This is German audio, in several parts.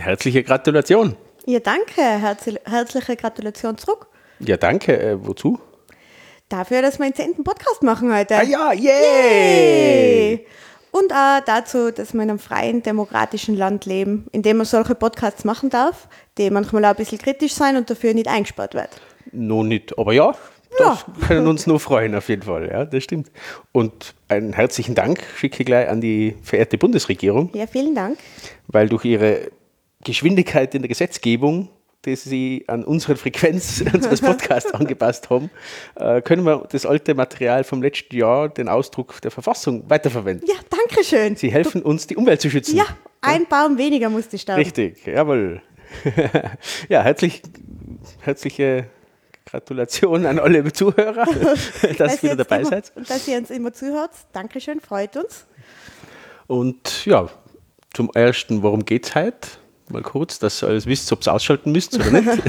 Herzliche Gratulation. Ja, danke. Herzl herzliche Gratulation zurück. Ja, danke. Äh, wozu? Dafür, dass wir einen zehnten Podcast machen heute. Ah ja, yay! Yay! Und auch dazu, dass wir in einem freien, demokratischen Land leben, in dem man solche Podcasts machen darf, die manchmal auch ein bisschen kritisch sein und dafür nicht eingesperrt wird. Noch nicht, aber ja, Ja. das können uns nur freuen auf jeden Fall. Ja, das stimmt. Und einen herzlichen Dank schicke ich gleich an die verehrte Bundesregierung, Ja, vielen Dank. weil durch ihre Geschwindigkeit in der Gesetzgebung, die sie an unsere Frequenz unseres Podcasts angepasst haben, äh, können wir das alte Material vom letzten Jahr, den Ausdruck der Verfassung, weiterverwenden. Ja, danke schön. Sie helfen uns, die Umwelt zu schützen. Ja, ein Baum weniger musste sterben. Richtig, jawohl. ja, herzlich, herzliche Gratulation an alle Zuhörer, dass ihr wieder dabei jetzt seid. Immer, und dass ihr uns immer zuhört. Dankeschön, freut uns. Und ja, zum ersten, worum geht's heute? Mal kurz, dass ihr alles wisst, ob ihr ausschalten müsst oder nicht.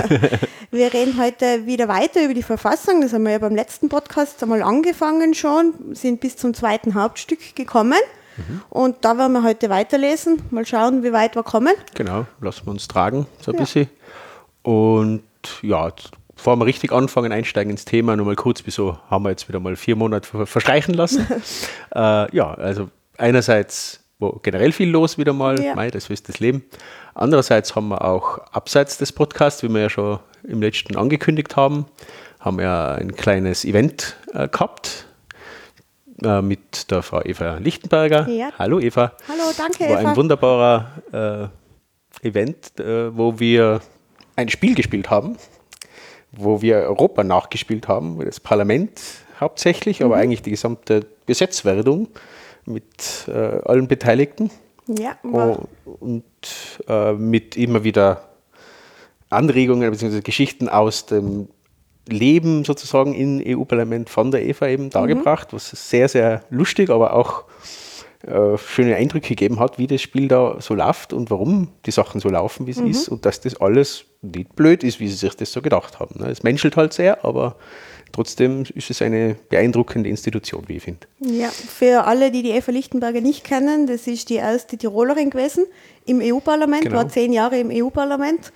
Wir reden heute wieder weiter über die Verfassung. Das haben wir ja beim letzten Podcast einmal angefangen schon, sind bis zum zweiten Hauptstück gekommen. Mhm. Und da werden wir heute weiterlesen. Mal schauen, wie weit wir kommen. genau, lassen wir uns tragen, so ein Ja. bisschen. Und ja, bevor wir richtig anfangen, einsteigen ins Thema, nur mal kurz, wieso haben wir jetzt wieder mal vier Monate ver- verstreichen lassen? äh, ja, also einerseits wo generell viel los wieder mal, Ja. Mei, das ist das Leben. Andererseits haben wir auch abseits des Podcasts, wie wir ja schon im letzten angekündigt haben, haben wir ein kleines Event äh, gehabt äh, mit der Frau Eva Lichtenberger. Ja. Hallo Eva. Hallo, danke, War Eva. ein wunderbarer äh, Event, äh, wo wir ein Spiel gespielt haben, wo wir Europa nachgespielt haben, das Parlament hauptsächlich, Mhm. aber eigentlich die gesamte Gesetzwerdung mit äh, allen Beteiligten Ja, Oh, und äh, mit immer wieder Anregungen bzw. Geschichten aus dem Leben sozusagen im EU-Parlament von der Eva eben dargebracht, was sehr, sehr lustig, aber auch äh, schöne Eindrücke gegeben hat, wie das Spiel da so läuft und warum die Sachen so laufen, wie es ist und dass das alles nicht blöd ist, wie sie sich das so gedacht haben. ne. Es menschelt halt sehr, aber trotzdem ist es eine beeindruckende Institution, wie ich finde. ja, für alle, die die Eva Lichtenberger nicht kennen, das ist die erste Tirolerin gewesen im EU-Parlament, Genau. war zehn Jahre im EU-Parlament.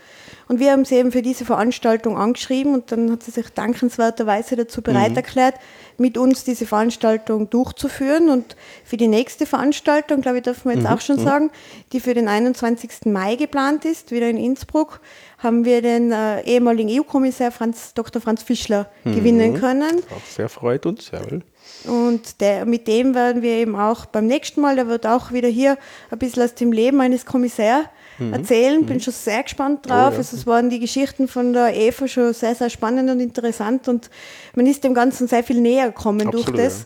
Und wir haben sie eben für diese Veranstaltung angeschrieben und dann hat sie sich dankenswerterweise dazu bereit erklärt, mit uns diese Veranstaltung durchzuführen. Und für die nächste Veranstaltung, glaube ich, dürfen wir jetzt auch schon sagen, die für den 21. Mai geplant ist, wieder in Innsbruck, haben wir den äh, ehemaligen EU-Kommissar Franz, Dr. Franz Fischler gewinnen können. Auch sehr freut uns, jawohl. Und der, mit dem werden wir eben auch beim nächsten Mal, der wird auch wieder hier ein bisschen aus dem Leben eines Kommissärs erzählen. Bin schon sehr gespannt drauf. Mhm. Oh ja. also es waren die Geschichten von der Eva schon sehr, sehr spannend und interessant und man ist dem Ganzen sehr viel näher gekommen durch Absolut, das.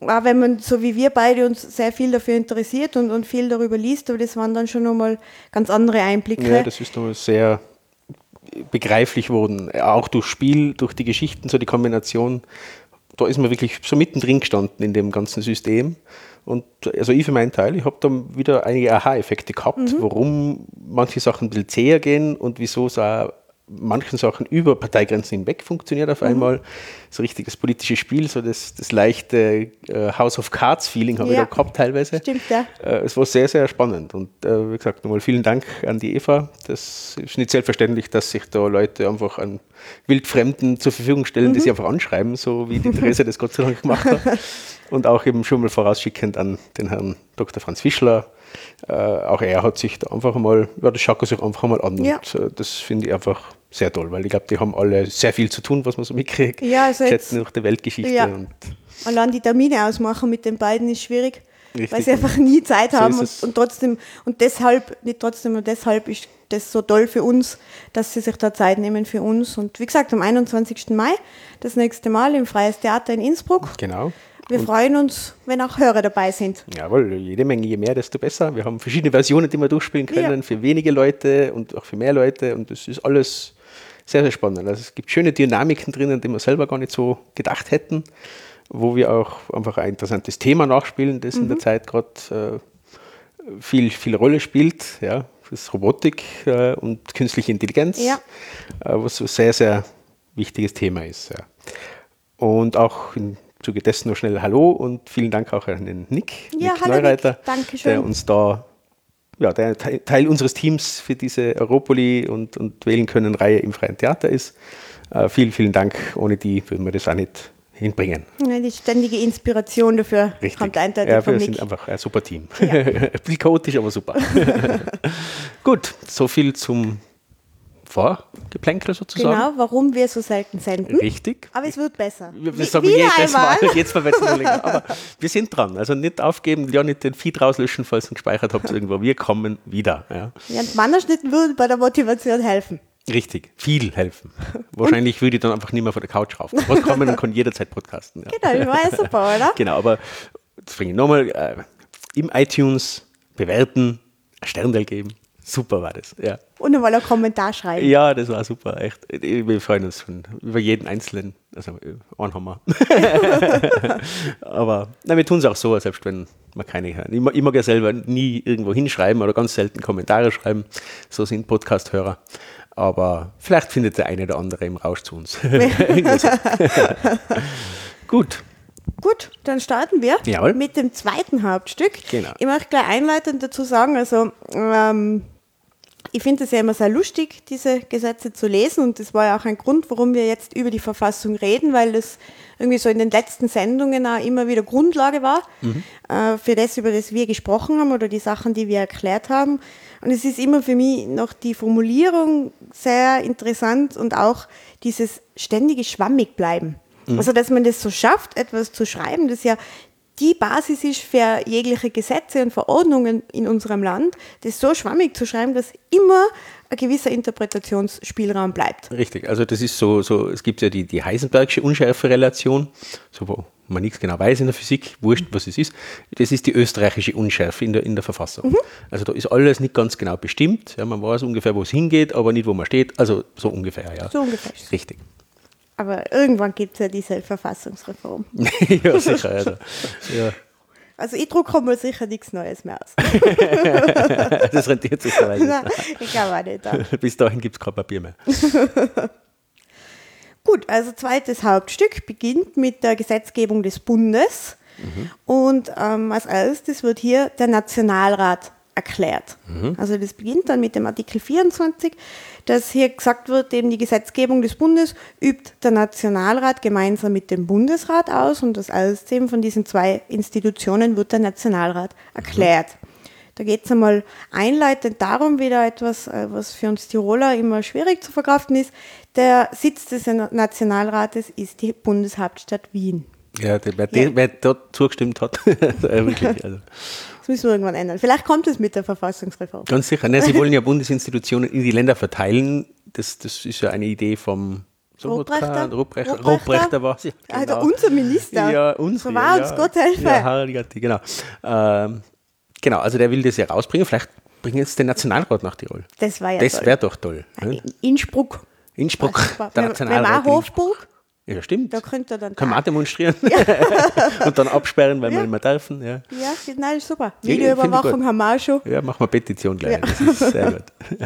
Auch wenn man, so wie wir beide, uns sehr viel dafür interessiert und, und viel darüber liest, aber das waren dann schon nochmal ganz andere Einblicke. Ja, das ist noch sehr begreiflich worden. Auch durch Spiel, durch die Geschichten, so die Kombination. Da ist man wirklich so mittendrin gestanden in dem ganzen System. Und also ich für meinen Teil, ich habe da wieder einige Aha-Effekte gehabt, warum manche Sachen ein bisschen zäher gehen und wieso es auch manchen Sachen über Parteigrenzen hinweg funktioniert auf einmal. So richtiges politisches Spiel, so das, das leichte äh, House of Cards-Feeling habe Ja. ich da gehabt teilweise. Stimmt, ja. Äh, es war sehr, sehr spannend. Und äh, wie gesagt, nochmal vielen Dank an die Eva. Das ist nicht selbstverständlich, dass sich da Leute einfach an Wildfremden zur Verfügung stellen, die sie einfach anschreiben, so wie die Therese das Gott sei Dank gemacht hat. Und auch eben schon mal vorausschickend an den Herrn Dr. Franz Fischler. Auch er hat sich da einfach mal, ja, das schaut er sich einfach mal an. Ja. Und das finde ich einfach sehr toll, weil ich glaube, die haben alle sehr viel zu tun, was man so mitkriegt. Ja, also jetzt- Schätzen durch die Weltgeschichte. Ja. Und Allein die Termine ausmachen mit den beiden ist schwierig, Richtig. weil sie einfach nie Zeit So haben ist und, und trotzdem und deshalb, nicht trotzdem, und deshalb ist das so toll für uns, dass sie sich da Zeit nehmen für uns. Und wie gesagt, am 21. Mai, das nächste Mal im Freies Theater in Innsbruck. genau. Wir freuen uns, wenn auch Hörer dabei sind. Jawohl, jede Menge, je mehr, desto besser. Wir haben verschiedene Versionen, die wir durchspielen können, Ja. für wenige Leute und auch für mehr Leute. Und das ist alles sehr, sehr spannend. Also es gibt schöne Dynamiken drinnen, die wir selber gar nicht so gedacht hätten, wo wir auch einfach ein interessantes Thema nachspielen, das Mhm. in der Zeit gerade äh, viel, viel Rolle spielt. Ja, das ist Robotik äh, und künstliche Intelligenz, Ja. äh, was so ein sehr, sehr wichtiges Thema ist. Ja. Und auch im Zuge dessen noch schnell Hallo und vielen Dank auch an den Nick, Ja, Nick hallo, Neureiter, Nick. Der uns da ja, der Teil unseres Teams für diese Europoli und, und Wählen können Reihe im Freien Theater ist. Äh, vielen, vielen Dank. Ohne die würden wir das auch nicht hinbringen. Ja, die ständige Inspiration dafür Richtig. kommt eindeutig ja, von wir sind einfach ein super Team. ein bisschen chaotisch, aber super. Gut, so viel zum Vorgeplänkel sozusagen. Genau, warum wir so selten senden. Richtig. Aber es wird besser. Wir, wir sagen wieder jedes Mal, einmal. jetzt verbessern wir länger. Aber wir sind dran. Also nicht aufgeben, ja nicht den Feed rauslöschen, falls ihr gespeichert habt irgendwo. Wir kommen wieder. Ja. Ja, und Mannerschnitten würden bei der Motivation helfen. Richtig, viel helfen. Wahrscheinlich würde ich dann einfach nicht mehr von der Couch rauf. Was kommen und kann jederzeit podcasten. Ja. Genau, das war ja super, oder? Genau, aber ich nochmal. Äh, Im iTunes bewerten, ein Sterndal geben. Super war das. Ja. Und einmal einen Kommentar schreiben. ja, das war super. Echt. Wir freuen uns schon über jeden Einzelnen. Also, äh, einen haben wir. aber nein, wir tun es auch so, selbst wenn wir keine hören. Ich, mag- ich mag ja selber nie irgendwo hinschreiben oder ganz selten Kommentare schreiben. So sind Podcast-Hörer. Aber vielleicht findet der eine oder andere im Rausch zu uns. Gut. Gut, dann starten wir Jawohl. mit dem zweiten Hauptstück. Genau. Ich möchte gleich einleitend dazu sagen, also ähm, ich finde es ja immer sehr lustig, diese Gesetze zu lesen und das war ja auch ein Grund, warum wir jetzt über die Verfassung reden, weil das irgendwie so in den letzten Sendungen auch immer wieder Grundlage war äh, für das, über das wir gesprochen haben oder die Sachen, die wir erklärt haben. Und es ist immer für mich noch die Formulierung sehr interessant und auch dieses ständige schwammig bleiben. Also, dass man das so schafft, etwas zu schreiben, das ja die Basis ist für jegliche Gesetze und Verordnungen in unserem Land, das so schwammig zu schreiben, dass immer ein gewisser Interpretationsspielraum bleibt. Richtig, also das ist so, so es gibt ja die, die Heisenbergsche Unschärferelation, so wo man nichts genau weiß in der Physik, wurscht, was es ist. Das ist die österreichische Unschärfe in der, in der Verfassung. Also da ist alles nicht ganz genau bestimmt. Ja, man weiß ungefähr, wo es hingeht, aber nicht, wo man steht. Also so ungefähr, ja. So ungefähr. Richtig. Aber irgendwann gibt es ja diese Verfassungsreform. ja, sicher. Also, ja. Also ich drucke mal sicher nichts Neues mehr aus. Das rentiert sich dabei Nein, nicht. ich glaube auch nicht. Bis dahin gibt es kein Papier mehr. Gut, also zweites Hauptstück beginnt mit der Gesetzgebung des Bundes. Und ähm, als erstes wird hier der Nationalrat erklärt. Also das beginnt dann mit dem Artikel 24, dass hier gesagt wird, eben die Gesetzgebung des Bundes übt der Nationalrat gemeinsam mit dem Bundesrat aus und das eben von diesen zwei Institutionen wird der Nationalrat erklärt. Da geht es einmal einleitend darum, wieder etwas, äh, was für uns Tiroler immer schwierig zu verkraften ist. Der Sitz des Nationalrates ist die Bundeshauptstadt Wien. Ja, wer, Ja. der- wer dort zugestimmt hat, äh, wirklich. Also. Das müssen wir irgendwann ändern. Vielleicht kommt es mit der Verfassungsreform. Ganz sicher. Ne, Sie wollen ja Bundesinstitutionen in die Länder verteilen. Das, das ist ja eine Idee vom Ruprechter? Sobotka, Ruprechter, Ruprechter? Ruprechter war sie. Also unser Minister. Ja, uns. So wahr uns Gott helfe. Ja, Herrgott, genau. Ähm, genau, also der will das ja rausbringen. Vielleicht bringen jetzt den Nationalrat nach Tirol. Das war ja das wäre doch toll. Ne? Innsbruck. Innsbruck, der Nationalrat. wir in Hofburg, Ja, stimmt. da könnte er dann. Können wir auch demonstrieren und dann absperren, weil wir nicht mehr dürfen. Ja. Ja, nein, super. Ja, Videoüberwachung haben wir auch schon. ja, machen wir Petition gleich. Ja. Das ist sehr gut.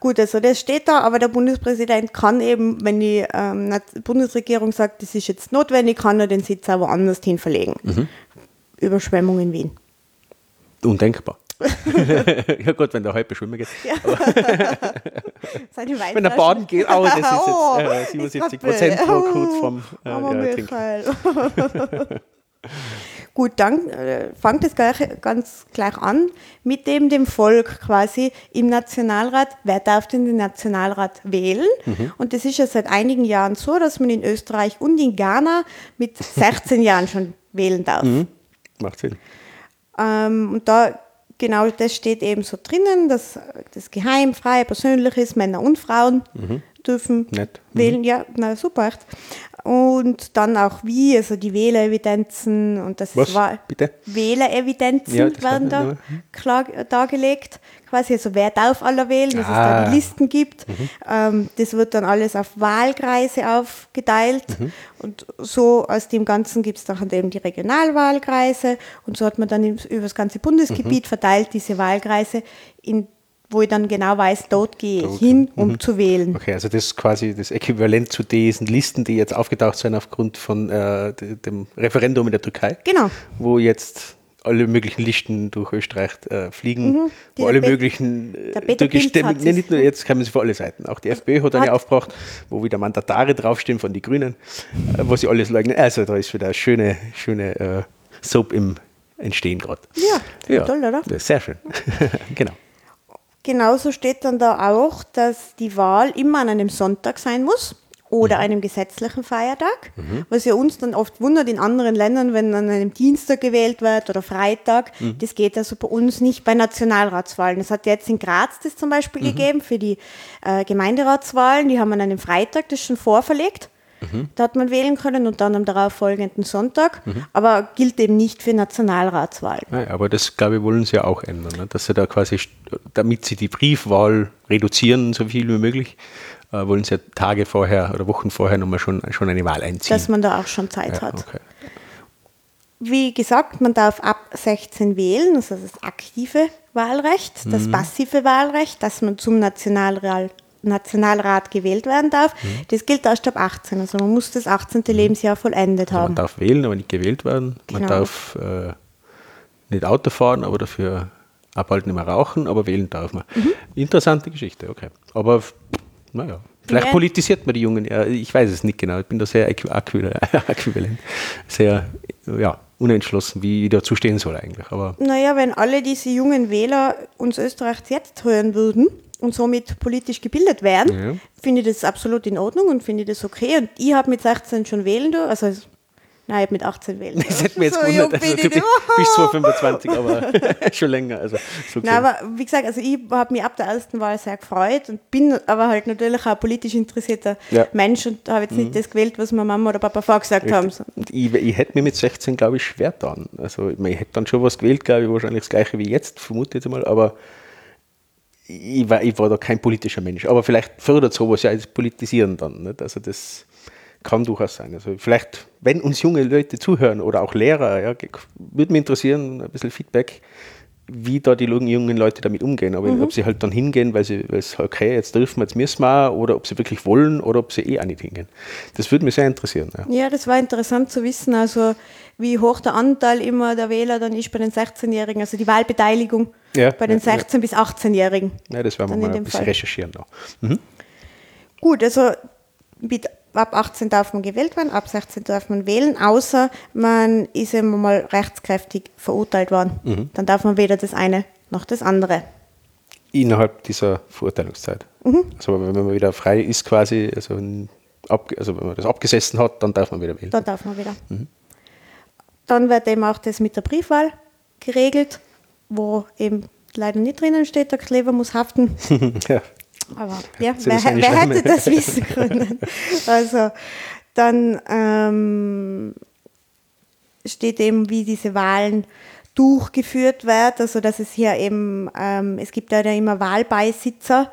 Gut, also das steht da, aber der Bundespräsident kann eben, wenn die ähm, Bundesregierung sagt, das ist jetzt notwendig, kann er den Sitz auch woanders hin verlegen. Mhm. Überschwemmung in Wien. Undenkbar. ja gut, wenn der halbe schwimmen geht. Seine Wenn er Weinflaschen- baden geht, oh, das ist Oh, jetzt äh, ich 77 grad Prozent pro kurz vom äh, Armer ja, Trinken. Michael. Gut, dann äh, fängt es gleich, ganz gleich an mit dem, dem Volk quasi im Nationalrat. Wer darf denn den Nationalrat wählen? Mhm. Und das ist ja seit einigen Jahren so, dass man in Österreich und in Ghana mit 16 Jahren schon wählen darf. Mhm. Macht Sinn. Ähm, und da genau das steht eben so drinnen, dass das geheim, frei, persönlich ist, Männer und Frauen dürfen Nett. Mhm. wählen. Ja, na super. Und dann auch wie, also die Wählerevidenzen und das Was? war Bitte? Wählerevidenzen Ja, werden da nur- klar äh, dargelegt. Quasi, also wer darf aller wählen, dass es da Ah. die Listen gibt. Ähm, das wird dann alles auf Wahlkreise aufgeteilt. Mhm. Und so aus dem Ganzen gibt es dann eben die Regionalwahlkreise. Und so hat man dann über das ganze Mhm. Bundesgebiet verteilt diese Wahlkreise, in, wo ich dann genau weiß, dort gehe ich hin, um zu wählen. Okay, also das ist quasi das Äquivalent zu diesen Listen, die jetzt aufgetaucht sind aufgrund von äh, de- dem Referendum in der Türkei. Genau. Wo jetzt alle möglichen Listen durch Österreich äh, fliegen, mhm, wo alle möglichen äh, durchgestimmt, nee, nicht nur jetzt kommen sie vor alle Seiten. Auch die FPÖ hat eine aufgebracht, wo wieder Mandatare draufstehen von den Grünen, äh, wo sie alles leugnen. Also da ist wieder eine schöne, schöne äh, Soap im Entstehen gerade. Ja, ja, toll, oder? Sehr schön. genau. Genauso steht dann da auch, dass die Wahl immer an einem Sonntag sein muss oder mhm. einem gesetzlichen Feiertag, mhm. was ja uns dann oft wundert in anderen Ländern, wenn an einem Dienstag gewählt wird oder Freitag. Mhm. Das geht also bei uns nicht bei Nationalratswahlen. Es hat jetzt in Graz das zum Beispiel mhm. gegeben für die äh, Gemeinderatswahlen. Die haben an einem Freitag das schon vorverlegt. Mhm. Da hat man wählen können und dann am darauffolgenden Sonntag, mhm. aber gilt eben nicht für Nationalratswahlen. Ja, aber das, glaube ich, wollen sie ja auch ändern, ne? dass sie da quasi, damit sie die Briefwahl reduzieren, so viel wie möglich, äh, wollen sie ja Tage vorher oder Wochen vorher nochmal schon, schon eine Wahl einziehen. Dass man da auch schon Zeit ja, hat. Okay. Wie gesagt, man darf ab 16 wählen, also das aktive Wahlrecht, das mhm. passive Wahlrecht, dass man zum Nationalrat Nationalrat gewählt werden darf. Mhm. Das gilt erst ab 18. Also man muss das 18. Mhm. Lebensjahr vollendet also haben. Man darf wählen, aber nicht gewählt werden. Genau. Man darf äh, nicht Auto fahren, aber dafür abhalten nicht mehr rauchen, aber wählen darf man. Mhm. Interessante Geschichte, okay. Aber naja, vielleicht ja. politisiert man die Jungen. Ja, ich weiß es nicht genau. Ich bin da sehr äquivalent, sehr ja, unentschlossen, wie ich dazu stehen soll eigentlich. Aber naja, wenn alle diese jungen Wähler uns Österreich jetzt hören würden, und somit politisch gebildet werden, ja. finde ich das absolut in Ordnung und finde ich das okay. Und ich habe mit 16 schon wählen dürfen, also Nein, ich habe mit 18 wählen. Das hätte mir jetzt so gewundert. Also, du bist zwar 25, aber schon länger. Also, okay. Nein, aber wie gesagt, also ich habe mich ab der ersten Wahl sehr gefreut und bin aber halt natürlich auch politisch interessierter ja. Mensch und habe jetzt mhm. nicht das gewählt, was mir Mama oder Papa vorgesagt haben. Ich, ich, hätte mir mit 16, glaube ich, schwer getan. Also ich, ich hätte dann schon was gewählt, glaube ich, wahrscheinlich das gleiche wie jetzt, vermute ich jetzt mal, aber ich war, ich war da kein politischer Mensch, aber vielleicht fördert sowas ja das Politisieren dann. Nicht? Also das kann durchaus sein. Also vielleicht, wenn uns junge Leute zuhören oder auch Lehrer, ja, würde mich interessieren, ein bisschen Feedback, wie da die jungen Leute damit umgehen. Aber mhm. ob sie halt dann hingehen, weil sie, weil es okay, jetzt dürfen wir, jetzt müssen wir, oder ob sie wirklich wollen oder ob sie eh auch nicht hingehen. Das würde mich sehr interessieren. Ja. ja, das war interessant zu wissen, also wie hoch der Anteil immer der Wähler dann ist bei den 16-Jährigen, also die Wahlbeteiligung ja, bei den ja, 16- ja. bis 18-Jährigen. Ja, das werden wir mal ein bisschen Fall. recherchieren noch. Mhm. Gut, also mit ab 18 darf man gewählt werden, ab 16 darf man wählen, außer man ist immer mal rechtskräftig verurteilt worden. Mhm. Dann darf man weder das eine noch das andere. Innerhalb dieser Verurteilungszeit. Mhm. Also wenn man wieder frei ist quasi, also, ab, also wenn man das abgesessen hat, dann darf man wieder wählen. Dann darf man wieder. Mhm. Dann wird eben auch das mit der Briefwahl geregelt, wo eben leider nicht drinnen steht, der Kleber muss haften. ja. Aber ja, wer, wer hätte das wissen können? Also dann ähm, steht eben, wie diese Wahlen durchgeführt werden, also dass es hier eben, ähm, es gibt ja immer Wahlbeisitzer.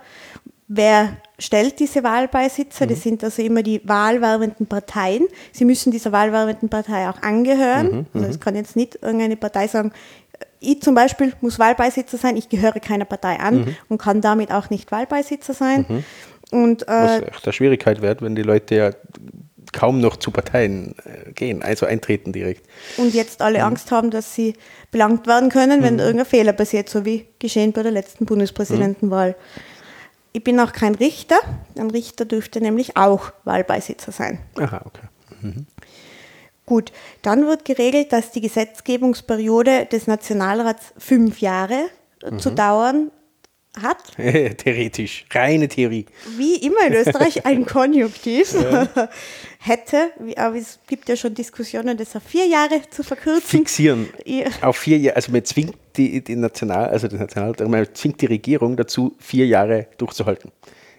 Wer stellt diese Wahlbeisitzer? Mhm. Das sind also immer die wahlwerbenden Parteien. Sie müssen dieser wahlwerbenden Partei auch angehören. Mhm, also es kann jetzt nicht irgendeine Partei sagen, ich zum Beispiel muss Wahlbeisitzer sein, ich gehöre keiner Partei an mhm. und kann damit auch nicht Wahlbeisitzer sein. Mhm. Und, äh, Was echt eine Schwierigkeit wird, wenn die Leute ja kaum noch zu Parteien äh, gehen, also eintreten direkt. Und jetzt alle mhm. Angst haben, dass sie belangt werden können, wenn mhm. irgendein Fehler passiert, so wie geschehen bei der letzten Bundespräsidentenwahl. Ich bin auch kein Richter. Ein Richter dürfte nämlich auch Wahlbeisitzer sein. Aha, okay. Gut, dann wird geregelt, dass die Gesetzgebungsperiode des Nationalrats fünf Jahre mhm. zu dauern hat. Theoretisch, reine Theorie. Wie immer in Österreich ein Konjunktiv ja. hätte, aber es gibt ja schon Diskussionen, das auf vier Jahre zu verkürzen. Fixieren. Ja. Auf vier Jahre, also man zwingt die, die National, also die National, man zwingt die Regierung dazu, vier Jahre durchzuhalten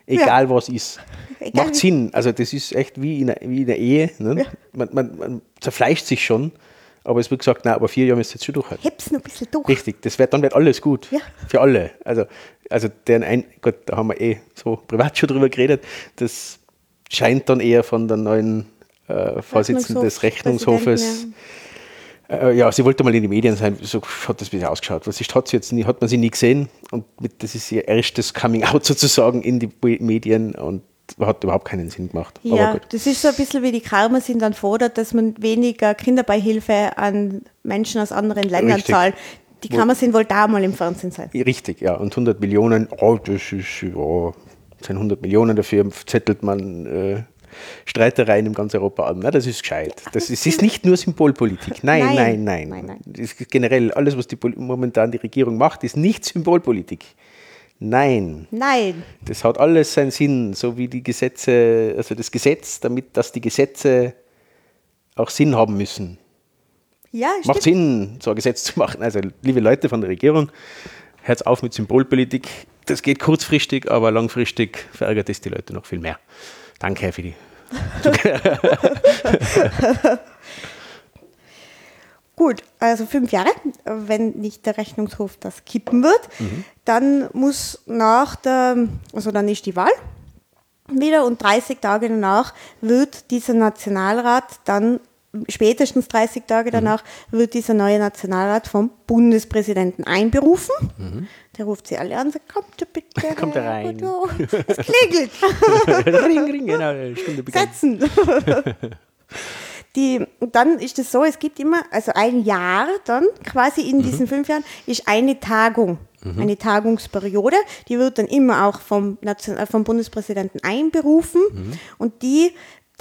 egal ja. was ist. Egal Macht Sinn. Also das ist echt wie in, einer, wie in der Ehe. Ne? Ja. Man, man, man, zerfleischt sich schon, aber es wird gesagt, nein, aber vier Jahre müsst ihr jetzt schon durchhalten. Heb's noch ein bisschen durch. Richtig, das wird, dann wird alles gut. Ja. Für alle. Also, also den ein, Gott, da haben wir eh so privat schon drüber geredet, das scheint dann eher von der neuen äh, Vorsitzenden des Rechnungshofes äh, ja, sie wollte mal in die Medien sein, so hat das wieder ausgeschaut. Was ist, hat, sie jetzt nie, hat man sie nie gesehen und mit, das ist ihr erstes Coming-out sozusagen in die Medien und hat überhaupt keinen Sinn gemacht. Ja, das ist so ein bisschen wie die Karma sind dann fordert, dass man weniger Kinderbeihilfe an Menschen aus anderen Ländern Richtig. zahlt. Die Karma sind wollte auch mal im Fernsehen sein. Richtig, ja. Und 100 Millionen, oh, das ist, ja, sind 100 Millionen, dafür zettelt man äh, Streitereien in ganz Europa an. Na, das ist gescheit. Das ist, es ist nicht nur Symbolpolitik. Nein, Nein. nein, nein. Nein, nein. Generell, alles, was die, momentan die Regierung macht, ist nicht Symbolpolitik. Nein. Nein. Das hat alles seinen Sinn, so wie die Gesetze, also das Gesetz, damit, dass die Gesetze auch Sinn haben müssen. Ja, Macht stimmt. Sinn, so ein Gesetz zu machen. Also, liebe Leute von der Regierung, hört auf mit Symbolpolitik. Das geht kurzfristig, aber langfristig verärgert es die Leute noch viel mehr. Danke für die. Gut, also fünf Jahre, wenn nicht der Rechnungshof das kippen wird, dann muss nach der, also dann ist die Wahl wieder und 30 Tage danach wird dieser Nationalrat dann, spätestens 30 Tage danach, wird dieser neue Nationalrat vom Bundespräsidenten einberufen. Der ruft sie alle an und sagt, kommt bitte. Kommt her, rein. Bodo." Es klingelt. ring, ring, genau, Stunde setzen. Die, dann ist es so, es gibt immer, also ein Jahr dann, quasi in diesen fünf Jahren, ist eine Tagung, eine Tagungsperiode. Die wird dann immer auch vom, Nation, äh, vom Bundespräsidenten einberufen und die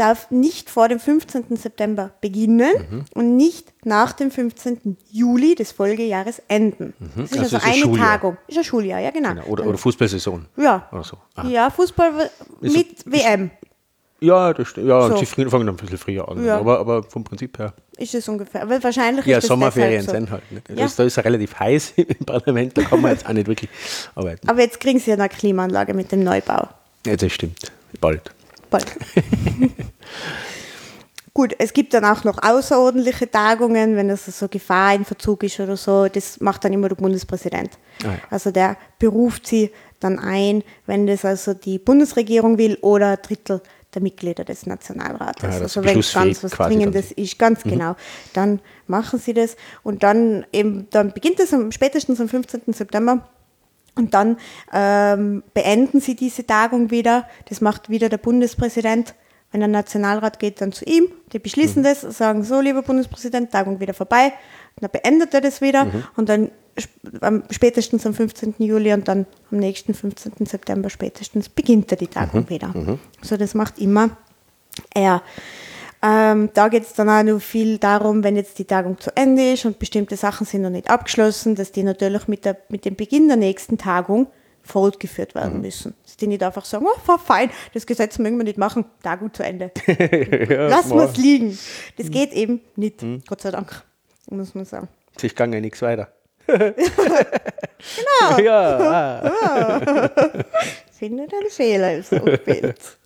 darf nicht vor dem 15. September beginnen und nicht nach dem 15. Juli des Folgejahres enden. Das ist Also also, ist ein eine Schuljahr. Tagung. Ist ein Schuljahr, ja genau. Genau, oder, oder Fußballsaison. ja. Oder so. Aha. ja, Fußball w- Ist- mit WM. Ja, das stimmt. Ja, So. sie früh- fangen dann ein bisschen früher an. Ja. Aber, aber vom Prinzip her. ist es ungefähr. Weil wahrscheinlich Ja, ist Sommerferien so. sind halt. Nicht? Ja. Das, da ist es relativ heiß im Parlament, da kann man jetzt auch nicht wirklich arbeiten. Aber jetzt kriegen sie ja eine Klimaanlage mit dem Neubau. Ja, das stimmt. Bald. Bald. Gut, es gibt dann auch noch außerordentliche Tagungen, wenn es so Gefahr in Verzug ist oder so. Das macht dann immer der Bundespräsident. Ah, ja. Also der beruft sie dann ein, wenn das also die Bundesregierung will oder ein Drittel der Mitglieder des Nationalrates. Ah, das also wenn ganz was Dringendes ist, ganz genau, dann machen sie das. Und dann eben, dann beginnt es am, spätestens am 15. September. Und dann ähm, beenden sie diese Tagung wieder. Das macht wieder der Bundespräsident. Wenn der Nationalrat geht dann zu ihm, die beschließen das, sagen so, lieber Bundespräsident, Tagung wieder vorbei. Und dann beendet er das wieder und dann spätestens am 15. Juli und dann am nächsten 15. September spätestens beginnt er die Tagung wieder. So, das macht immer er. Ähm, da geht es dann auch noch viel darum, wenn jetzt die Tagung zu Ende ist und bestimmte Sachen sind noch nicht abgeschlossen, dass die natürlich mit, der, mit dem Beginn der nächsten Tagung fortgeführt werden müssen. Dass die nicht einfach sagen, oh, fein, das Gesetz mögen wir nicht machen, Tagung zu Ende. Lassen wir es liegen. Das geht eben nicht, Gott sei Dank, muss man sagen. Sich gang ja nichts weiter. genau. Ja, ah. Findet ein Fehler im Bild.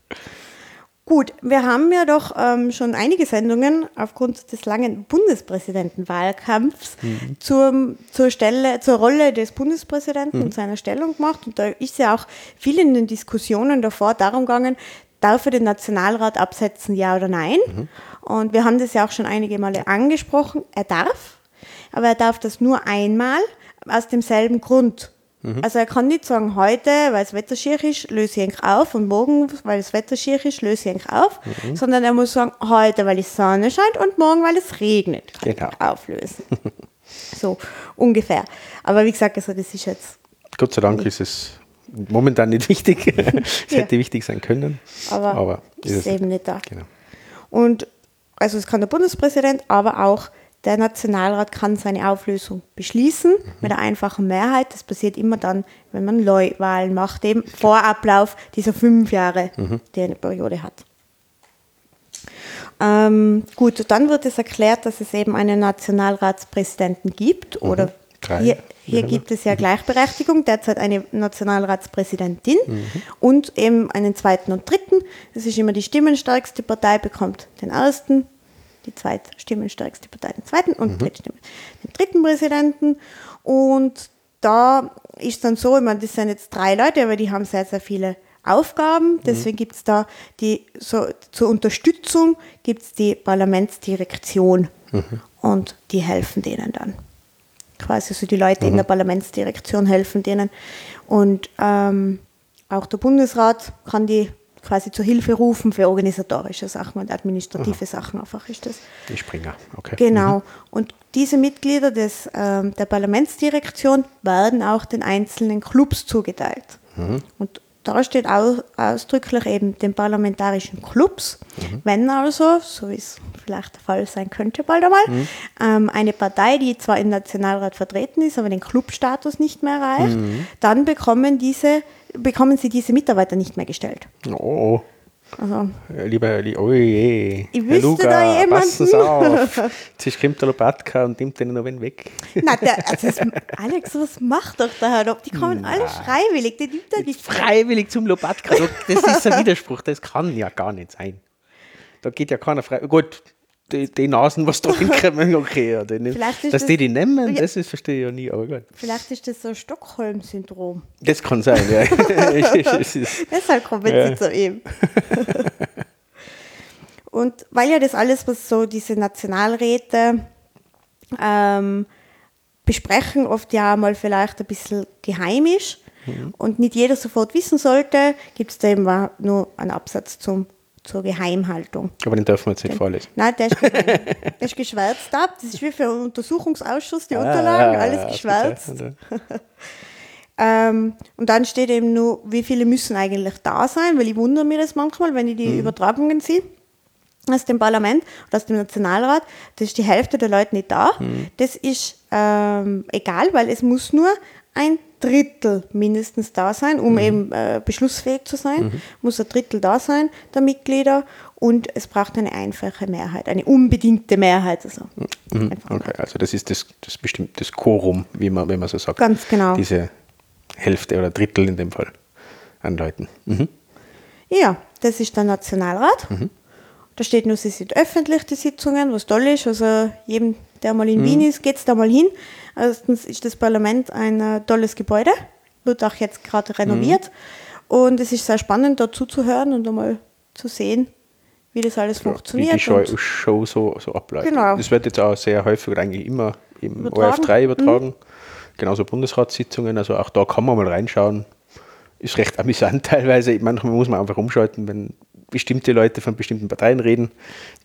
Gut, wir haben ja doch ähm, schon einige Sendungen aufgrund des langen Bundespräsidentenwahlkampfs zur, zur Stelle, zur Rolle des Bundespräsidenten und seiner Stellung gemacht. Und da ist ja auch viel in den Diskussionen davor darum gegangen, darf er den Nationalrat absetzen, ja oder nein? Und wir haben das ja auch schon einige Male angesprochen. Er darf, aber er darf das nur einmal aus demselben Grund. Also er kann nicht sagen, heute, weil das Wetter schier ist, löse ich ihn auf und morgen, weil das Wetter schier ist, löse ich ihn auf, sondern er muss sagen, heute, weil die Sonne scheint und morgen, weil es regnet, kann Genau. ich auflösen. so ungefähr. Aber wie gesagt, also das ist jetzt, Gott sei Dank ist es momentan nicht wichtig. es Ja. hätte wichtig sein können. aber, aber ist es eben nicht da. Genau. Und also es kann der Bundespräsident, aber auch der Nationalrat kann seine Auflösung beschließen mit einer einfachen Mehrheit. Das passiert immer dann, wenn man Neuwahlen macht, eben vor Ablauf dieser fünf Jahre, die eine Periode hat. Ähm, gut, dann wird es erklärt, dass es eben einen Nationalratspräsidenten gibt oder Drei. hier, hier Ja. gibt es ja Gleichberechtigung, derzeit eine Nationalratspräsidentin und eben einen zweiten und dritten. Das ist immer die stimmenstärkste Partei, bekommt den ersten, die zweitstimmenstärkste Partei den zweiten und Drittstimme, den dritten Präsidenten. Und da ist dann so, ich meine, das sind jetzt drei Leute, aber die haben sehr, sehr viele Aufgaben. Deswegen gibt es da die, so zur Unterstützung gibt es die Parlamentsdirektion und die helfen denen dann quasi so die Leute in der Parlamentsdirektion helfen denen. Und ähm, auch der Bundesrat kann die quasi zur Hilfe rufen für organisatorische Sachen und administrative Aha. Sachen einfach ist das. Die Springer, okay. Genau. Mhm. Und diese Mitglieder des, äh, der Parlamentsdirektion werden auch den einzelnen Clubs zugeteilt. Mhm. Und da steht auch ausdrücklich eben den parlamentarischen Clubs, mhm. wenn also, so wie es vielleicht der Fall sein könnte bald einmal, mhm. ähm, eine Partei, die zwar im Nationalrat vertreten ist, aber den Clubstatus nicht mehr erreicht, mhm. dann bekommen, diese, bekommen sie diese Mitarbeiter nicht mehr gestellt. Oh. Also, lieber, oh je. Ich wüsste Luca, da jemanden. Passen Sie auf. Jetzt kommt der Lopatka und nimmt den noch weg. Nein, der, also das, Alex, was macht doch der Herr Die kommen Nein. alle freiwillig. Der nimmt er nicht freiwillig zum Lopatka. Das ist ein Widerspruch. Das kann ja gar nicht sein. Da geht ja keiner frei. Gut, die, die Nasen, was da hinkommen, okay. Ja, die nehm, dass das, die die nehmen, ja, das ist, verstehe ich ja nie. Aber gut. Vielleicht ist das so ein Stockholm-Syndrom. Das kann sein, ja. Deshalb kommen ja. sie zu ihm. Und weil ja das alles, was so diese Nationalräte ähm, besprechen, oft ja mal vielleicht ein bisschen geheim ist mhm. und nicht jeder sofort wissen sollte, gibt es da eben nur einen Absatz zum zur Geheimhaltung. Aber den dürfen wir jetzt nicht vorlesen. Nein, der ist, der ist geschwärzt ab. Das ist wie für einen Untersuchungsausschuss, die ah, Unterlagen, alles geschwärzt. ähm, und dann steht eben nur, wie viele müssen eigentlich da sein, weil ich wundere mich das manchmal, wenn ich die mhm. Übertragungen sehe aus dem Parlament oder aus dem Nationalrat, da ist die Hälfte der Leute nicht da. Mhm. Das ist ähm, egal, weil es muss nur ein Drittel mindestens da sein, um mhm. eben äh, beschlussfähig zu sein, mhm. muss ein Drittel da sein der Mitglieder und es braucht eine einfache Mehrheit, eine unbedingte Mehrheit. Also, mhm. okay. also das ist das, das bestimmt das Quorum, wie man, wenn man so sagt. Ganz genau. Diese Hälfte oder Drittel in dem Fall an Leuten. Mhm. Ja, das ist der Nationalrat. Mhm. Da steht nur, sie sind öffentlich, die Sitzungen, was toll ist. Also jedem, der mal in mhm. Wien ist, geht es da mal hin. Erstens ist das Parlament ein äh, tolles Gebäude, wird auch jetzt gerade renoviert. Mhm. Und es ist sehr spannend, dort zuzuhören und einmal zu sehen, wie das alles ja, funktioniert. Wie die Show, Show, so, so abläuft. Genau. Das wird jetzt auch sehr häufig eigentlich immer im ORF3 übertragen. Mhm. Genauso Bundesratssitzungen, also auch da kann man mal reinschauen. Ist recht amüsant teilweise. Manchmal muss man einfach umschalten, wenn bestimmte Leute von bestimmten Parteien reden.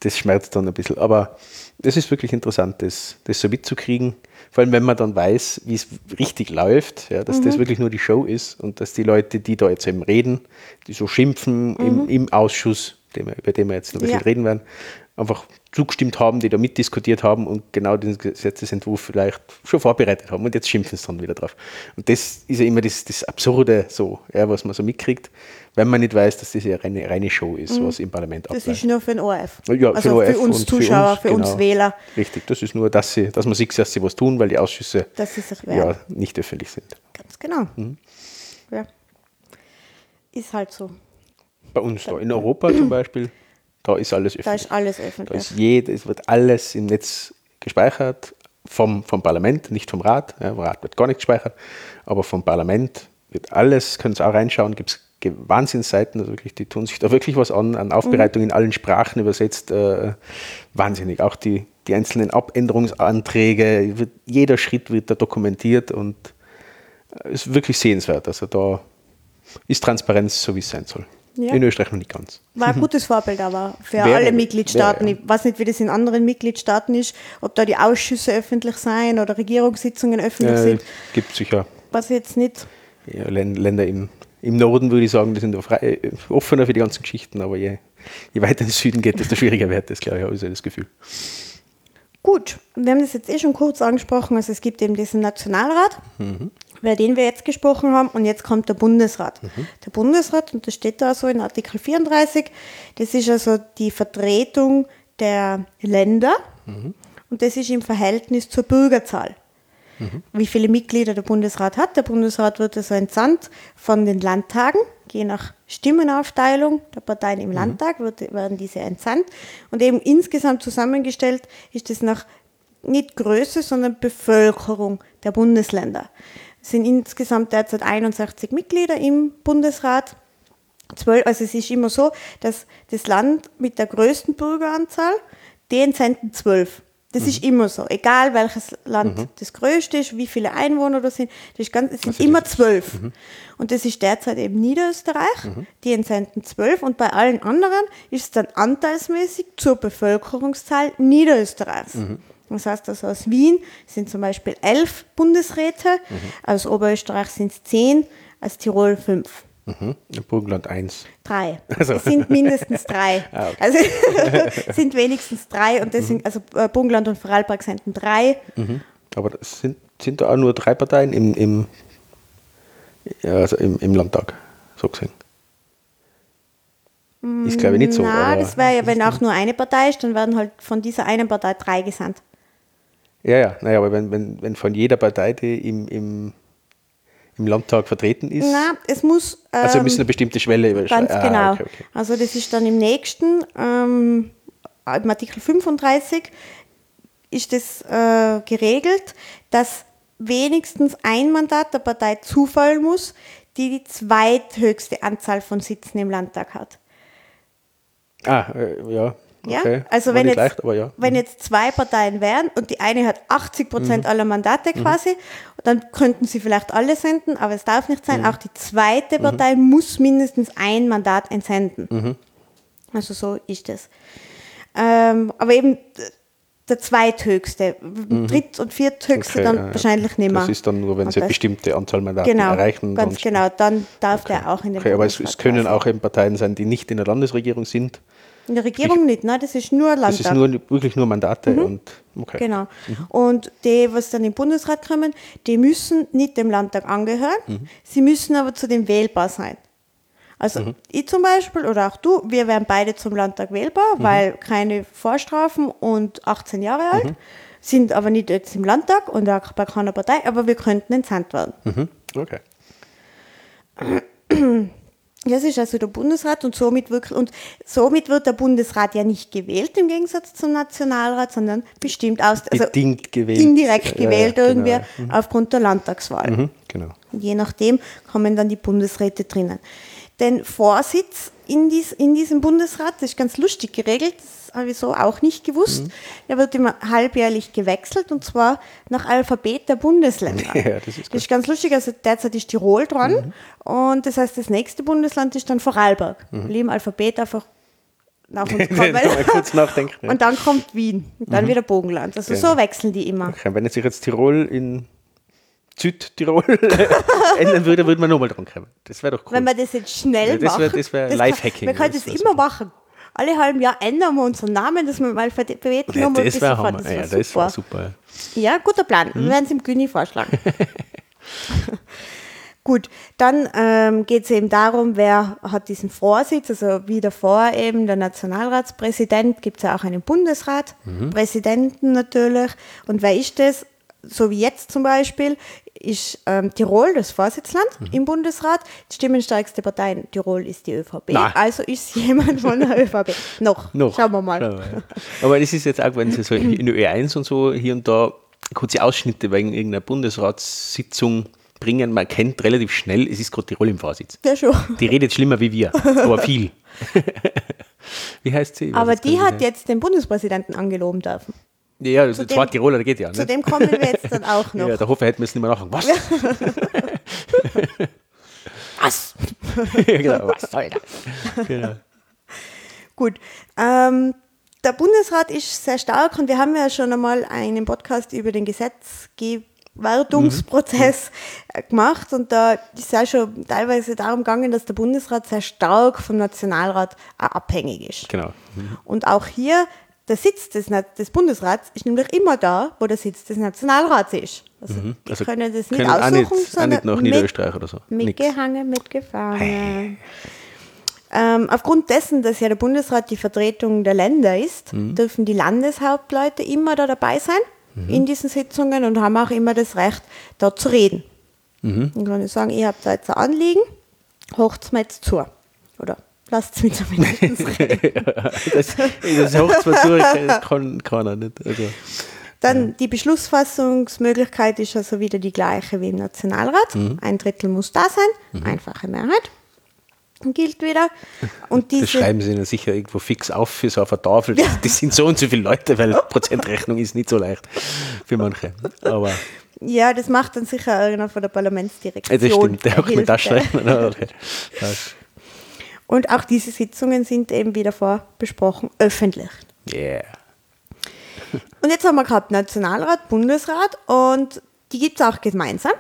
Das schmerzt dann ein bisschen. Aber das ist wirklich interessant, das, das so mitzukriegen. Vor allem, wenn man dann weiß, wie es richtig läuft, ja, dass mhm. das wirklich nur die Show ist und dass die Leute, die da jetzt eben reden, die so schimpfen mhm. im, im, Ausschuss, wir, über den wir jetzt noch ein bisschen ja. reden werden, einfach zugestimmt haben, die da mitdiskutiert haben und genau den Gesetzesentwurf vielleicht schon vorbereitet haben und jetzt schimpfen sie dann wieder drauf. Und das ist ja immer das, das Absurde so, ja, was man so mitkriegt, wenn man nicht weiß, dass das ja eine reine Show ist, mhm. was im Parlament abläuft. Das ist nur für den ORF. Ja, also für, für uns Zuschauer, für uns, für uns genau. Wähler. Richtig, das ist nur, dass, sie, dass man sieht, dass sie was tun, weil die Ausschüsse ja, nicht öffentlich sind. Ganz genau. Mhm. Ja. Ist halt so. Bei uns da in Europa zum Beispiel da ist alles öffentlich. Da ist alles öffentlich. Da ist jede, es wird alles im Netz gespeichert, vom, vom Parlament, nicht vom Rat. Ja, vom Rat wird gar nicht gespeichert, aber vom Parlament wird alles, können Sie auch reinschauen, gibt es Wahnsinnsseiten, also wirklich, die tun sich da wirklich was an, an Aufbereitung mhm. in allen Sprachen übersetzt. Äh, wahnsinnig. Auch die, die einzelnen Abänderungsanträge, wird, jeder Schritt wird da dokumentiert und äh, ist wirklich sehenswert. Also da ist Transparenz so, wie es sein soll. Ja. In Österreich noch nicht ganz. War ein gutes Vorbild aber für wäre, alle Mitgliedstaaten. Wäre, ja. Ich weiß nicht, wie das in anderen Mitgliedstaaten ist, ob da die Ausschüsse öffentlich sein oder Regierungssitzungen öffentlich äh, sind. Gibt sicher. Was jetzt nicht. Ja, Länder im, im Norden würde ich sagen, die sind frei, offener für die ganzen Geschichten, aber je, je weiter in den Süden geht, desto schwieriger wird das, glaube ich, habe ich so das Gefühl. Gut, wir haben das jetzt eh schon kurz angesprochen. Also es gibt eben diesen Nationalrat. Mhm über den wir jetzt gesprochen haben. Und jetzt kommt der Bundesrat. Mhm. Der Bundesrat, und das steht da so in Artikel 34, das ist also die Vertretung der Länder mhm. und das ist im Verhältnis zur Bürgerzahl. Mhm. Wie viele Mitglieder der Bundesrat hat. Der Bundesrat wird also entsandt von den Landtagen, je nach Stimmenaufteilung der Parteien im mhm. Landtag wird, werden diese entsandt. Und eben insgesamt zusammengestellt ist es nach nicht Größe, sondern Bevölkerung der Bundesländer. Es sind insgesamt derzeit 61 Mitglieder im Bundesrat. also es ist immer so, dass das Land mit der größten Bürgeranzahl, den senden zwölf. Das ist immer so. Egal welches Land das größte ist, wie viele Einwohner da sind, das ist ganz, es sind Also immer zwölf. Und das ist derzeit eben Niederösterreich. Die entsenden zwölf. Und bei allen anderen ist es dann anteilsmäßig zur Bevölkerungszahl Niederösterreichs. Das heißt also aus Wien sind zum Beispiel elf Bundesräte, aus Oberösterreich sind es zehn, aus Tirol fünf. Mhm. Burgenland 1. Drei. Also. Es sind mindestens drei. Ah, okay. Also es sind wenigstens drei und deswegen, also äh, Burgenland und Vorarlberg senden drei. Mhm. Aber sind, sind da auch nur drei Parteien im, im, also im, im Landtag, so gesehen. Ist glaube ich nicht so. Na, aber- das wäre ja, wenn auch nur eine Partei ist, dann werden halt von dieser einen Partei drei gesandt. Ja, ja, naja, aber wenn, wenn, wenn von jeder Partei, die im, im, im Landtag vertreten ist, Na, es muss. Ähm, also müssen eine bestimmte Schwelle überschreiten. Ganz genau. okay, okay. Also das ist dann im nächsten, ähm, im Artikel 35 ist das äh, geregelt, dass wenigstens ein Mandat der Partei zufallen muss, die die zweithöchste Anzahl von Sitzen im Landtag hat. Ah, äh, ja. Ja? Okay. Also wenn jetzt, leicht, aber ja. Mhm. wenn jetzt zwei Parteien wären und die eine hat 80 Prozent aller Mandate quasi, dann könnten sie vielleicht alle senden, aber es darf nicht Mhm. sein. Auch die zweite Partei muss mindestens ein Mandat entsenden. Mhm. Also so ist es. Ähm, aber eben der zweithöchste, dritt- und vierthöchste Mhm. Okay, dann ja, wahrscheinlich nicht mehr. Das ist dann nur, wenn Und sie eine bestimmte Anzahl Mandaten Genau, erreichen. ganz genau. Dann darf der auch in den Okay, aber es, es können quasi. auch eben Parteien sein, die nicht in der Landesregierung sind. In der Regierung nicht, nein, das ist nur Landtag. Das ist nur, wirklich nur Mandate und okay. Genau. Und die, was dann im Bundesrat kommen, die müssen nicht dem Landtag angehören, Mhm. sie müssen aber zu dem wählbar sein. Also Mhm. ich zum Beispiel oder auch du, wir wären beide zum Landtag wählbar, Mhm. weil keine Vorstrafen und 18 Jahre alt, sind aber nicht jetzt im Landtag und auch bei keiner Partei, aber wir könnten entsandt werden. Mhm. Okay. Das ist also der Bundesrat und somit, wirklich, und somit wird der Bundesrat ja nicht gewählt im Gegensatz zum Nationalrat, sondern bestimmt aus, also Bedingt gewählt. indirekt Ja, ja, gewählt genau. irgendwie aufgrund der Landtagswahl. Mhm, genau. Und je nachdem kommen dann die Bundesräte drinnen. Den Vorsitz in, dies, in diesem Bundesrat, das ist ganz lustig geregelt, das habe ich so auch nicht gewusst. Mhm. Der wird immer halbjährlich gewechselt und zwar nach Alphabet der Bundesländer. Ja, das ist. Mhm. Das ist ganz lustig, also derzeit ist Tirol dran und das heißt, das nächste Bundesland ist dann Vorarlberg. Mhm. Im Alphabet einfach nach uns kommen. Kurz nachdenken. Ja. Und dann kommt Wien und dann wieder Bogenland. Also Genau. so wechseln die immer. Okay, wenn jetzt sich jetzt Tirol in Südtirol ändern würde, würde man nochmal dran kommen. Das wäre doch cool. Wenn wir das jetzt schnell das wär- machen. das wär kann- Lifehacking, Wir können das das, immer machen. Alle halben Jahr ändern wir unseren Namen, dass wir mal Alphabet ja, nochmal ein das bisschen wäre fahren. Das Ja, wär das super. wäre super. Ja, guter Plan. Mhm. Wir werden es im Güni vorschlagen. Gut, dann ähm, geht es eben darum, wer hat diesen Vorsitz, also wie davor eben der Nationalratspräsident, gibt es ja auch einen Bundesrat, Mhm. Präsidenten natürlich. Und wer ist das? So wie jetzt zum Beispiel, ist ähm, Tirol das Vorsitzland Mhm. im Bundesrat. Die stimmenstärkste Partei in Tirol ist die ÖVP. Nein. Also ist jemand von der ÖVP. Noch. Noch. Schauen wir mal. Ja. Aber das ist jetzt auch, wenn Sie so in Ö1 und so hier und da kurze Ausschnitte wegen irgendeiner Bundesratssitzung bringen, man kennt relativ schnell, es ist gerade Tirol im Vorsitz. Ja, schon. Die redet schlimmer wie wir, aber viel. wie heißt sie? Weiß Aber die hat jetzt den Bundespräsidenten angeloben dürfen. Ja, das zu zwei dem- Tiroler, das geht ja. Zu Ne? dem kommen wir jetzt dann auch noch. Ja, der Hofer hätte nicht mehr nachfragen. Was? Was? genau. Was soll das? Genau. Gut. Ähm, der Bundesrat ist sehr stark und wir haben ja schon einmal einen Podcast über den Gesetzgebungsprozess äh, gemacht und da ist ja schon teilweise darum gegangen, dass der Bundesrat sehr stark vom Nationalrat abhängig ist. genau. Und auch hier, der Sitz des, des Bundesrats ist nämlich immer da, wo der Sitz des Nationalrats ist. Also, Also die können das nicht können auch aussuchen, nicht, auch sondern nicht nach Niederösterreich oder so. Nix. Mitgehangen, mitgefangen. Ähm, aufgrund dessen, dass ja der Bundesrat die Vertretung der Länder ist, Mhm. dürfen die Landeshauptleute immer da dabei sein Mhm. in diesen Sitzungen und haben auch immer das Recht, dort zu reden. Mhm. Dann kann ich sagen, ihr habt da jetzt ein Anliegen, hocht's mir jetzt zu. Oder lasst es mich zumindest reden. Das, das hoch zwar zu, das kann keiner nicht. Also, Dann die Beschlussfassungsmöglichkeit ist also wieder die gleiche wie im Nationalrat. Mhm. Ein Drittel muss da sein, einfache Mehrheit. gilt wieder. Und diese, Das schreiben sie ihnen sicher irgendwo fix auf für so auf eine Tafel. Das, das sind so und so viele Leute, weil Prozentrechnung ist nicht so leicht für manche. Aber ja, das macht dann sicher einer von der Parlamentsdirektion. das stimmt, der auch mit. Taschenrechner. Und auch diese Sitzungen sind eben wieder vorbesprochen öffentlich. Yeah. Und jetzt haben wir gehabt Nationalrat, Bundesrat und die gibt es auch gemeinsam.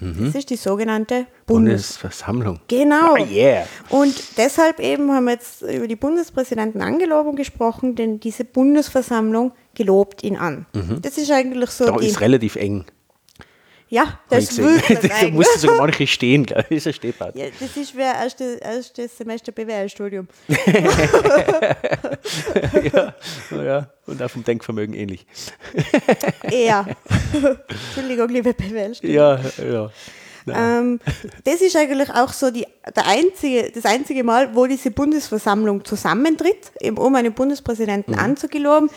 Das ist die sogenannte Bundes... Bundesversammlung. Genau. Ah, yeah. Und deshalb eben haben wir jetzt über die Bundespräsidentenangelobung gesprochen, denn diese Bundesversammlung gelobt ihn an. Das ist eigentlich so Da ist relativ eng. Ja, das gesehen. wirklich Da mussten sogar manche stehen, glaube ich. Das ist ein Stehpart. ja, das ist wie ein erstes, erstes Semester BWL-Studium. ja. ja. Und auch vom Denkvermögen ähnlich. Eher. Entschuldigung, liebe BWL-Studium. Ja, ja. Ähm, das ist eigentlich auch so die, der einzige, das einzige Mal, wo diese Bundesversammlung zusammentritt, eben um einen Bundespräsidenten Mhm. anzugeloben.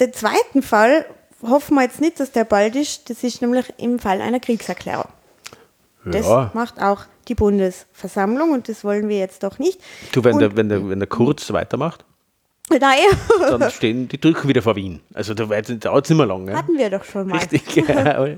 Den zweiten Fall hoffen wir jetzt nicht, dass der bald ist. Das ist nämlich im Fall einer Kriegserklärung. Das ja. macht auch die Bundesversammlung und das wollen wir jetzt doch nicht. Du, wenn und, der, wenn, der, wenn der Kurz weitermacht, Nein, dann stehen die drücken wieder vor Wien. Also da dauert es nicht mehr lang. Ja? hatten wir doch schon mal. Richtig. Ja.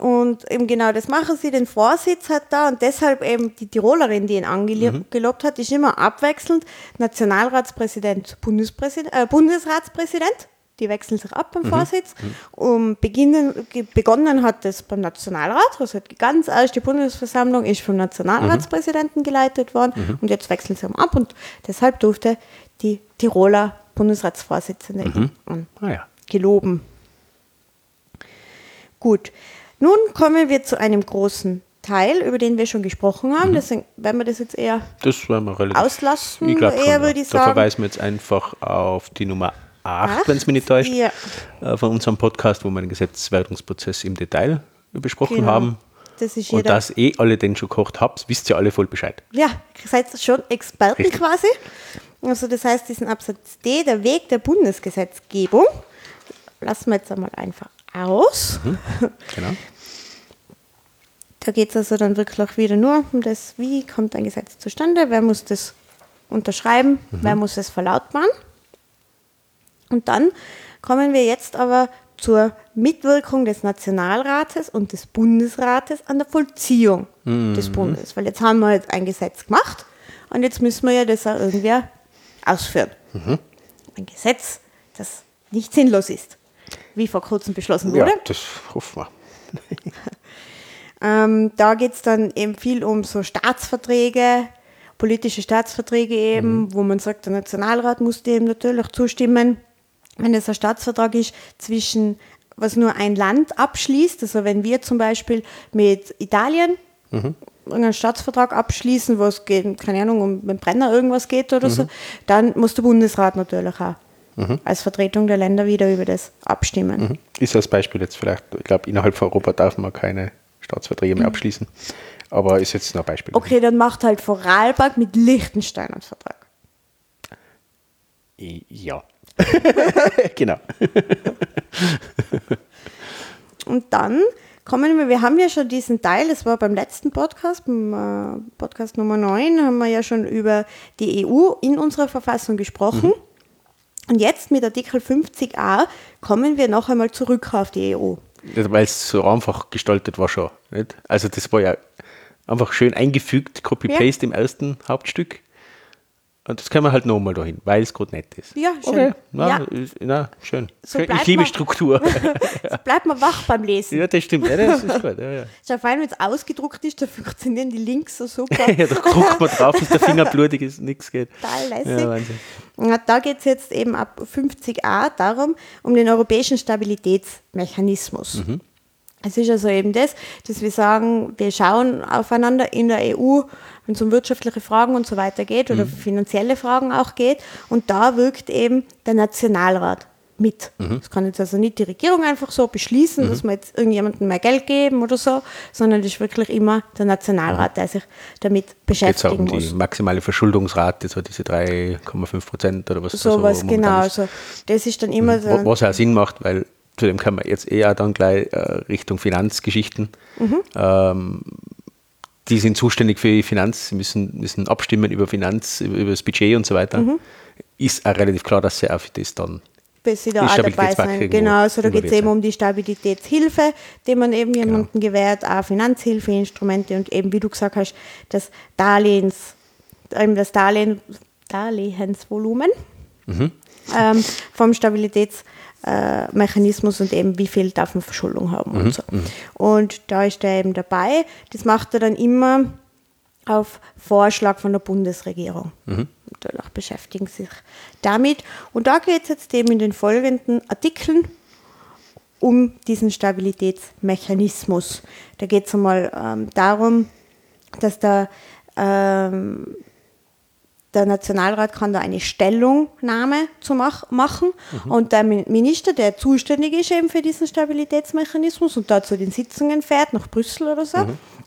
Und eben genau das machen sie, den Vorsitz hat da und deshalb eben die Tirolerin, die ihn angelobt hat, ist immer abwechselnd Nationalratspräsident, Bundespräsident, äh, Bundesratspräsident. Die wechseln sich ab beim Vorsitz. Um beginnen, ge- begonnen hat das beim Nationalrat, also die ganz erste Bundesversammlung ist vom Nationalratspräsidenten geleitet worden und jetzt wechseln sie ab und deshalb durfte die Tiroler Bundesratsvorsitzende an Ah, ja. geloben. Gut, nun kommen wir zu einem großen Teil, über den wir schon gesprochen haben. Deswegen werden wir das jetzt eher Das werden wir relativ. auslassen. Ich schon. eher würde ich Da sagen. verweisen wir jetzt einfach auf die Nummer 8, Acht, wenn es mich nicht täuscht, ja. äh, von unserem Podcast, wo wir den Gesetzeswerdungsprozess im Detail besprochen Genau. haben. Das ist Und dass eh alle den schon gekocht habt, wisst ihr alle voll Bescheid. Ja, seid schon Experten Richtig. quasi. Also das heißt, diesen Absatz D, der Weg der Bundesgesetzgebung, lassen wir jetzt einmal einfach aus. Genau. Da geht es also dann wirklich wieder nur um das, wie kommt ein Gesetz zustande, wer muss das unterschreiben, wer muss es verlautbaren. Und dann kommen wir jetzt aber zur Mitwirkung des Nationalrates und des Bundesrates an der Vollziehung des Bundes. Weil jetzt haben wir jetzt ein Gesetz gemacht und jetzt müssen wir ja das auch irgendwie ausführen. Ein Gesetz, das nicht sinnlos ist, wie vor kurzem beschlossen Ja, wurde. das hoffen wir. Ähm, da geht es dann eben viel um so Staatsverträge, politische Staatsverträge eben, wo man sagt, der Nationalrat muss dem natürlich zustimmen. Wenn es ein Staatsvertrag ist zwischen, was nur ein Land abschließt, also wenn wir zum Beispiel mit Italien einen Staatsvertrag abschließen, wo es geht, keine Ahnung, um den Brenner irgendwas geht oder so, dann muss der Bundesrat natürlich auch als Vertretung der Länder wieder über das abstimmen. Mhm. Ist als Beispiel jetzt vielleicht, ich glaube, innerhalb von Europa darf man keine Staatsverträge mehr abschließen. Aber ist jetzt nur ein Beispiel. Okay, dann macht halt Vorarlberg mit Liechtenstein einen Vertrag. Ja. genau. Und dann kommen wir, wir haben ja schon diesen Teil, das war beim letzten Podcast, beim äh, Podcast Nummer 9, haben wir ja schon über die EU in unserer Verfassung gesprochen. Und jetzt mit Artikel 50a kommen wir noch einmal zurück auf die EU. Weil es so einfach gestaltet war schon. Nicht? Also das war ja einfach schön eingefügt, Copy-Paste im ersten Hauptstück. Und das können wir halt nochmal dahin, weil es gerade nett ist. Ja, schön. Okay, na, Ja. ist- na schön. So ich liebe man- Struktur. Jetzt bleibt man wach beim Lesen. ja, das stimmt. Ja, das ist gut. Ja, ja. Ist ja fein, wenn es ausgedruckt ist, da funktionieren die Links so super. ja, da guckt man drauf, dass der Finger blutig ist, nichts geht. Total lässig. Ja, Wahnsinn. Ja, da geht es jetzt eben ab 50a darum, um den europäischen Stabilitätsmechanismus. Es ist also eben das, dass wir sagen, wir schauen aufeinander in der EU, wenn es um wirtschaftliche Fragen und so weiter geht oder finanzielle Fragen auch geht. Und da wirkt eben der Nationalrat mit. Das kann jetzt also nicht die Regierung einfach so beschließen, dass wir jetzt irgendjemandem mehr Geld geben oder so, sondern das ist wirklich immer der Nationalrat, der sich damit Geht es auch um muss. die maximale Verschuldungsrate, so diese 3,5 Prozent oder was Sowas, so momentan genau. Also das ist dann immer so. Was auch Sinn macht, weil zu dem kann man jetzt eher dann gleich äh, Richtung Finanzgeschichten. Mhm. Ähm, die sind zuständig für die Finanz, sie müssen, müssen abstimmen über Finanz, über, über das Budget und so weiter. Mhm. Ist auch relativ klar, dass sie auch für das dann bis sie da auch dabei irgendwo Genau, also da geht es eben um die Stabilitätshilfe, die man eben Genau. jemandem gewährt, auch Finanzhilfeinstrumente und eben, wie du gesagt hast, das Darlehens, eben das Darlehen, Darlehensvolumen Mhm. ähm, vom Stabilitätsmechanismus äh, Mechanismus und eben wie viel darf man Verschuldung haben Mhm. und so. Und da ist er eben dabei. Das macht er dann immer auf Vorschlag von der Bundesregierung. Mhm. Und danach beschäftigen sie sich damit. Und da geht es jetzt eben in den folgenden Artikeln um diesen Stabilitätsmechanismus. Da geht es einmal ähm, darum, dass der, ähm, der Nationalrat kann da eine Stellungnahme zu mach, machen und der Min- Minister, der zuständig ist eben für diesen Stabilitätsmechanismus und da zu den Sitzungen fährt, nach Brüssel oder so,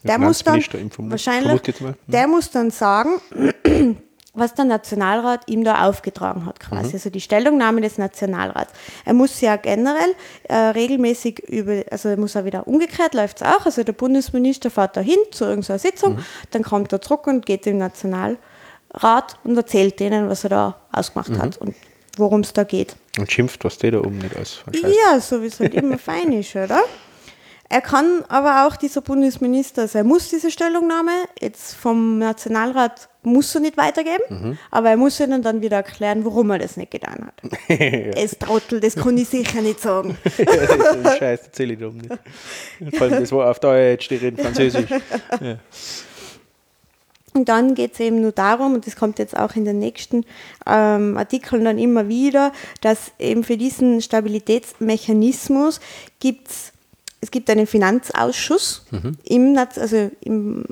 der muss dann wahrscheinlich, mal. der muss dann sagen, was der Nationalrat ihm da aufgetragen hat, quasi. Mhm. Also die Stellungnahme des Nationalrats. Er muss ja generell äh, regelmäßig über, also er muss auch wieder umgekehrt, läuft es auch. Also der Bundesminister fährt da hin zu irgendeiner Sitzung, Mhm. dann kommt er zurück und geht im Nationalrat und erzählt denen, was er da ausgemacht Mhm. hat und worum es da geht. und schimpft, was die da oben nicht alles scheiße. Ja, so wie es halt immer fein ist, oder? Er kann aber auch dieser Bundesminister, also er muss diese Stellungnahme jetzt vom Nationalrat muss er nicht weitergeben, Mhm. aber er muss ihnen dann wieder erklären, warum er das nicht getan hat. Es Trottel, das kann ich sicher nicht sagen. das Scheiß erzähle ich da oben nicht. Vor allem, das war auf Deutsch, die reden Französisch. Und dann geht es eben nur darum, und das kommt jetzt auch in den nächsten ähm, Artikeln dann immer wieder, dass eben für diesen Stabilitätsmechanismus gibt's es gibt einen Finanzausschuss im, Naz- also im,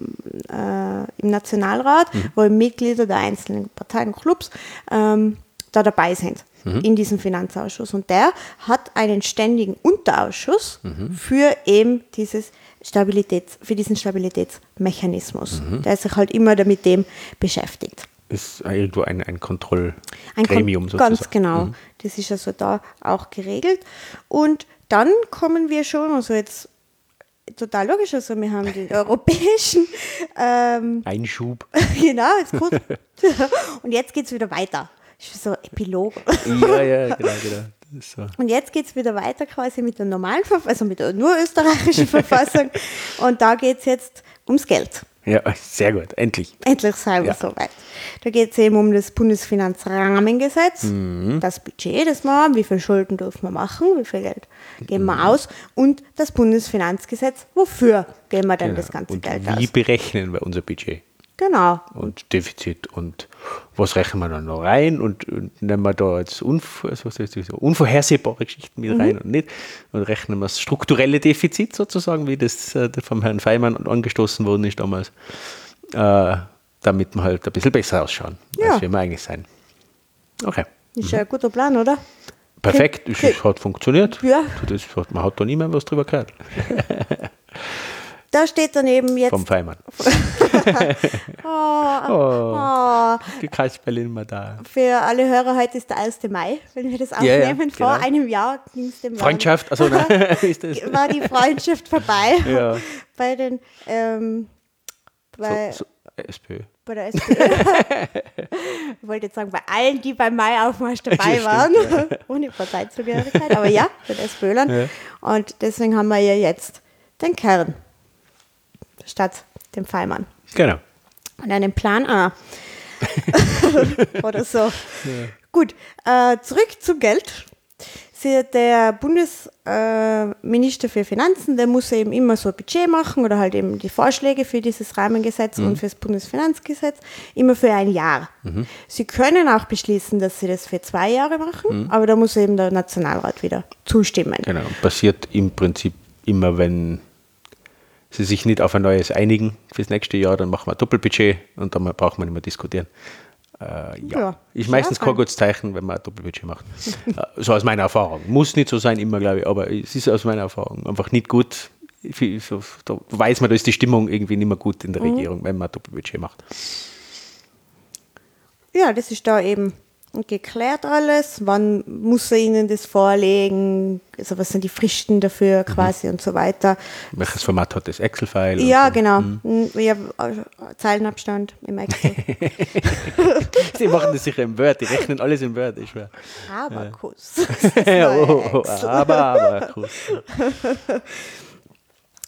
äh, im Nationalrat, wo Mitglieder der einzelnen Parteien und Clubs ähm, da dabei sind in diesem Finanzausschuss. Und der hat einen ständigen Unterausschuss für eben dieses Stabilitäts, für diesen Stabilitätsmechanismus, der sich halt immer damit dem beschäftigt. Ist irgendwo ein, ein Ein Kontrollgremium Kon- sozusagen. Ganz genau. Das ist also da auch geregelt. Und dann kommen wir schon, also jetzt total logisch, also wir haben den europäischen, ähm, Einschub. genau, ist gut. Und jetzt geht es wieder weiter. Ist so Epilog. Ja, ja, genau, genau. So. Und jetzt geht es wieder weiter quasi mit der normalen Verfassung, also mit der nur österreichischen Verfassung. Und da geht es jetzt ums Geld. Ja, sehr gut, endlich. Endlich sind wir Ja. soweit. Da geht es eben um das Bundesfinanzrahmengesetz, Mhm. das Budget, das wir haben, wie viel Schulden dürfen wir machen, wie viel Geld geben Mhm. wir aus und das Bundesfinanzgesetz, wofür geben wir denn Genau. das ganze Und Geld wie aus. berechnen wir unser Budget? Genau. Und Defizit und was rechnen wir dann noch rein und, und nehmen wir da jetzt unv also unvorhersehbare Geschichten mit rein und nicht und rechnen wir das strukturelle Defizit sozusagen, wie das äh, vom Herrn Feimann angestoßen worden ist damals, äh, damit wir halt ein bisschen besser ausschauen, Ja. als wir eigentlich sein. Okay. Ist ja ein guter Plan, oder? Perfekt, es hat funktioniert. Ja. Das, hat- man hat da niemand was drüber gehört. Da steht dann eben jetzt. Vom Feimann. Oh, Oh, oh, die Kasperle immer da. für alle Hörer, heute ist der 1. Mai, wenn wir das Ja, ja, aufnehmen. Vor genau. einem Jahr ging es dem Freundschaft, also nein, ist das. war die Freundschaft vorbei Ja. bei den ähm, bei, So, so, SPÖ. bei der SPÖ. ich wollte jetzt sagen, bei allen, die beim Mai-Aufmarsch dabei Ja, waren, stimmt, ohne Parteizugehörigkeit, aber ja, bei den SPÖlern. Ja. Und deswegen haben wir ja jetzt den Kern statt dem Feimann. Genau. Und einen Plan A. Oder so. Gut, äh, zurück zum Geld. Der Bundesminister für Finanzen, der muss eben immer so ein Budget machen oder halt eben die Vorschläge für dieses Rahmengesetz und für das Bundesfinanzgesetz immer für ein Jahr. Sie können auch beschließen, dass sie das für zwei Jahre machen, aber da muss eben der Nationalrat wieder zustimmen. Genau. Passiert im Prinzip immer, wenn sie sich nicht auf ein neues einigen fürs nächste Jahr, dann machen wir ein Doppelbudget und dann braucht man nicht mehr diskutieren. Äh, ja. Ja, ist ist meistens kein gutes Zeichen, wenn man ein Doppelbudget macht. Äh, so aus meiner Erfahrung. Muss nicht so sein, immer, glaube ich, aber es ist aus meiner Erfahrung einfach nicht gut. So- Da weiß man, da ist die Stimmung irgendwie nicht mehr gut in der Regierung, wenn man ein Doppelbudget macht. Ja, das ist da eben geklärt alles, wann muss er Ihnen das vorlegen, also was sind die Fristen dafür quasi und so weiter. Welches Format hat das Excel-File? und Ja, so? genau. Mhm. Ja, äh, Zeilenabstand im Excel. Sie machen das sicher im Word, die rechnen alles im Word, ich schwör. Abakus. oh, oh, aber, aber, cool.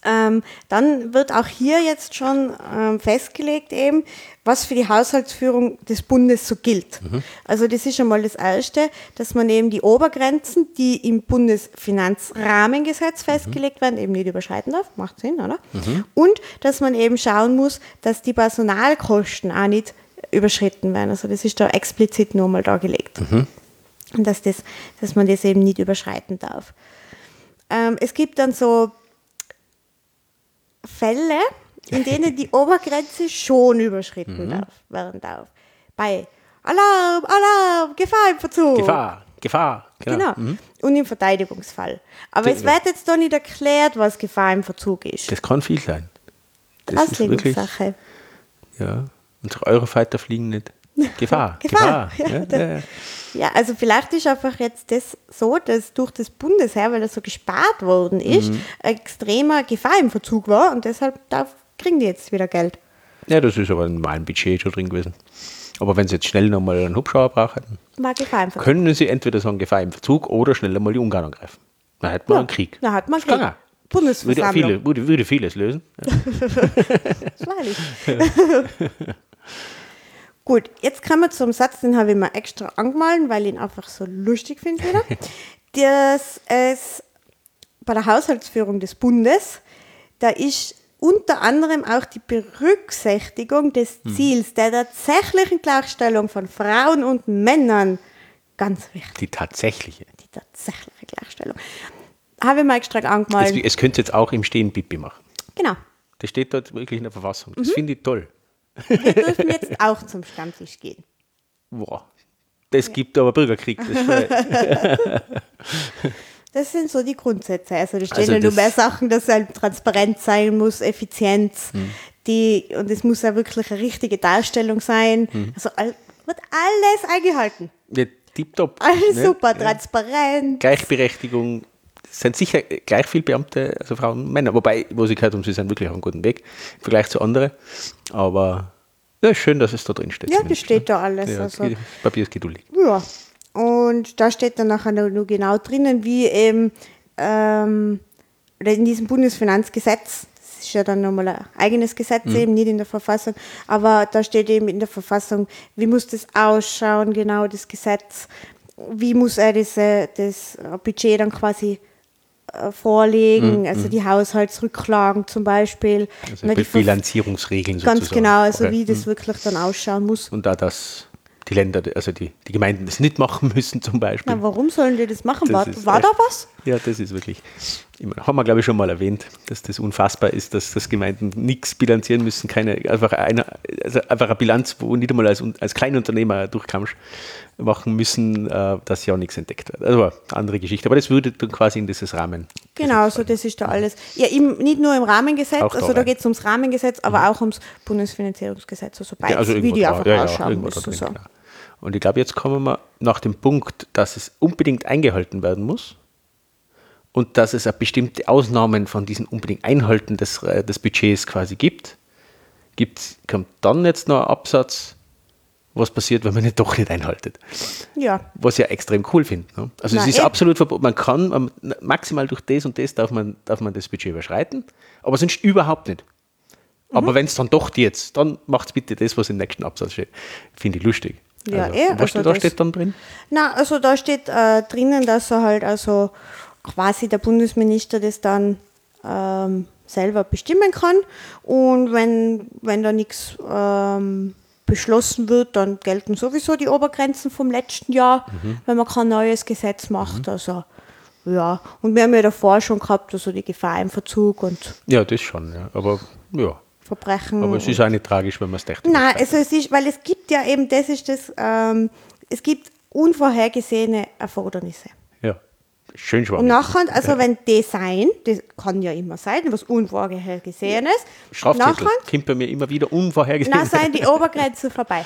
Ähm, dann wird auch hier jetzt schon ähm, festgelegt, eben, was für die Haushaltsführung des Bundes so gilt. Also das ist schon mal das Erste, dass man eben die Obergrenzen, die im Bundesfinanzrahmengesetz festgelegt werden, eben nicht überschreiten darf. Macht Sinn, oder? Und dass man eben schauen muss, dass die Personalkosten auch nicht überschritten werden. Also das ist da explizit nochmal dargelegt. Und dass, das, dass man das eben nicht überschreiten darf. Ähm, es gibt dann so Fälle, in denen die Obergrenze schon überschritten darf, werden darf. Bei Alarm, Alarm, Gefahr im Verzug. Gefahr, Gefahr. Genau. Und im Verteidigungsfall. Aber Das- es wird jetzt da nicht erklärt, was Gefahr im Verzug ist. Das kann viel sein. Das ist wirklich, Auslegungssache. ja. Unsere Eurofighter fliegen nicht. Gefahr, Gefahr, Gefahr. ja, Ja, ja, ja. Also vielleicht ist einfach jetzt das so, dass durch das Bundesheer, weil das so gespart worden ist, Mhm. extremer Gefahr im Verzug war und deshalb kriegen die jetzt wieder Geld. ja, das ist aber in meinem Budget schon drin gewesen. Aber wenn Sie jetzt schnell nochmal einen Hubschrauber brauchen, können Sie entweder sagen Gefahr im Verzug oder schneller mal die Ungarn angreifen. Dann hat man einen Krieg. dann hat man kann Krieg. auch. Bundesversammlung. Würde, viele, würde, würde vieles lösen. Ja. Gut, jetzt kommen wir zum Satz, den habe ich mir extra angemalt, weil ich ihn einfach so lustig finde wieder. Dass es bei der Haushaltsführung des Bundes, da ist unter anderem auch die Berücksichtigung des Hm. Ziels der tatsächlichen Gleichstellung von Frauen und Männern ganz wichtig. Die tatsächliche. Die tatsächliche Gleichstellung. Habe ich mal extra angemalt. Es, es könnte jetzt auch im Stehen Pipi machen. Genau. Das steht dort wirklich in der Verfassung. Mhm. Das finde ich toll. Wir dürfen jetzt auch zum Stammtisch gehen. Boah. Das gibt aber Bürgerkrieg. Das Das sind so die Grundsätze. Also da stehen Also ja nur mehr Sachen, dass es halt transparent sein muss, Effizienz, Hm. die, und es muss ja wirklich eine richtige Darstellung sein. Hm. Also wird alles eingehalten. ja, tipptopp. Alles ne? super, Ja. transparent. Gleichberechtigung. Es sind sicher gleich viele Beamte, also Frauen und Männer. Wobei, wo sie gehört haben, sie sind wirklich auf einem guten Weg im Vergleich zu anderen. Aber ja, schön, dass es da drin steht. Ja, das steht ne? da alles. Ja, also, das Papier ist geduldig. ja. Und da steht dann nachher nur genau drinnen, wie eben ähm, in diesem Bundesfinanzgesetz, das ist ja dann nochmal ein eigenes Gesetz, Mhm. eben nicht in der Verfassung, aber da steht eben in der Verfassung, wie muss das ausschauen, genau das Gesetz, wie muss er das, das Budget dann quasi äh, vorlegen, also die Haushaltsrücklagen zum Beispiel. Mhm, Also die Bilanzierungsregeln Ganz sozusagen. genau, also Okay. wie das wirklich dann ausschauen muss. Und da das die Länder, also die, die Gemeinden das nicht machen müssen zum Beispiel. Na, warum sollen die das machen? Das War, war da was? Ja, das ist wirklich, ich meine, haben wir glaube ich schon mal erwähnt, dass das unfassbar ist, dass das Gemeinden nichts bilanzieren müssen, keine, einfach eine, also einfach eine Bilanz, wo nicht einmal als, als Kleinunternehmer durchkamst, machen müssen, äh, dass ja nichts entdeckt wird. Also eine andere Geschichte, aber das würde dann quasi in dieses Rahmen. Genau, so das ist da alles. Ja, im, nicht nur im Rahmengesetz, da also da geht es ums Rahmengesetz, aber auch ums Bundesfinanzierungsgesetz, also beides, Ja, also wie die einfach ja, ja, ausschauen da müssen. drin, So. genau. Und ich glaube, jetzt kommen wir nach dem Punkt, dass es unbedingt eingehalten werden muss und dass es bestimmte Ausnahmen von diesem unbedingt Einhalten des, äh, des Budgets quasi gibt. Gibt's, kommt dann jetzt noch ein Absatz, was passiert, wenn man nicht doch nicht einhaltet. Ja, Was ich ja extrem cool finde. Ne? Also Na, es ist eh. absolut verboten. Man kann ähm, maximal durch das und das darf man, darf man das Budget überschreiten, aber sonst überhaupt nicht. Mhm. Aber wenn es dann doch jetzt, dann macht bitte das, was im nächsten Absatz steht. Finde ich lustig. Ja, also, eh, Was also steht, da steht dann drin? na, also da steht äh, drinnen, dass er halt also quasi der Bundesminister das dann ähm, selber bestimmen kann und wenn, wenn da nichts ähm, beschlossen wird, dann gelten sowieso die Obergrenzen vom letzten Jahr, Mhm. wenn man kein neues Gesetz macht. Also ja, und wir haben ja davor schon gehabt, also die Gefahr im Verzug und Ja, das schon. Ja. Aber ja, Verbrechen. aber es ist auch nicht tragisch, wenn man es echt Nein, also es ist, weil es gibt ja eben, das ist das, ähm, es gibt unvorhergesehene Erfordernisse. Ja, schön Und schwammig. nachher, also wenn die sein, das kann ja immer sein, was Unvorhergesehenes, Strafzettel nachher, kommt bei mir immer wieder unvorhergesehen. na, seien die Obergrenzen vorbei.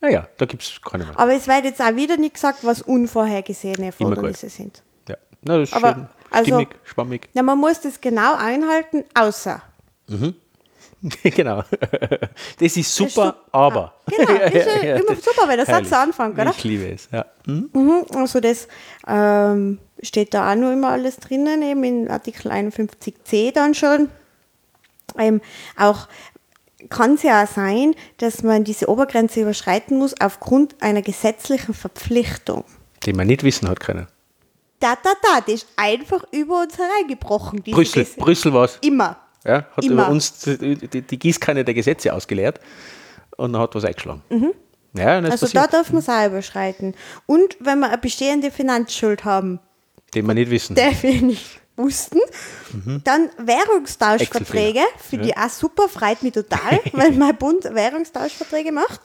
Naja, da gibt es keine mehr. Aber es wird jetzt auch wieder nicht gesagt, was unvorhergesehene Erfordernisse sind. Ja, Na, das ist Aber, schön also- stimmig, schwammig. Ja, man muss das genau einhalten, außer. genau. Das ist super, Stu- aber. Genau, ist ja, Ja, immer das- super, wenn der Satz anfängt, oder? Ich liebe es, ja. Hm? Mhm, also das ähm, steht da auch noch immer alles drinnen, eben in Artikel 51c dann schon. Ähm, auch kann es ja auch sein, dass man diese Obergrenze überschreiten muss aufgrund einer gesetzlichen Verpflichtung. Den man nicht wissen hat können. Da, da, da, das ist einfach über uns hereingebrochen. Brüssel. Brüssel war es. Immer. Ja, hat Immer. über uns die, die, die Gießkanne der Gesetze ausgeleert und dann hat was eingeschlagen. Ja, und das Also da passiert, darf man es auch überschreiten. Und wenn wir eine bestehende Finanzschuld haben, den wir nicht wissen. der wir nicht wussten. Dann Währungstauschverträge, finde ich auch super, freut mich total, weil mein Bund Währungstauschverträge macht.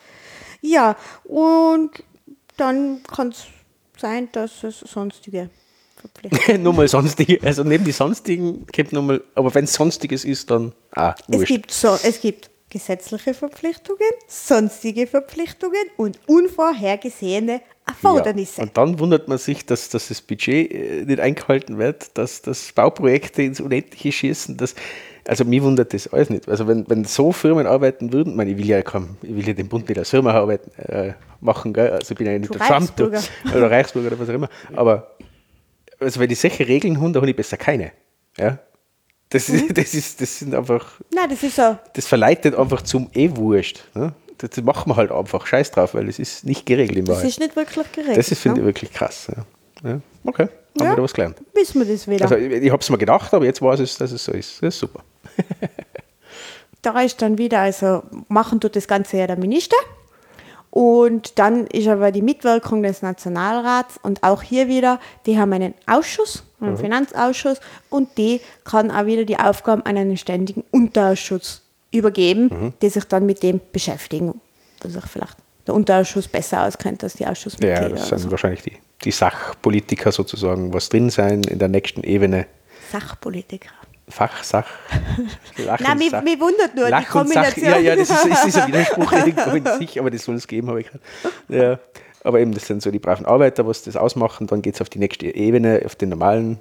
Ja, und dann kann es sein, dass es sonstige Verpflichtungen nur mal sonstige, also neben die sonstigen kommt nur mal, aber wenn es sonstiges ist, dann ah, es wurscht. gibt, so, es gibt gesetzliche Verpflichtungen, sonstige Verpflichtungen und unvorhergesehene Erfordernisse. Ja. Und dann wundert man sich, dass, dass das Budget äh, nicht eingehalten wird, dass, dass Bauprojekte ins Unendliche schießen. Dass, also mich wundert das alles nicht. Also wenn, wenn so Firmen arbeiten würden, ich, meine, ich will ja kaum, ich will ja den Bund nicht als Firma arbeiten, äh, machen, gell? also ich bin ja nicht Du der Trump oder Reichsbürger oder was auch immer. Aber also wenn die solche Regeln haben, dann habe ich besser keine. Ja? Das, Mhm. ist, das, ist, das sind einfach Nein, das ist so. das verleitet einfach zum eh wurscht. Ne? Das das machen wir halt einfach scheiß drauf, weil es ist nicht geregelt in Das Wahrheit. ist nicht wirklich geregelt. Das ist, finde ich, ne? wirklich krass. Ja. Ja. Okay, haben Ja. wir wieder was gelernt. Wissen wir das wieder. Also, ich, ich habe es mir gedacht, aber jetzt weiß ich, dass es so ist. Das ist super. da ist dann wieder, also machen tut das Ganze ja der Minister. Und dann ist aber die Mitwirkung des Nationalrats und auch hier wieder, die haben einen Ausschuss, einen Finanzausschuss und die kann auch wieder die Aufgaben an einen ständigen Unterausschuss übergeben, die sich dann mit dem beschäftigen, wo sich vielleicht der Unterausschuss besser auskennt als die Ausschussmitglieder. Ja, das sind so. wahrscheinlich die, die Sachpolitiker sozusagen, was drin sein in der nächsten Ebene. Sachpolitiker. Fach, Sach. Lach Nein, mich, mich wundert nur Lach die Sach. Kombination. Ja, ja, das ist, ist dieser Widerspruch in sich, aber das soll es geben, habe ich gehört. Ja. Aber eben, das sind so die braven Arbeiter, was das ausmachen. Dann geht es auf die nächste Ebene, auf den normalen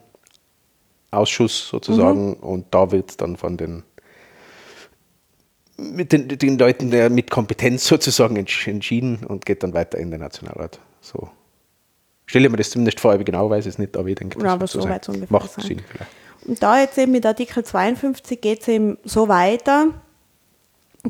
Ausschuss sozusagen. Mhm. Und da wird dann von den, mit den, den Leuten der mit Kompetenz sozusagen entsch- entschieden und geht dann weiter in den Nationalrat. So. Stelle mir das zumindest vor, ich genau weiß es nicht, aber ich denke, das Ja, aber so sein. wird's ungefähr Macht sein. Sinn vielleicht. Und da jetzt eben mit Artikel 52 geht es eben so weiter,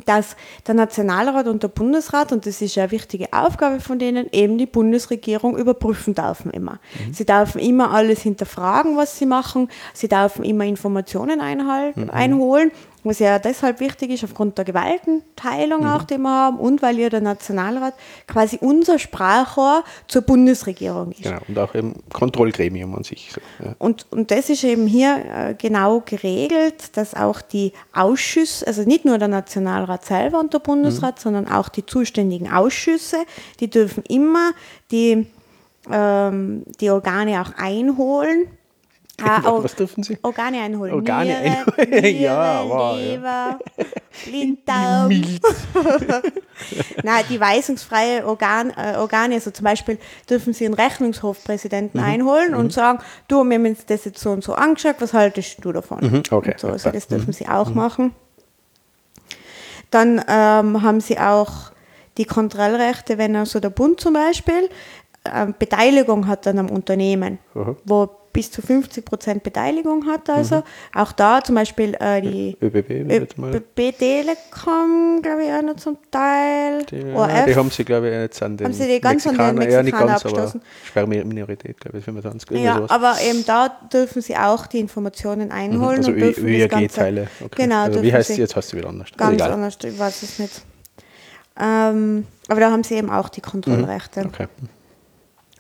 dass der Nationalrat und der Bundesrat, und das ist ja eine wichtige Aufgabe von denen, eben die Bundesregierung überprüfen dürfen immer. Sie dürfen immer alles hinterfragen, was sie machen. Sie dürfen immer Informationen einhalten, einholen, was ja deshalb wichtig ist, aufgrund der Gewaltenteilung auch, die wir haben, und weil ja der Nationalrat quasi unser Sprachrohr zur Bundesregierung ist. Genau, und auch im Kontrollgremium an sich. So, ja. Und, und das ist eben hier äh, genau geregelt, dass auch die Ausschüsse, also nicht nur der Nationalrat selber und der Bundesrat, sondern auch die zuständigen Ausschüsse, die dürfen immer die, ähm, die Organe auch einholen. Ah, Or- Was dürfen Sie? Organe einholen. Organe einholen. Niere, Ja, wow, ja. Leber, Blinddarm. Nein, die weisungsfreie Organ, äh, Organe, also zum Beispiel dürfen Sie einen Rechnungshofpräsidenten Mhm. einholen und sagen, du, wir haben uns das jetzt so und so angeschaut, was haltest du davon? Mhm, okay, so, ja, also das dürfen Sie auch machen. Dann ähm, haben Sie auch die Kontrollrechte, wenn also der Bund zum Beispiel Beteiligung hat an einem Unternehmen, Aha. wo bis zu 50 Prozent Beteiligung hat. Also auch da zum Beispiel äh, die ÖBB. ÖBB Telekom, glaube ich, auch noch zum Teil. Die, ORF. die haben sie, glaube ich, jetzt an den Haben sie die ganz an den ja, nicht ganz, aber abgestoßen? Sperrminorität, glaube ich, 25. irgendwie ja, sowas. aber eben da dürfen sie auch die Informationen einholen. also und dürfen das Ganze- ÖAG-Teile. Okay. Genau, also wie heißt sie? Jetzt heißt sie wieder anders. Ganz egal. anders, ich weiß es nicht. Ähm, aber da haben sie eben auch die Kontrollrechte. Okay.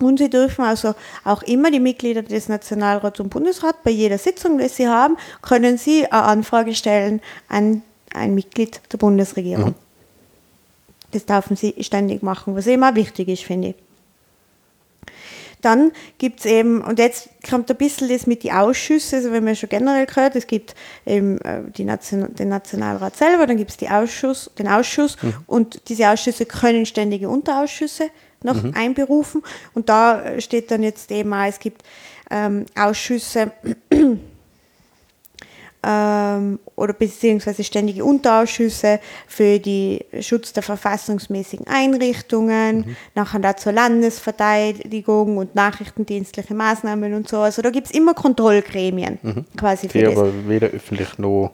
Und sie dürfen also auch immer die Mitglieder des Nationalrats und Bundesrats bei jeder Sitzung, die sie haben, können sie eine Anfrage stellen an ein Mitglied der Bundesregierung. Das dürfen sie ständig machen, was immer wichtig ist, finde ich. Dann gibt es eben, und jetzt kommt ein bisschen das mit den Ausschüssen, also wenn man schon generell gehört, es gibt eben äh, Nation, den Nationalrat selber, dann gibt es Ausschuss, den Ausschuss mhm. und diese Ausschüsse können ständige Unterausschüsse noch mhm. einberufen und da steht dann jetzt eben auch, es gibt ähm, Ausschüsse, ähm, oder beziehungsweise ständige Unterausschüsse für den Schutz der verfassungsmäßigen Einrichtungen, mhm. nachher da zur Landesverteidigung und nachrichtendienstliche Maßnahmen und so. Also da gibt es immer Kontrollgremien mhm. quasi für die das. aber weder öffentlich noch,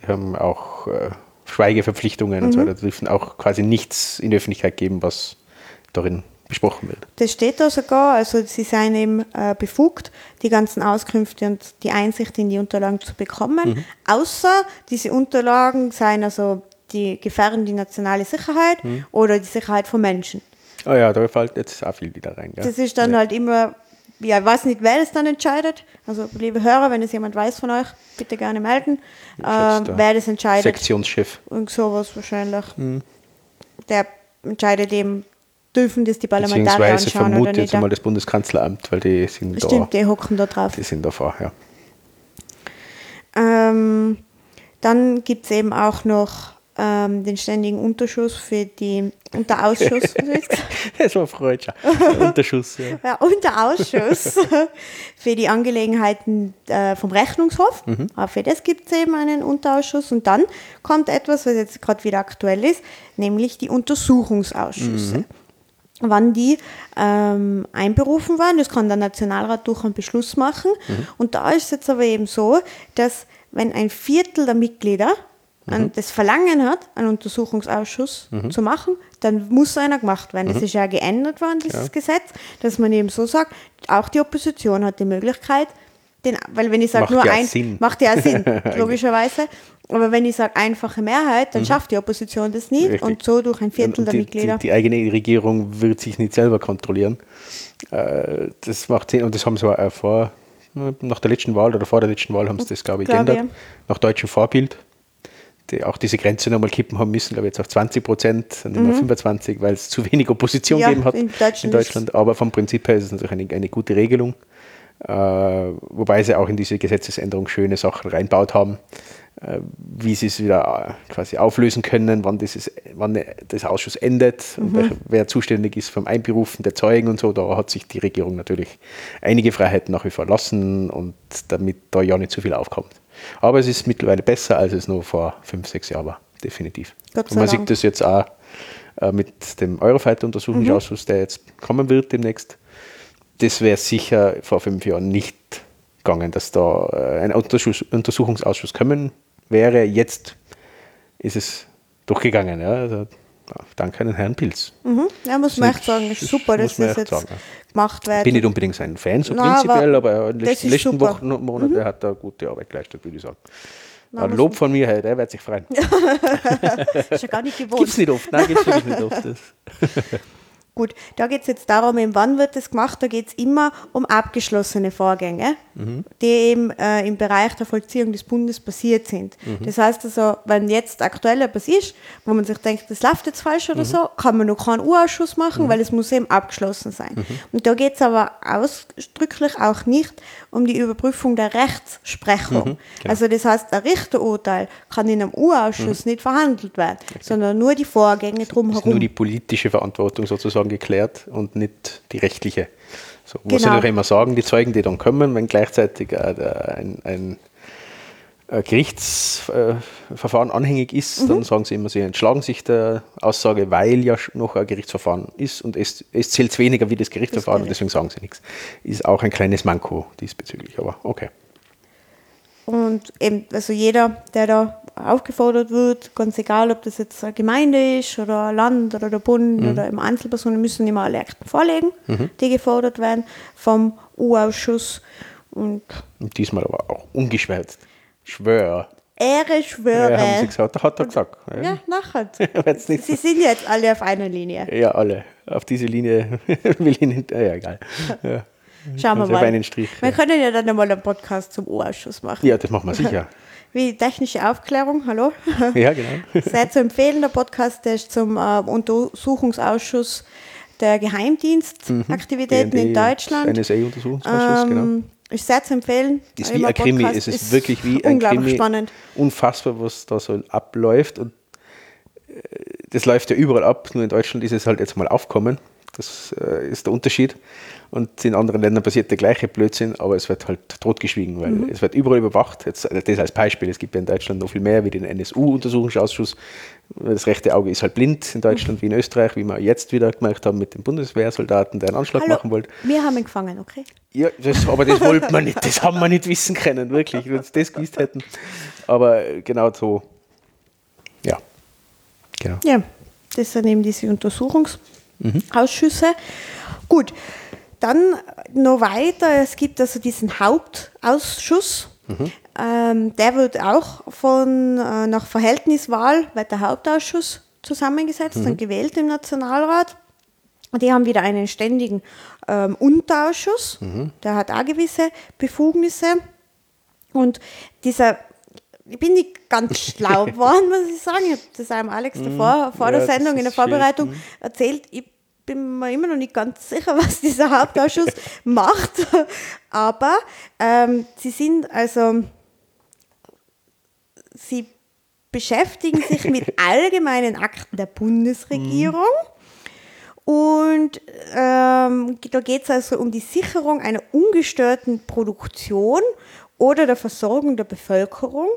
die haben auch äh, Schweigeverpflichtungen mhm. und so mhm. weiter, die dürfen auch quasi nichts in die Öffentlichkeit geben, was darin besprochen wird. Das steht da sogar, also sie seien eben äh, befugt, die ganzen Auskünfte und die Einsicht in die Unterlagen zu bekommen, mhm. außer diese Unterlagen seien also die gefährden die nationale Sicherheit mhm. oder die Sicherheit von Menschen. Oh ja, da fällt jetzt auch viel wieder rein. Gell? Das ist dann ja. halt immer, ja, ich weiß nicht, wer das dann entscheidet. Also, liebe Hörer, wenn es jemand weiß von euch, bitte gerne melden, äh, wer das entscheidet. Sektionschef. Und sowas wahrscheinlich. Mhm. Der entscheidet eben, dürfen das die Parlamentarier anschauen vermute oder nicht. jetzt einmal das Bundeskanzleramt, weil die sind Stimmt, da. Stimmt, die hocken da drauf. Die sind da vorher. Ähm, dann gibt es eben auch noch ähm, den ständigen Unterschuss für die Unterausschuss. das war Freudscher. Unterschuss. Ja. ja, Unterausschuss für die Angelegenheiten äh, vom Rechnungshof. Mhm. Auch für das gibt es eben einen Unterausschuss. Und dann kommt etwas, was jetzt gerade wieder aktuell ist, nämlich die Untersuchungsausschüsse. Mhm wann die ähm, einberufen waren. Das kann der Nationalrat durch einen Beschluss machen. Mhm. Und da ist es jetzt aber eben so, dass wenn ein Viertel der Mitglieder mhm. das Verlangen hat, einen Untersuchungsausschuss mhm. zu machen, dann muss einer gemacht werden. Das mhm. ist ja geändert worden, dieses ja. Gesetz, dass man eben so sagt, auch die Opposition hat die Möglichkeit, den, weil wenn ich sage nur ja ein, Sinn. macht ja Sinn, logischerweise. Aber wenn ich sage einfache Mehrheit, dann mhm. schafft die Opposition das nicht Richtig. und so durch ein Viertel der Mitglieder. Die, die, eigene Regierung wird sich nicht selber kontrollieren. Äh, das macht Sinn und das haben sie auch vor, nach der letzten Wahl oder vor der letzten Wahl haben sie das, glaube ich, glaube, geändert. Ja. Nach deutschem Vorbild. Die auch diese Grenze nochmal kippen haben müssen, glaube ich, jetzt auf 20 Prozent, und mhm. 25, weil es zu wenig Opposition ja, gegeben hat in Deutschland. in Deutschland. Aber vom Prinzip her ist es natürlich eine, eine gute Regelung. Äh, wobei sie auch in diese Gesetzesänderung schöne Sachen reinbaut haben, äh, wie sie es wieder äh, quasi auflösen können, wann, dieses, wann das Ausschuss endet mhm. und wer zuständig ist vom Einberufen der Zeugen und so. Da hat sich die Regierung natürlich einige Freiheiten nach wie vor lassen und damit da ja nicht zu viel aufkommt. Aber es ist mittlerweile besser, als es noch vor fünf, sechs Jahren war, definitiv. Und man sieht das jetzt auch mit dem Eurofighter-Untersuchungsausschuss, mhm. der jetzt kommen wird demnächst das wäre sicher vor fünf Jahren nicht gegangen, dass da äh, ein Untersuchungsausschuss kommen wäre. Jetzt ist es durchgegangen. Ja. Also, danke an den Herrn Pilz. Mhm. Ja, muss man echt sagen, ist super, dass das jetzt sagen. gemacht wird. Ich bin nicht unbedingt ein Fan, so Nein, prinzipiell, aber, in den letzten, letzten Wochen und Monaten mhm. hat er gute Arbeit geleistet, würde ich sagen. Nein, ein Lob von mir, hey, der wird sich freuen. ist ja gar nicht gewohnt. Gibt es nicht oft, nein, gibt es nicht oft. Gut, da geht es jetzt darum, eben, wann wird das gemacht? Da geht es immer um abgeschlossene Vorgänge, mhm. die eben äh, im Bereich der Vollziehung des Bundes passiert sind. Mhm. Das heißt also, wenn jetzt aktuell etwas ist, wo man sich denkt, das läuft jetzt falsch oder mhm. so, kann man noch keinen Urausschuss machen, mhm. weil es muss eben abgeschlossen sein. Mhm. Und da geht es aber ausdrücklich auch nicht um die Überprüfung der Rechtsprechung. Mhm, genau. Also das heißt, ein Richterurteil kann in einem Urausschuss nicht verhandelt werden, okay. sondern nur die Vorgänge drumherum. Nur die politische Verantwortung sozusagen sozusagen geklärt und nicht die rechtliche. So, genau. sie noch immer sagen, die Zeugen, die dann kommen, wenn gleichzeitig ein, ein, ein Gerichtsverfahren anhängig ist, mhm. dann sagen sie immer, sie entschlagen sich der Aussage, weil ja noch ein Gerichtsverfahren ist und es, es zählt weniger wie das Gerichtsverfahren das und deswegen sagen sie nichts. Ist auch ein kleines Manko diesbezüglich, aber okay. Und eben, also jeder, der da aufgefordert wird, ganz egal, ob das jetzt eine Gemeinde ist oder ein Land oder der Bund mhm. oder eben Einzelpersonen, müssen immer alle Akten vorlegen, mhm. die gefordert werden vom U-Ausschuss. Und, Und, diesmal aber auch ungeschwärzt. Schwör. Ehre schwöre. Ja, haben sie gesagt, hat er gesagt. Ja, ja nachher. sie sind jetzt alle auf einer Linie. Ja, alle. Auf diese Linie will ich nicht. Ja, egal. Ja. Schauen wir mal. Einen Strich, wir können ja dann einmal einen Podcast zum U-Ausschuss machen. Ja, das machen wir sicher. Wie technische Aufklärung, hallo? Ja, genau. Sehr zu empfehlen, der Podcast, ist zum äh, Untersuchungsausschuss der Geheimdienstaktivitäten BND in Deutschland. NSA-Untersuchungsausschuss, genau. Ähm, ist sehr zu empfehlen. Ist wie ein Krimi, Podcast. es ist, wirklich wie ein unglaublich Krimi. spannend. Unfassbar, was da so abläuft. Und äh, das läuft ja überall ab, nur in Deutschland ist es halt jetzt mal aufkommen. Das äh, ist der Unterschied. Und in anderen Ländern passiert der gleiche Blödsinn, aber es wird halt totgeschwiegen, weil Mhm. es wird überall überwacht. Jetzt, äh, das als Beispiel, es gibt ja in Deutschland noch viel mehr wie den NSU-Untersuchungsausschuss. Das rechte Auge ist halt blind in Deutschland wie in Österreich, wie wir jetzt wieder gemerkt haben mit den Bundeswehrsoldaten, der einen Anschlag Hallo, machen wollte. wir haben ihn gefangen, okay? Ja, das, aber das wollten wir nicht, das haben wir nicht wissen können, wirklich, wenn wir das gewusst hätten. Aber äh, genau so, ja, genau. Ja, das sind eben diese Untersuchungsausschüsse. Gut, dann noch weiter, es gibt also diesen Hauptausschuss. Ähm, der wird auch von, äh, nach Verhältniswahl, wird der Hauptausschuss zusammengesetzt und gewählt im Nationalrat. Und die haben wieder einen ständigen ähm, Unterausschuss, der hat auch gewisse Befugnisse. Und dieser, ich bin nicht ganz schlau geworden, muss ich sagen. Ich habe das einem Alex davor, vor Ja, der Sendung in der. Vorbereitung erzählt. Ich bin mir immer noch nicht ganz sicher, was dieser Hauptausschuss macht. Aber ähm, sie sind also, sie beschäftigen sich mit allgemeinen Akten der Bundesregierung. Und ähm, da geht es also um die Sicherung einer ungestörten Produktion oder der Versorgung der Bevölkerung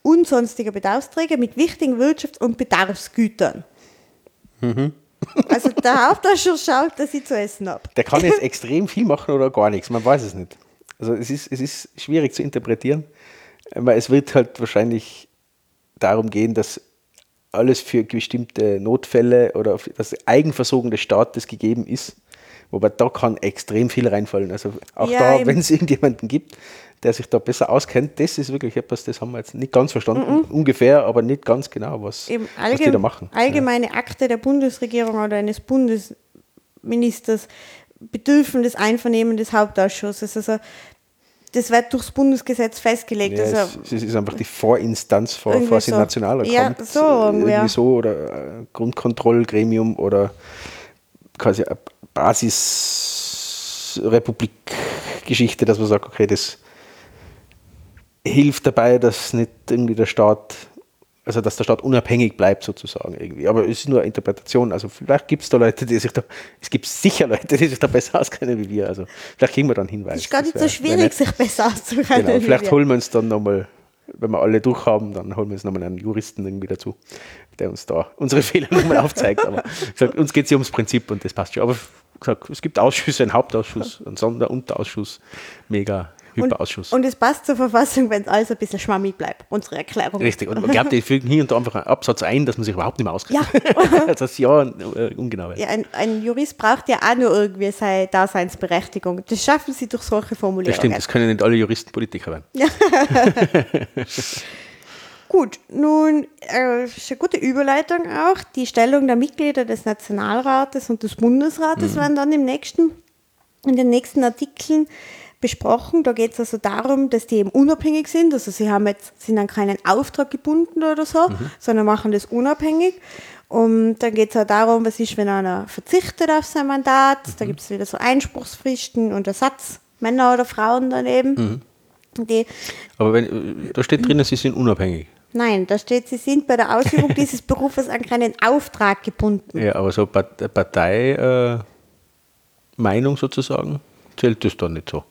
und sonstiger Bedarfsträger mit wichtigen Wirtschafts- und Bedarfsgütern. Also der Hauptausschuss schaut, dass ich zu essen habe. Der kann jetzt extrem viel machen oder gar nichts, man weiß es nicht. Also es ist, es ist schwierig zu interpretieren, weil es wird halt wahrscheinlich darum gehen, dass alles für bestimmte Notfälle oder für das Eigenversorgung des Staates gegeben ist. Wobei da kann extrem viel reinfallen. Also auch Ja, da, wenn es irgendjemanden gibt, der sich da besser auskennt, das ist wirklich etwas, das haben wir jetzt nicht ganz verstanden. Ungefähr, aber nicht ganz genau, was, was die da machen. allgemeine Akte der Bundesregierung oder eines Bundesministers bedürfen des Einvernehmen des Hauptausschusses. Also das wird durchs Bundesgesetz festgelegt. Ja, also, es, es ist einfach die Vorinstanz vor, vor so. Nationalrat Ja, kommt. so irgendwie so oder äh, Grundkontrollgremium oder quasi eine Basisrepublik-Geschichte, dass man sagt, okay, das hilft dabei, dass nicht irgendwie der Staat, also dass der Staat unabhängig bleibt sozusagen irgendwie. Aber es ist nur eine Interpretation. Also vielleicht gibt es da Leute, die sich da, es gibt sicher Leute, die sich da besser auskennen wie wir. Also vielleicht kriegen wir dann Hinweise. es ist gar nicht so schwierig, sich besser auszukennen. Genau, vielleicht holen wir uns dann nochmal, wenn wir alle durch haben, dann holen wir uns nochmal einen Juristen irgendwie dazu, der uns da unsere Fehler nochmal aufzeigt. Aber gesagt, uns geht es ja ums Prinzip und das passt schon. Aber gesagt, es gibt Ausschüsse, einen Hauptausschuss, einen Sonder- und Unterausschuss, mega Hyperausschuss. Und es passt zur Verfassung, wenn es alles ein bisschen schwammig bleibt, unsere Erklärung. Richtig, und man glaubt, die fügen hier und da einfach einen Absatz ein, dass man sich überhaupt nicht mehr auskennt. Ja. das ist ja äh, ungenau. Ja, ein, ein Jurist braucht ja auch nur irgendwie seine Daseinsberechtigung. Das schaffen sie durch solche Das Formulierungen. stimmt, das können nicht alle Juristen Politiker werden. Gut, nun äh, ist eine gute Überleitung auch. Die Stellung der Mitglieder des Nationalrates und des Bundesrates werden dann im nächsten, in den nächsten Artikeln besprochen. Da geht es also darum, dass die eben unabhängig sind. Also sie haben jetzt, sind an keinen Auftrag gebunden oder so, sondern machen das unabhängig. Und dann geht es auch darum, was ist, wenn einer verzichtet auf sein Mandat. Da gibt es wieder so Einspruchsfristen und Ersatz, Männer oder Frauen daneben. Die Aber wenn, da steht drinnen, sie sind unabhängig. Nein, da steht, Sie sind bei der Ausübung dieses Berufes an keinen Auftrag gebunden. Ja, aber so Part- Partei, äh, Meinung sozusagen, zählt das dann nicht so.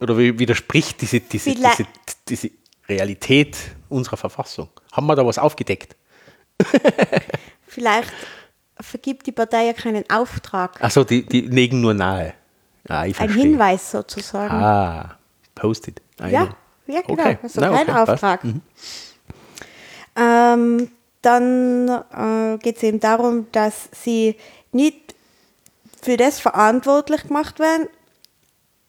Oder wie widerspricht diese, diese, diese, diese Realität unserer Verfassung? Haben wir da was aufgedeckt? Vielleicht vergibt die Partei ja keinen Auftrag. Achso, die, die legen nur nahe. Ah, Ein. Hinweis sozusagen. Ah, posted. Ah, ja, ja, genau. Okay. Also Na, kein okay. Auftrag. Ähm, dann äh, geht es eben darum, dass sie nicht für das verantwortlich gemacht werden,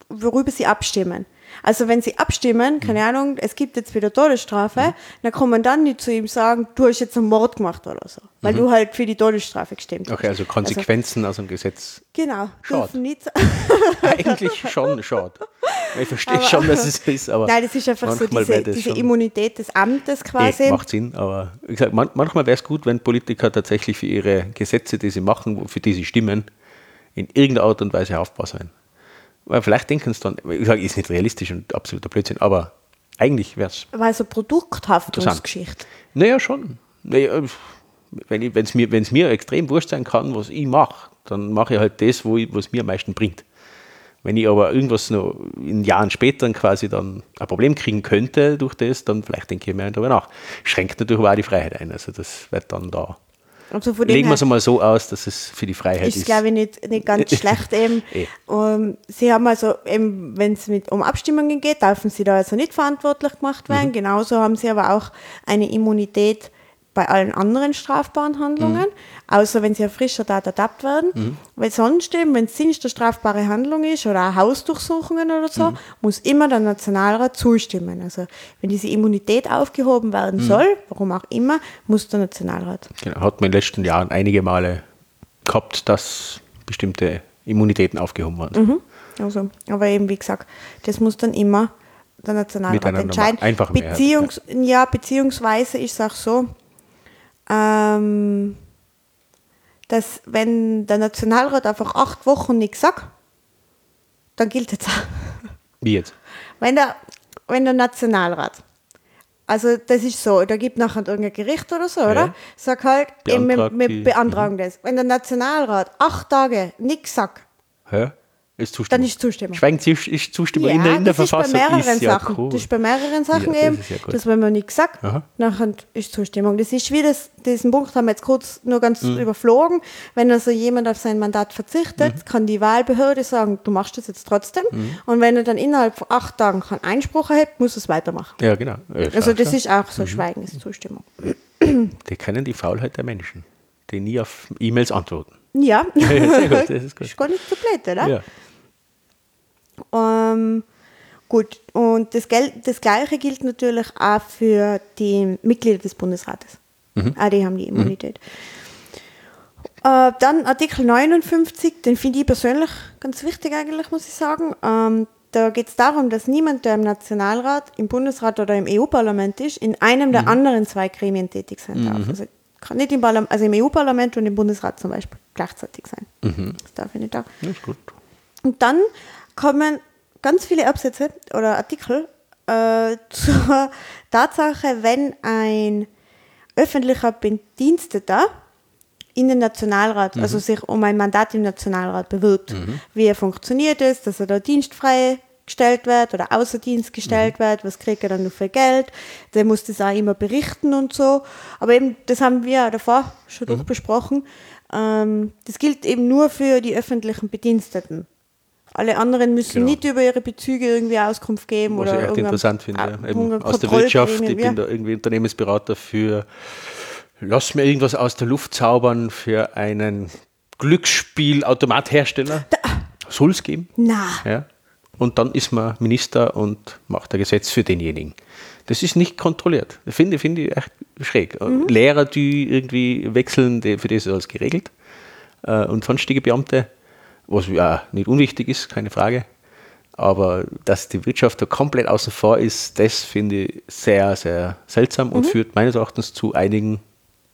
worüber sie abstimmen. Also wenn sie abstimmen, keine Ahnung, es gibt jetzt wieder Todesstrafe, dann kann man dann nicht zu ihm sagen, du hast jetzt einen Mord gemacht oder so, weil du halt für die Todesstrafe gestimmt hast. Okay, also Konsequenzen aus dem Gesetz. Genau, dürfen nicht Eigentlich schon schade. Ich verstehe schon, dass es ist, aber. Nein, das ist einfach so diese, diese Immunität des Amtes quasi. Eh, macht Sinn, aber wie gesagt, man, manchmal wäre es gut, wenn Politiker tatsächlich für ihre Gesetze, die sie machen, für die sie stimmen, in irgendeiner Art und Weise haftbar sein. Weil vielleicht denken sie dann, ich sage, ist nicht realistisch und absoluter Blödsinn, aber eigentlich wäre es, Weil so Produkthaftungsgeschichte. naja, schon. Naja, wenn es mir, wenn's mir extrem wurscht sein kann, was ich mache, dann mache ich halt das, wo ich, was mir am meisten bringt. Wenn ich aber irgendwas noch in Jahren später quasi dann ein Problem kriegen könnte durch das, dann vielleicht denke ich mehr darüber nach. Schränkt natürlich aber auch die Freiheit ein. Also das wird dann da. Also von dem Legen wir es einmal so aus, dass es für die Freiheit ist, ist. glaube ich, nicht, nicht ganz schlecht eben. Eh. Sie haben also, wenn es um Abstimmungen geht, dürfen sie da also nicht verantwortlich gemacht Mhm. werden. Genauso haben sie aber auch eine Immunität bei allen anderen strafbaren Handlungen, Mhm. außer wenn sie auf frischer Tat ertappt werden. Weil sonst eben, wenn es der strafbare Handlung ist oder auch Hausdurchsuchungen oder so, Mhm. muss immer der Nationalrat zustimmen. Also wenn diese Immunität aufgehoben werden Mhm. soll, warum auch immer, muss der Nationalrat. Genau, hat man in den letzten Jahren einige Male gehabt, dass bestimmte Immunitäten aufgehoben worden sind. Mhm. Also, aber eben wie gesagt, das muss dann immer der Nationalrat entscheiden. normal- einfachen Mehrheit, Beziehungs ja. beziehungsweise ist es auch so, ähm, dass wenn der Nationalrat einfach acht Wochen nichts sagt, dann gilt es auch. Wie jetzt? Wenn der, wenn der Nationalrat, also das ist so, da gibt nachher irgendein Gericht oder so, oder? Ja. Sag halt, wir, die- mhm. beantragen das. Wenn der Nationalrat acht Tage nichts sagt, Hä? Ist Zustimmung. dann ist Zustimmung. Schweigen ist Zustimmung in der, in der das Verfassung ist bei mehreren ist ja Sachen. cool. Das ist bei mehreren Sachen Ja, das eben, ja gut. dass wenn man nichts sagt, Aha. nachher ist Zustimmung. Das ist wie das, diesen Punkt haben wir jetzt kurz nur ganz Mhm. überflogen. Wenn also jemand auf sein Mandat verzichtet, Mhm. kann die Wahlbehörde sagen, du machst das jetzt trotzdem. Und wenn er dann innerhalb von acht Tagen keinen Einspruch erhebt, muss er es weitermachen. Ja, genau. Ja, Also das schau. ist auch so Mhm. Schweigen ist Zustimmung. Die kennen die Faulheit der Menschen, die nie auf E-Mails antworten. Ja, Ja, sehr gut, das ist gut. ist gar nicht so blöd, oder? Ja. Ähm, gut, und das, Gel das Gleiche gilt natürlich auch für die Mitglieder des Bundesrates. Auch die haben die Immunität. Äh, dann Artikel 59, den finde ich persönlich ganz wichtig eigentlich, muss ich sagen. Ähm, da geht es darum, dass niemand, der im Nationalrat, im Bundesrat oder im EU-Parlament ist, in einem der anderen zwei Gremien tätig sein darf. Also kann nicht im, Parlam also im EU-Parlament und im Bundesrat zum Beispiel gleichzeitig sein. Das darf ich nicht auch. Ja, ist gut. Und dann kommen ganz viele Absätze oder Artikel äh, zur Tatsache, wenn ein öffentlicher Bediensteter in den Nationalrat, also sich um ein Mandat im Nationalrat bewirbt, wie er funktioniert es, dass er da dienstfrei gestellt wird oder außer Dienst gestellt wird, was kriegt er dann noch für Geld, der muss das auch immer berichten und so. Aber eben, das haben wir ja davor schon durchbesprochen, ähm, das gilt eben nur für die öffentlichen Bediensteten. Alle anderen müssen Genau. nicht über ihre Bezüge irgendwie Auskunft geben Was oder ich echt interessant finde, Ah, eben aus der Wirtschaft, ich bin da irgendwie Unternehmensberater für, lass mir irgendwas aus der Luft zaubern für einen Glücksspielautomathersteller. Soll es geben. Na, Ja. Und dann ist man Minister und macht ein Gesetz für denjenigen. Das ist nicht kontrolliert. Das Finde, finde ich echt schräg. Lehrer, die irgendwie wechseln, für die ist alles geregelt. Äh, Und sonstige Beamte, was ja nicht unwichtig ist, keine Frage. Aber dass die Wirtschaft da komplett außen vor ist, das finde ich sehr, sehr seltsam und führt meines Erachtens zu einigen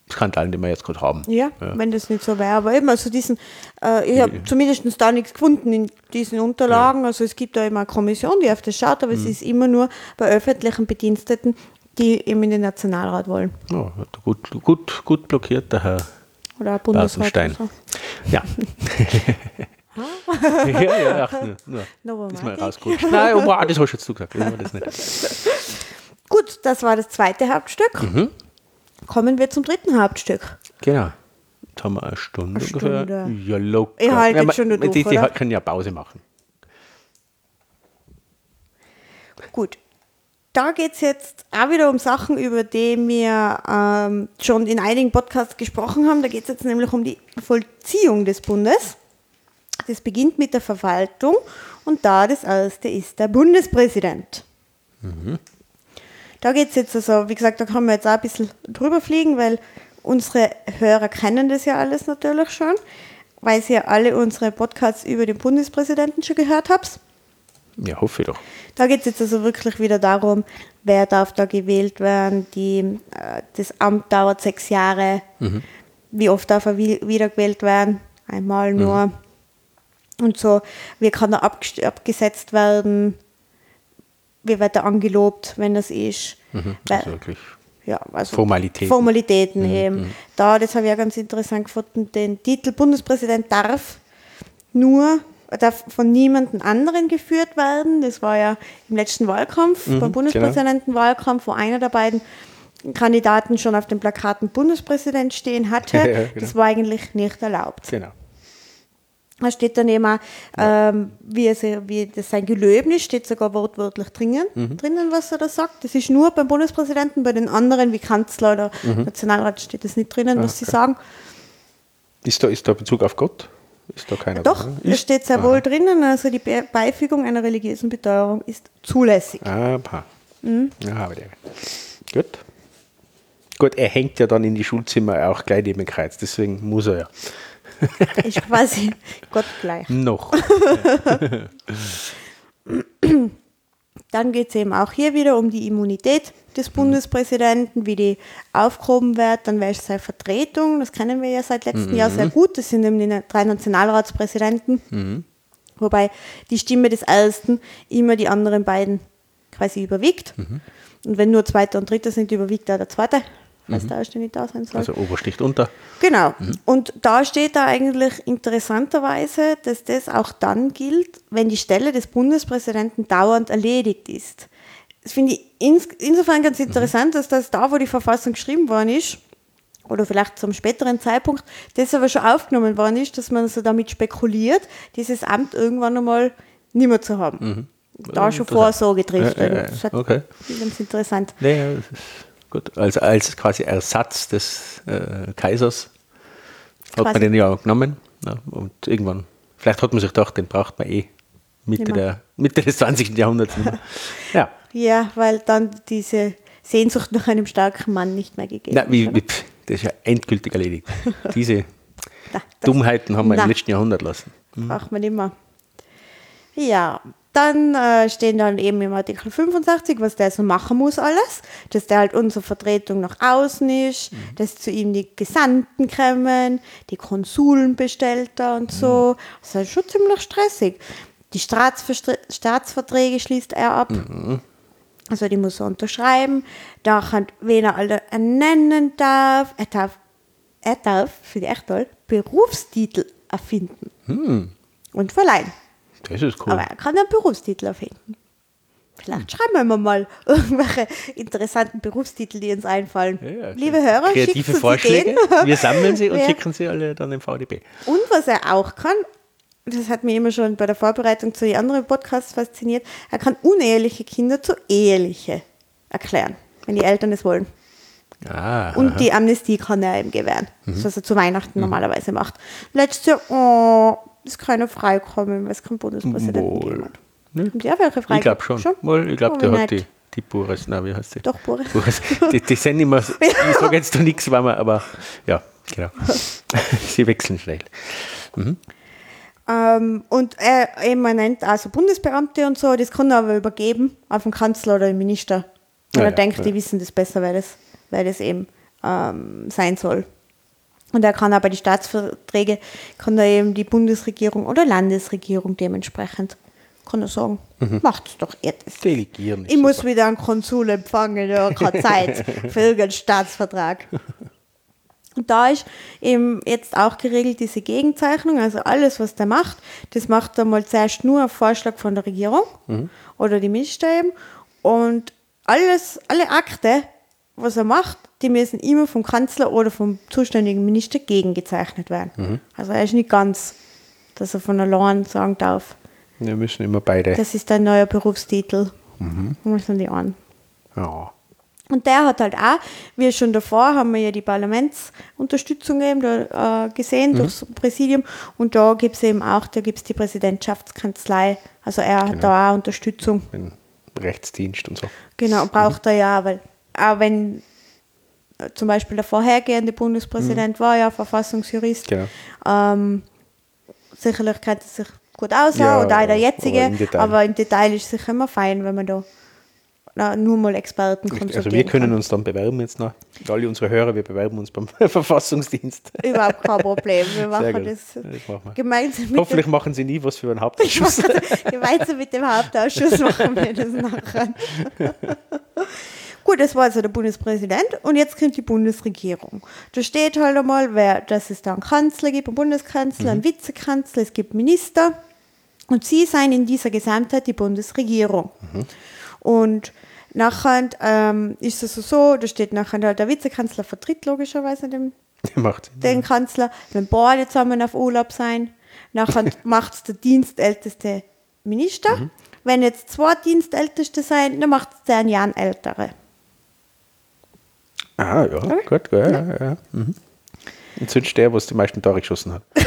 Skandalen, die wir jetzt gerade haben. ja, wenn das nicht so wäre. Aber eben, also diesen, äh, ich habe zumindest da nichts gefunden in diesen Unterlagen. Also es gibt da immer eine Kommission, die auf das schaut, aber Mhm. es ist immer nur bei öffentlichen Bediensteten, die eben in den Nationalrat wollen. Ja, gut, gut, gut blockiert, der Herr Oder Bundesrat. So. Ja. ja, ja, ach, nur. Noch Ist mal rausgerutscht. Nein, oh, das hast du jetzt du gesagt. Das. Gut, das war das zweite Hauptstück. Mhm. Kommen wir zum dritten Hauptstück. Genau. Jetzt haben wir eine Stunde, Eine ungefähr. Stunde. Ja, locker. Ihr haltet ja, schon nur die, durch, die oder? können ja Pause machen. Gut. Da geht es jetzt auch wieder um Sachen, über die wir ähm, schon in einigen Podcasts gesprochen haben. Da geht es jetzt nämlich um die Vollziehung des Bundes. Das beginnt mit der Verwaltung und da das erste ist der Bundespräsident. Da geht es jetzt also, wie gesagt, da kann man jetzt auch ein bisschen drüber fliegen, weil unsere Hörer kennen das ja alles natürlich schon, weil sie ja alle unsere Podcasts über den Bundespräsidenten schon gehört habt. Ja, hoffe ich doch. Da geht es jetzt also wirklich wieder darum, wer darf da gewählt werden. Die, äh, das Amt dauert sechs Jahre. Wie oft darf er wi- wiedergewählt werden? Einmal nur. Und so, wie kann er abgesetzt werden? Wie wird er angelobt, wenn das ist? Weil- Also wirklich. ja, also Formalitäten. Formalitäten eben. Da, das habe ich ja ganz interessant gefunden, den Titel Bundespräsident darf nur darf von niemandem anderen geführt werden. Das war ja im letzten Wahlkampf, beim Bundespräsidentenwahlkampf, wo einer der beiden Kandidaten schon auf den Plakaten Bundespräsident stehen hatte. Ja, genau. Das war eigentlich nicht erlaubt. Genau. Da steht dann eben auch, ähm, wie, es, wie das sein Gelöbnis steht sogar wortwörtlich drinnen, Mhm. drinnen, was er da sagt. Das ist nur beim Bundespräsidenten, bei den anderen wie Kanzler oder Nationalrat steht das nicht drinnen, was sie Mhm. Ah, okay. sagen. Ist da, ist da Bezug auf Gott? Ist da keiner Doch, drin? da steht sehr wohl drinnen, also die Be Beifügung einer religiösen Beteuerung ist zulässig. Aha. Mhm. Ja, aber der. Gut. Gut, er hängt ja dann in die Schulzimmer auch gleich neben Kreuz, deswegen muss er ja. Ist quasi Gott gleich. Noch. Dann geht es eben auch hier wieder um die Immunität des Bundespräsidenten, wie die aufgehoben wird, dann wäre es seine Vertretung, das kennen wir ja seit letztem Jahr sehr gut, das sind eben die drei Nationalratspräsidenten, wobei die Stimme des Ersten immer die anderen beiden quasi überwiegt. Und wenn nur Zweiter und Dritter sind, überwiegt auch der Zweite, falls der Erste nicht da sein soll. Also Obersticht unter. Genau. Und da steht da eigentlich interessanterweise, dass das auch dann gilt, wenn die Stelle des Bundespräsidenten dauernd erledigt ist. Das finde ich ins, insofern ganz interessant, dass das da, wo die Verfassung geschrieben worden ist, oder vielleicht zum späteren Zeitpunkt, das aber schon aufgenommen worden ist, dass man so damit spekuliert, dieses Amt irgendwann einmal nicht mehr zu haben. Da schon Vorsorge trifft. Ja, ja, ja. Das hat- Okay. finde ich ganz interessant. Naja, das ist gut. Also als quasi Ersatz des äh, Kaisers hat Quasi. man den ja genommen. Ja, und irgendwann, vielleicht hat man sich gedacht, den braucht man eh Mitte, der, Mitte des 20. Jahrhunderts. ja. Ja, weil dann diese Sehnsucht nach einem starken Mann nicht mehr gegeben Na, wie, ist. wie, das ist ja endgültig erledigt. Diese Na, Dummheiten haben wir na. im letzten Jahrhundert lassen. braucht man immer. Ja, dann äh, stehen dann eben im Artikel 65, was der so machen muss alles, dass der halt unsere Vertretung nach außen ist, dass zu ihm die Gesandten kommen, die Konsuln bestellt er und so. Das ist schon ziemlich stressig. Die Staatsverstre Staatsverträge schließt er ab. Also die muss er unterschreiben. Dann, wen er alle ernennen darf. Er darf, er darf, finde ich echt toll, Berufstitel erfinden. Und verleihen. Das ist cool. Aber er kann einen Berufstitel erfinden. Vielleicht schreiben wir ihm mal irgendwelche interessanten Berufstitel, die uns einfallen. Ja, ja, Liebe Hörer, Kreative uns Vorschläge. Ideen. Wir sammeln sie und Wer- schicken sie alle dann im VDB. Und was er auch kann, das hat mich immer schon bei der Vorbereitung zu den anderen Podcasts fasziniert, er kann uneheliche Kinder zu eheliche erklären, wenn die Eltern es wollen. Ah, Und aha. die Amnestie kann er ihm gewähren. Das, Mhm. was er zu Weihnachten normalerweise macht. Letztes Jahr, oh, ist keiner freigekommen, weil es keinen Bundespräsidenten gegeben hat. Ne? Haben Sie auch welche frei Ich glaube schon. Wohl, ich glaube, der hat die, die Boris, na, wie heißt sie? Doch, Boris. Boris. Die, die sind immer, ich sage jetzt da nichts, weil wir, aber ja, genau. sie wechseln schnell. Ähm, und er, eben, man nennt also Bundesbeamte und so, das kann er aber übergeben auf den Kanzler oder den Minister. Wenn Ja, er ja, denkt, ja. die wissen das besser, weil das, weil das eben ähm, sein soll. Und er kann aber die Staatsverträge, kann er eben die Bundesregierung oder Landesregierung dementsprechend, kann er sagen, macht's doch das. Delegieren. Ich muss super. wieder einen Konsul empfangen, ja, keine Zeit für irgendeinen Staatsvertrag. Und da ist eben jetzt auch geregelt diese Gegenzeichnung, also alles, was der macht, das macht er mal zuerst nur auf Vorschlag von der Regierung oder die Minister eben. Und alles, alle Akte, was er macht, die müssen immer vom Kanzler oder vom zuständigen Minister gegengezeichnet werden. Also er ist nicht ganz, dass er von allein sagen darf, Wir müssen immer beide. das ist dein neuer Berufstitel. Müssen die an. Ja. Und der hat halt auch, wie schon davor, haben wir ja die Parlamentsunterstützung eben da, äh, gesehen mhm. durchs Präsidium. Und da gibt es eben auch, da gibt es die Präsidentschaftskanzlei. Also er genau. hat da auch Unterstützung. Den Rechtsdienst und so. Genau, braucht mhm. er ja, weil auch wenn zum Beispiel der vorhergehende Bundespräsident mhm. war ja Verfassungsjurist. Genau. Ähm, sicherlich kennt er sich gut aus, ja, oder auch der jetzige, aber, aber im Detail ist es sicher immer fein, wenn man da na, nur mal Experten konsultieren Also wir können kann. uns dann bewerben jetzt noch. Alle unsere Hörer, wir bewerben uns beim Verfassungsdienst. Überhaupt kein Problem. Wir machen das, das machen wir. gemeinsam mit Hoffentlich machen Sie nie was für einen Hauptausschuss. gemeinsam mit dem Hauptausschuss machen wir das nachher. Gut, das war also der Bundespräsident und jetzt kommt die Bundesregierung. Da steht halt einmal, wer, dass es da einen Kanzler gibt, einen Bundeskanzler, mhm. einen Vizekanzler, es gibt Minister und sie seien in dieser Gesamtheit die Bundesregierung. Mhm. Und nachher ähm, ist es so, da steht nachher halt der Vizekanzler vertritt logischerweise den, den Kanzler, wenn beide zusammen auf Urlaub sein, nachher macht es der dienstälteste Minister. Mhm. Wenn jetzt zwei Dienstälteste sein, dann macht es der ein Jahr ältere. Ah, ja, okay. gut, ja, ja. ja. Mhm. Und sonst der, was die meisten Tore geschossen hat.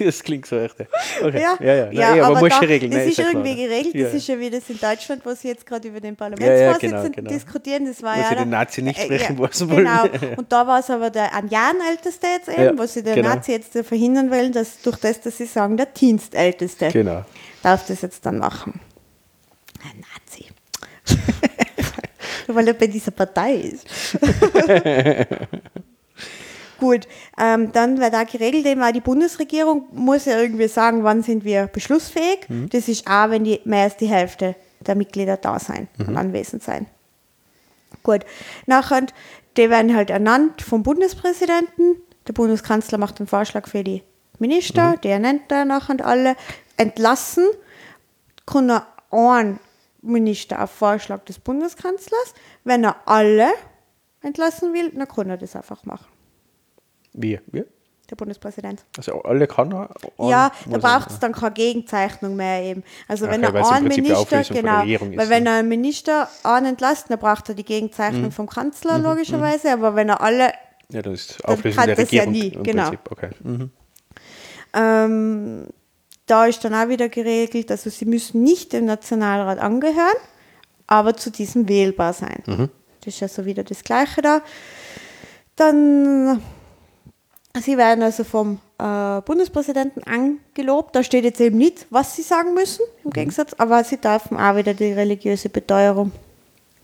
das klingt so echt. Okay. Ja, ja, ja. ja, ja aber, aber muss da, regeln. Das Nein, ist, ist irgendwie klar. geregelt. Das ist ja wie das in Deutschland, was sie jetzt gerade über den Parlamentsvorsitzenden genau, genau. diskutieren. Das war wo ja. sie den Nazi nicht äh, sprechen, äh, wollen. Genau. Und da war es aber der ein Jahr älteste jetzt eben, was sie der genau. Nazi jetzt verhindern wollen, dass durch das, dass sie sagen, der Dienstälteste genau. darf das jetzt dann machen. Ein Nazi. weil er bei dieser Partei ist. Gut, ähm, dann wird auch geregelt, eben auch die Bundesregierung muss ja irgendwie sagen, wann sind wir beschlussfähig. Mhm. Das ist auch, wenn die, mehr als die Hälfte der Mitglieder da sein mhm. und anwesend sein. Gut, nachher, die werden halt ernannt vom Bundespräsidenten. Der Bundeskanzler macht den Vorschlag für die Minister, mhm. der nennt dann nachher alle. Entlassen kann er einen Minister auf Vorschlag des Bundeskanzlers. Wenn er alle entlassen will, dann kann er das einfach machen. Wie? Wie? Der Bundespräsident. Also alle kann er? Ja, da braucht es dann keine Gegenzeichnung mehr eben. Also okay, wenn er einen Minister, genau, weil ist, wenn er einen Minister einen dann braucht er die Gegenzeichnung mhm. vom Kanzler mhm. logischerweise, mhm. aber wenn er alle ja, dann ist Auflösung dann kann der Regierung ja nie, genau. Okay. Mhm. Ähm, da ist dann auch wieder geregelt, also sie müssen nicht dem Nationalrat angehören, aber zu diesem wählbar sein. Mhm. Das ist also wieder das Gleiche da. Dann, sie werden also vom äh, Bundespräsidenten angelobt. Da steht jetzt eben nicht, was sie sagen müssen, im mhm. Gegensatz, aber sie dürfen auch wieder die religiöse Beteuerung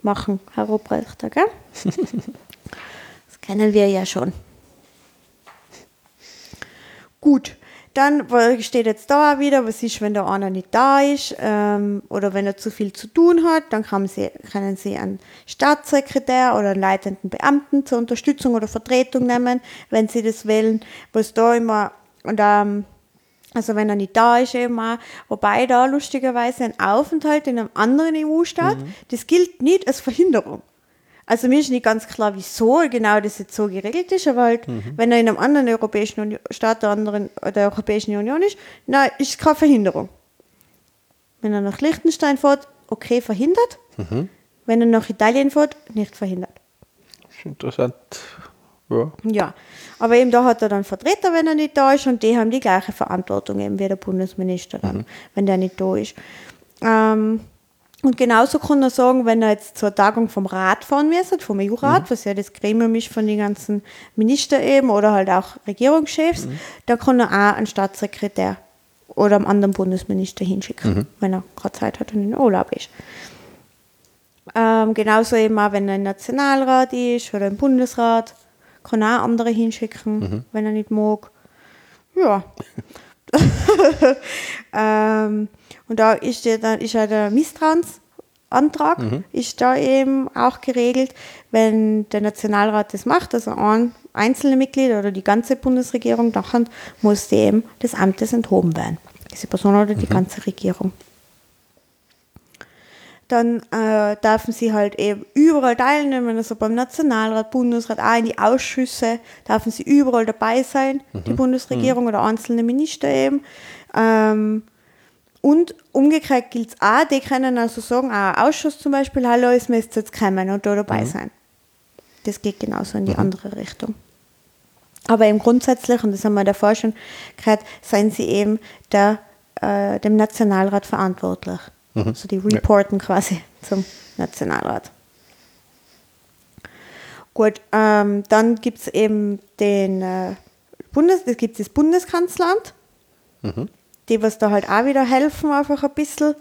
machen, Herr Ruprechter, gell? das kennen wir ja schon. Gut, dann steht jetzt da wieder, was ist, wenn der einer nicht da ist ähm, oder wenn er zu viel zu tun hat, dann kann sie, können Sie einen Staatssekretär oder einen leitenden Beamten zur Unterstützung oder Vertretung nehmen, wenn Sie das wählen, was da immer, und ähm, also wenn er nicht da ist eben auch, wobei da lustigerweise ein Aufenthalt in einem anderen EU-Staat, mhm. das gilt nicht als Verhinderung. Also mir ist nicht ganz klar, wieso genau das jetzt so geregelt ist, aber halt, mhm. wenn er in einem anderen europäischen Union, Staat der, anderen, der Europäischen Union ist, na, ist keine Verhinderung. Wenn er nach Liechtenstein fährt, okay, verhindert. Mhm. Wenn er nach Italien fährt, nicht verhindert. Interessant. Ja. ja, aber eben da hat er dann Vertreter, wenn er nicht da ist, und die haben die gleiche Verantwortung eben wie der Bundesminister dann, mhm. wenn der nicht da ist. Ähm, und genauso kann er sagen, wenn er jetzt zur Tagung vom Rat fahren müsste, vom EU-Rat, mhm. was ja das Gremium ist von den ganzen Ministern eben oder halt auch Regierungschefs, mhm. da kann er auch einen Staatssekretär oder einen anderen Bundesminister hinschicken, mhm. wenn er gerade Zeit hat und in Urlaub ist. Ähm, genauso eben auch, wenn er im Nationalrat ist oder im Bundesrat, kann er auch andere hinschicken, mhm. wenn er nicht mag. Ja. ähm, und da ist ja, dann, ist ja der Misstrauensantrag mhm. ist da eben auch geregelt, wenn der Nationalrat das macht, also ein einzelne Mitglied oder die ganze Bundesregierung, dann muss dem des Amtes enthoben werden. Diese Person oder die mhm. ganze Regierung. Dann äh, dürfen sie halt eben überall teilnehmen, also beim Nationalrat, Bundesrat, auch in die Ausschüsse, dürfen sie überall dabei sein, mhm. die Bundesregierung mhm. oder einzelne Minister eben. Ähm, und umgekehrt gilt es auch, die können also sagen, auch ein Ausschuss zum Beispiel, hallo, es müsste jetzt kommen und da dabei sein. Das geht genauso in die andere Richtung. Aber eben grundsätzlich, und das haben wir davor schon gehört, seien sie eben der, äh, dem Nationalrat verantwortlich. Also die reporten quasi zum Nationalrat. Gut, ähm, dann gibt es eben den äh, Bundes, es gibt das Bundeskanzleramt, die was da halt auch wieder helfen, einfach ein bisschen.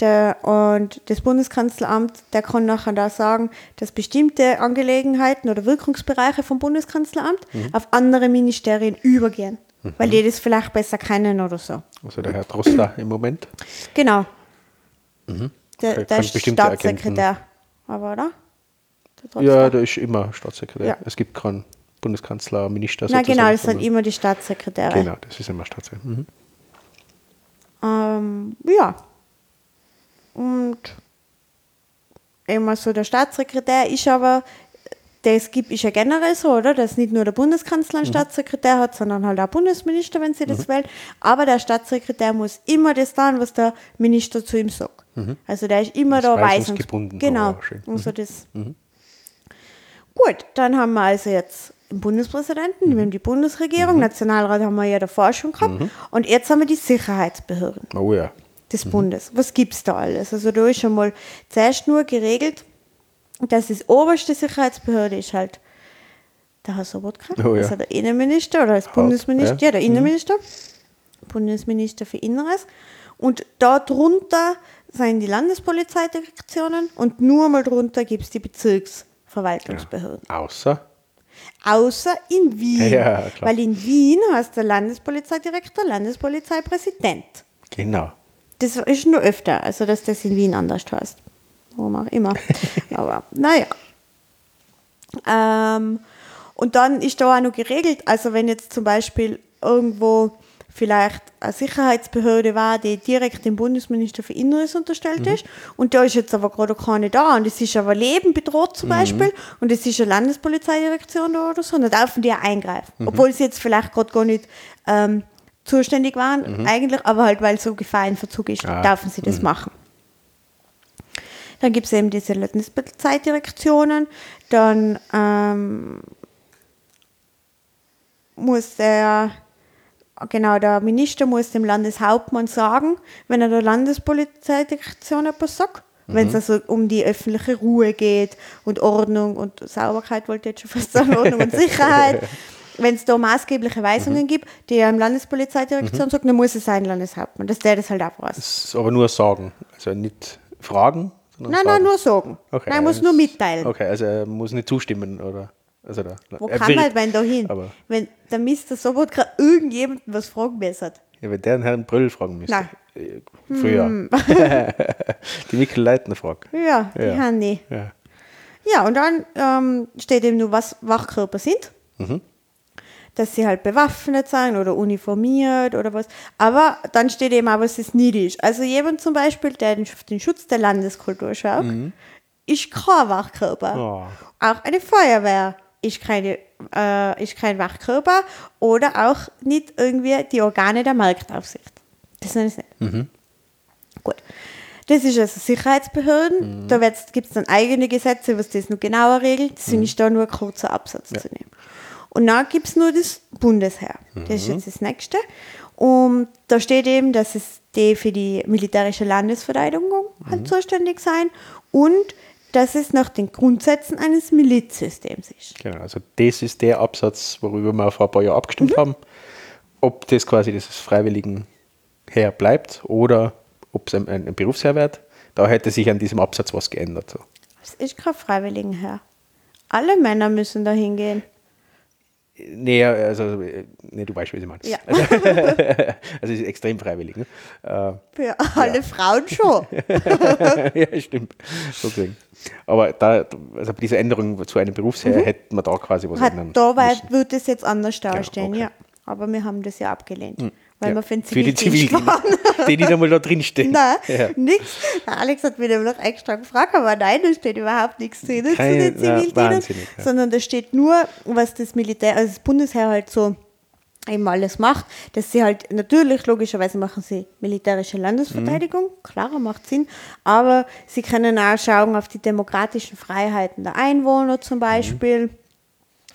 Der, und das Bundeskanzleramt, der kann nachher da sagen, dass bestimmte Angelegenheiten oder Wirkungsbereiche vom Bundeskanzleramt auf andere Ministerien übergehen, weil die das vielleicht besser kennen oder so. Also der Herr Droster im Moment. Genau. Der, Kann- der bestimmte Staatssekretär. Aber, oder? Der. Ja, der ist immer Staatssekretär. Ja. Es gibt keinen Bundeskanzler, Minister Na genau, das sind immer die Staatssekretäre. Genau, das ist immer Staatssekretär. Mhm. Ähm, ja. Und immer so der Staatssekretär ist aber, das gibt ist ja generell so, oder? Dass nicht nur der Bundeskanzler einen Staatssekretär hat, sondern halt auch Bundesminister, wenn sie das wählen. Aber der Staatssekretär muss immer das tun, was der Minister zu ihm sagt. Also der ist immer Das da weisungsgebunden, Genau. Und so das. Gut, dann haben wir also jetzt den Bundespräsidenten, wir haben die Bundesregierung, Nationalrat haben wir ja davor schon gehabt. Und jetzt haben wir die Sicherheitsbehörden Oh ja. des Bundes. Was gibt es da alles? Also da ist schon mal zuerst nur geregelt, dass das oberste Sicherheitsbehörde ist halt der Herr Sobotka, Oh ja. also der Innenminister oder das Bundesminister, ja. ja, der Innenminister, Bundesminister für Inneres. Und darunter sind die Landespolizeidirektionen und nur mal drunter gibt es die Bezirksverwaltungsbehörden. Außer. Außer in Wien. Ja. Weil in Wien heißt der Landespolizeidirektor Landespolizeipräsident. Genau. Das ist nur öfter, also dass das in Wien anders heißt. Warum auch immer. Aber naja. Ähm, und dann ist da auch noch geregelt, also wenn jetzt zum Beispiel irgendwo vielleicht eine Sicherheitsbehörde war, die direkt dem Bundesminister für Inneres unterstellt ist. Und da ist jetzt aber gerade keine da. Und es ist aber Leben bedroht zum Beispiel. Und es ist eine Landespolizeidirektion da oder so, dann dürfen die ja eingreifen. Obwohl sie jetzt vielleicht gerade gar nicht ähm, zuständig waren eigentlich, aber halt weil so Gefahr in Verzug ist, Ah, dürfen sie das machen. Dann gibt es eben diese Landespolizeidirektionen. Dann ähm, muss der, genau, der Minister muss dem Landeshauptmann sagen, wenn er der Landespolizeidirektion etwas sagt. Wenn es also um die öffentliche Ruhe geht und Ordnung und Sauberkeit, wollte ich jetzt schon fast sagen, Ordnung und Sicherheit. Wenn es da maßgebliche Weisungen gibt, die er im Landespolizeidirektion sagt, dann muss es sein Landeshauptmann, dass der das halt auch weiß. Das ist aber nur sagen. Also nicht fragen, sondern Nein, sagen. nein, nur sagen. Okay, nein, muss das- nur mitteilen. Okay, also er muss nicht zustimmen, oder? Also da, Wo kann will, man denn da hin? Aber Wenn der Mr. Sobotka irgendjemanden was fragen müsste. ja, wenn der einen Herrn Brüll fragen müsste. Nein. Hm. Äh, Früher. die Mikkel Leitner fragt. Ja, die Ja. haben die. Ja. Ja, und dann ähm, steht eben nur, was Wachkörper sind. Mhm. Dass sie halt bewaffnet sind oder uniformiert oder was. Aber dann steht eben auch, was es nicht ist. Also jemand zum Beispiel, der den, auf den Schutz der Landeskultur schaut, ist kein Wachkörper. Mhm. Oh. Auch eine Feuerwehr ist, keine, äh, ist kein Wachkörper oder auch nicht irgendwie die Organe der Marktaufsicht. Das es nicht. Gut. Das ist also Sicherheitsbehörden. Da gibt es dann eigene Gesetze, was das noch genauer regelt. Deswegen ist da nur ein kurzer Absatz zu nehmen. Und dann gibt es nur das Bundesheer. Das ist jetzt das nächste. Und da steht eben, dass es die für die militärische Landesverteidigung halt zuständig sein und dass es nach den Grundsätzen eines Milizsystems ist. Genau, also das ist der Absatz, worüber wir vor ein paar Jahren abgestimmt Mhm. haben, ob das quasi dieses freiwilligen Heer bleibt oder ob es ein, ein, ein Berufsheer wird. Da hätte sich an diesem Absatz was geändert. So. Es ist kein Freiwilligenheer. Alle Männer müssen da hingehen. Nee, also, nee, du weißt, was ich meine. Ja. Also, also ist extrem freiwillig. Ne? Äh, Für alle Frauen schon. ja, stimmt. So gesehen. Aber da, also bei dieser Änderung zu einem Berufsheer hätte man da quasi was Mhm. Hat, ändern da wird es jetzt anders dastehen, okay. ja. Aber wir haben das ja abgelehnt. Weil Ja, wir finden für die Zivildienst, die nicht einmal da drin stehen. Nein, Ja. nichts. Alex hat mir noch extra gefragt, aber nein, da steht überhaupt nichts drin zu den Zivildienern, ja. sondern da steht nur, was das Militär, also das Bundesheer halt so eben alles macht, dass sie halt natürlich, logischerweise machen sie militärische Landesverteidigung, mhm. klarer macht Sinn, aber sie können auch schauen auf die demokratischen Freiheiten der Einwohner zum Beispiel. Mhm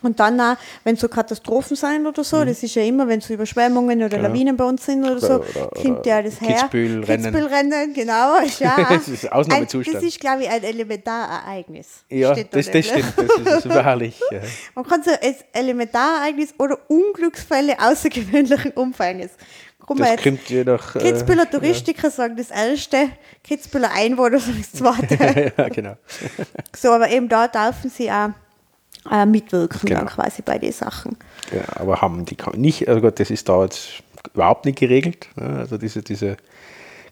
und dann auch, wenn so Katastrophen sind oder so, mhm. das ist ja immer, wenn so Überschwemmungen oder genau. Lawinen bei uns sind oder so, oder, kommt ja das her. Kitzbühel-Rennen. Kitzbühel-Rennen, genau. Ja. das ist Ausnahmezustand. Ein, das ist, glaube ich, ein Elementarereignis. Ja, das, das, das stimmt, das ist wahrlich. Ja. Man kann so als Elementarereignis oder Unglücksfälle außergewöhnlichen Umfanges. Guck das jetzt, kommt je nach, äh, Kitzbüheler Touristiker ja. sagen das erste, Kitzbüheler Einwohner sagen das zweite. ja, genau. so, aber eben da dürfen sie auch äh, mitwirken genau. dann quasi bei den Sachen. Ja, aber haben die nicht, also Gott, das ist da jetzt überhaupt nicht geregelt. Also diese, diese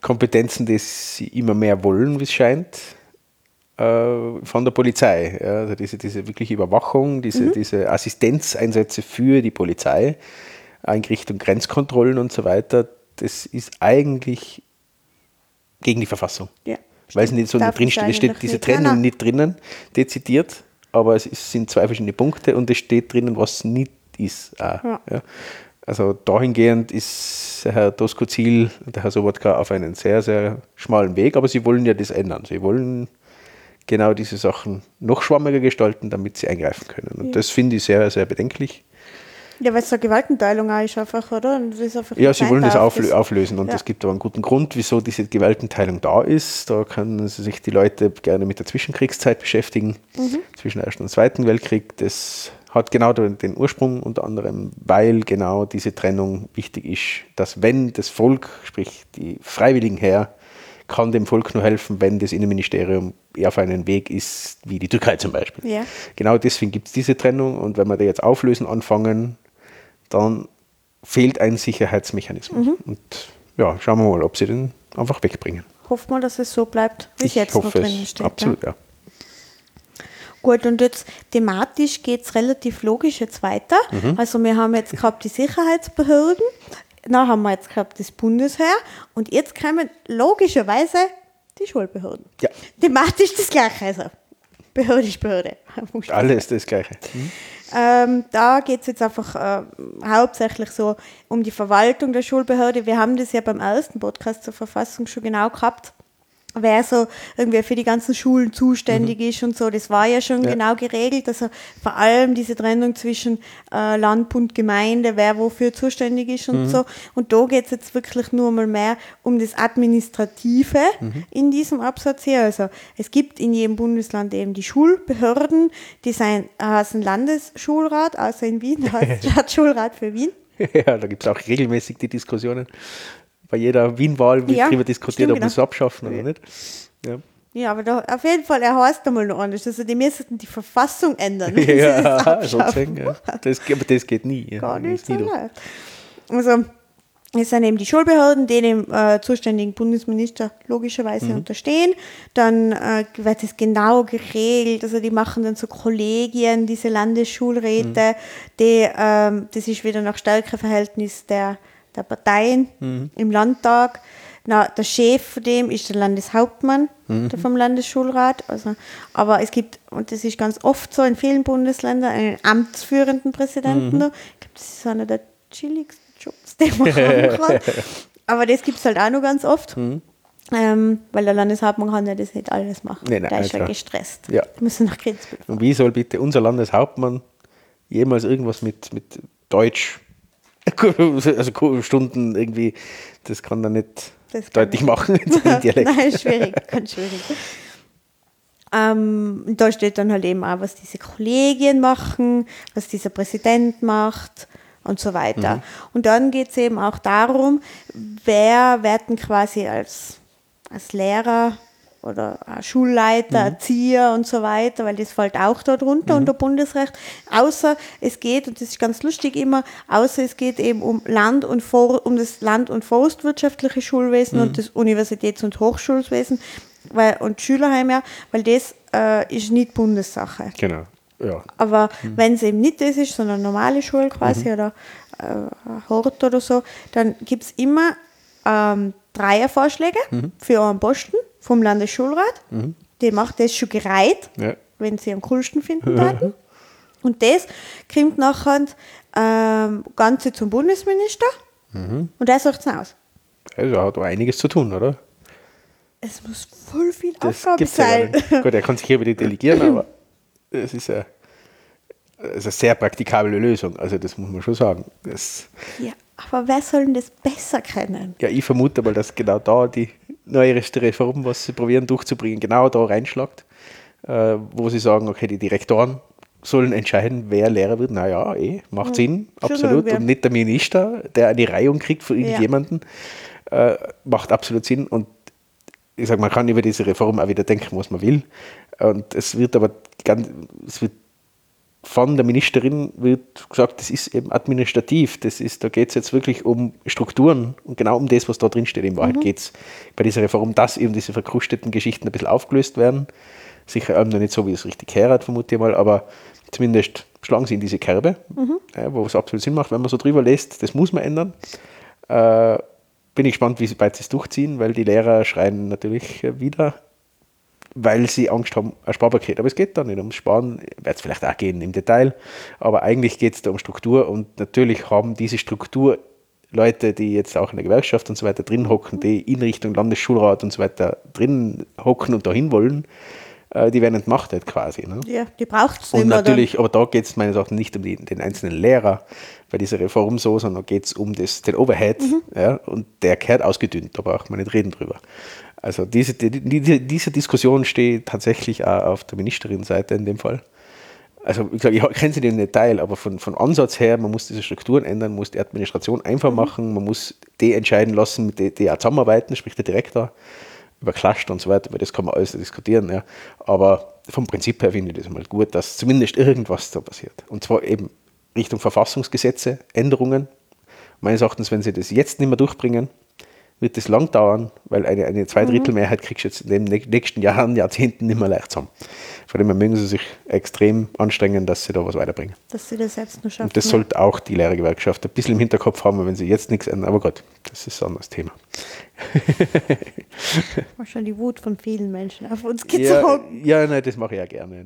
Kompetenzen, die sie immer mehr wollen, wie es scheint, äh, von der Polizei. Also diese, diese wirkliche Überwachung, diese, mhm. diese Assistenzeinsätze für die Polizei, Einrichtung Grenzkontrollen und so weiter, das ist eigentlich gegen die Verfassung. Ja. Weil es nicht so drinsteht, es steht diese Trennung nicht drinnen, dezidiert aber es sind zwei verschiedene Punkte und es steht drinnen, was nicht ist. Auch, ja. Ja. Also dahingehend ist Herr Doskozil und der Herr Sobotka auf einen sehr, sehr schmalen Weg, aber sie wollen ja das ändern. Sie wollen genau diese Sachen noch schwammiger gestalten, damit sie eingreifen können. Und ja. das finde ich sehr, sehr bedenklich. Ja, weil es eine Gewaltenteilung auch ist einfach, oder? Einfach ja, sie wollen das auflö auflösen und ja. es gibt aber einen guten Grund, wieso diese Gewaltenteilung da ist. Da können sich die Leute gerne mit der Zwischenkriegszeit beschäftigen, mhm. zwischen Ersten und Zweiten Weltkrieg. Das hat genau den Ursprung unter anderem, weil genau diese Trennung wichtig ist, dass wenn das Volk, sprich die Freiwilligen her, kann dem Volk nur helfen, wenn das Innenministerium eher auf einen Weg ist, wie die Türkei zum Beispiel. Ja. Genau deswegen gibt es diese Trennung und wenn wir da jetzt auflösen anfangen, dann fehlt ein Sicherheitsmechanismus. Mhm. Und ja, schauen wir mal, ob sie den einfach wegbringen. Hoffen wir, dass es so bleibt, wie es jetzt noch drin steht. Absolut, ja. ja. Gut, und jetzt thematisch geht es relativ logisch jetzt weiter. Mhm. Also wir haben jetzt gehabt die Sicherheitsbehörden, dann haben wir jetzt gehabt das Bundesheer und jetzt kommen logischerweise die Schulbehörden. Ja. Thematisch das Gleiche. Also Behörde ist Behörde. Alles das Gleiche. Mhm. Ähm, da geht es jetzt einfach äh, hauptsächlich so um die Verwaltung der Schulbehörde. Wir haben das ja beim ersten Podcast zur Verfassung schon genau gehabt wer so irgendwie für die ganzen Schulen zuständig mhm. ist und so. Das war ja schon ja. genau geregelt. Also vor allem diese Trennung zwischen äh, Land, Bund, Gemeinde, wer wofür zuständig ist und mhm. so. Und da geht es jetzt wirklich nur mal mehr um das Administrative mhm. in diesem Absatz hier. Also es gibt in jedem Bundesland eben die Schulbehörden, die sind, heißen Landesschulrat, außer in Wien, der heißt Stadtschulrat für Wien. Ja, da gibt es auch regelmäßig die Diskussionen bei jeder Wien-Wahl wird ja, darüber diskutiert, stimmt, ob wir es genau. abschaffen oder nicht. Ja. Ja, aber da, auf jeden Fall, er heißt einmal noch anders. Also die müssten die Verfassung ändern. ja, sozusagen. Ja. Das, aber das geht nie. Ja. Gar nicht so nie Also es sind eben die Schulbehörden, die dem äh, zuständigen Bundesminister logischerweise mhm. unterstehen. Dann äh, wird es genau geregelt. Also die machen dann so Kollegien, diese Landesschulräte. Mhm. Die, ähm, das ist wieder nach Stärkeverhältnis der der Parteien mhm. im Landtag. Na, der Chef von dem ist der Landeshauptmann mhm. der vom Landesschulrat. Also, aber es gibt, und das ist ganz oft so in vielen Bundesländern, einen amtsführenden Präsidenten. Mhm. Ich glaube, das ist einer der chilligsten Jobs, den man haben kann. aber das gibt es halt auch noch ganz oft. Mhm. Ähm, weil der Landeshauptmann kann ja das nicht alles machen. Nee, nein, der ist ja gestresst. Ja. müssen nach Und wie soll bitte unser Landeshauptmann jemals irgendwas mit, mit Deutsch also Stunden irgendwie, das kann er nicht das deutlich machen in Dialekt. Nein, schwierig, ganz schwierig. Ähm, da steht dann halt eben auch, was diese Kollegien machen, was dieser Präsident macht und so weiter. Mhm. Und dann geht es eben auch darum, wer werden quasi als, als Lehrer oder Schulleiter, mhm. Erzieher und so weiter, weil das fällt auch darunter mhm. unter Bundesrecht. Außer es geht, und das ist ganz lustig immer, außer es geht eben um Land und For um das Land- und forstwirtschaftliche Schulwesen mhm. und das Universitäts- und Hochschulwesen weil, und Schülerheim, ja, weil das äh, ist nicht Bundessache. Genau. Ja. Aber mhm. wenn es eben nicht das ist, sondern eine normale Schule quasi mhm. oder äh, Hort oder so, dann gibt es immer ähm, Dreiervorschläge mhm. für einen Posten vom Landesschulrat. Mhm. Die macht das schon gereiht, ja. wenn sie am coolsten finden würden. Und das kommt nachher ähm, Ganze zum Bundesminister Mhm. und der sagt es aus. Also hat da einiges zu tun, oder? Es muss voll viel Das Aufgabe ja sein. nicht. Gut, er kann sich hier wieder delegieren, aber es ist ja ist eine sehr praktikable Lösung. Also das muss man schon sagen. Das, ja, aber wer soll denn das besser kennen? ja, ich vermute mal, dass genau da die neueste Reform, was sie probieren durchzubringen, genau da reinschlagt, äh, wo sie sagen, okay, die Direktoren sollen entscheiden, wer Lehrer wird. Naja, eh, macht Sinn, absolut. Und nicht der Minister, der eine Reihung kriegt für irgendjemanden, äh, macht absolut Sinn. Und ich sage, man kann über diese Reform auch wieder denken, was man will. Und es wird aber ganz, es wird von der Ministerin wird gesagt, das ist eben administrativ. Das ist, da geht es jetzt wirklich um Strukturen und genau um das, was da drin steht. In Wahrheit geht es bei dieser Reform, dass eben diese verkrusteten Geschichten ein bisschen aufgelöst werden. Sicher ähm, noch nicht so, wie es richtig herhat, vermute ich mal, aber zumindest schlagen sie in diese Kerbe, äh, wo es absolut Sinn macht, wenn man so drüber lässt, das muss man ändern. Äh, bin ich gespannt, wie sie es durchziehen, weil die Lehrer schreien natürlich äh, wieder, weil sie Angst haben, ein Sparpaket. Aber es geht da nicht ums Sparen, wird es vielleicht auch gehen im Detail, aber eigentlich geht es da um Struktur und natürlich haben diese Struktur Leute, die jetzt auch in der Gewerkschaft und so weiter drin hocken, die in Richtung Landesschulrat und so weiter drin hocken und dahin wollen, äh, die werden entmachtet quasi. Ne? Ja, die braucht es Und natürlich, aber da geht es meines Erachtens nicht um die, den einzelnen Lehrer bei dieser Reform so, sondern geht es um das, den Overhead ja, und der gehört ausgedünnt, da braucht man nicht reden drüber. Also diese, die, die, diese Diskussion steht tatsächlich auch auf der Ministerin-Seite in dem Fall. Also ich, sag, ich kenne sie nicht im Detail, aber von, von Ansatz her, man muss diese Strukturen ändern, muss die Administration einfach machen, man muss die entscheiden lassen, mit denen die auch zusammenarbeiten, sprich der Direktor, über Cluster und so weiter, über das kann man alles diskutieren. Ja. Aber vom Prinzip her finde ich das mal gut, dass zumindest irgendwas da passiert. Und zwar eben Richtung Verfassungsgesetze, Änderungen. Meines Erachtens, wenn sie das jetzt nicht mehr durchbringen, wird das lang dauern, weil eine, eine Zweidrittelmehrheit kriegst du jetzt in den nä- nächsten Jahren, Jahrzehnten nicht mehr leicht zusammen. Von dem her mögen sie sich extrem anstrengen, dass sie da was weiterbringen. Dass sie das selbst nur schaffen. Und das sollte auch die Lehrergewerkschaft ein bisschen im Hinterkopf haben, wenn sie jetzt nichts ändern. Aber gut, das ist ein anderes Thema. War schon die Wut von vielen Menschen auf uns Ja, gezogen. ja nein, das mache ich ja gerne.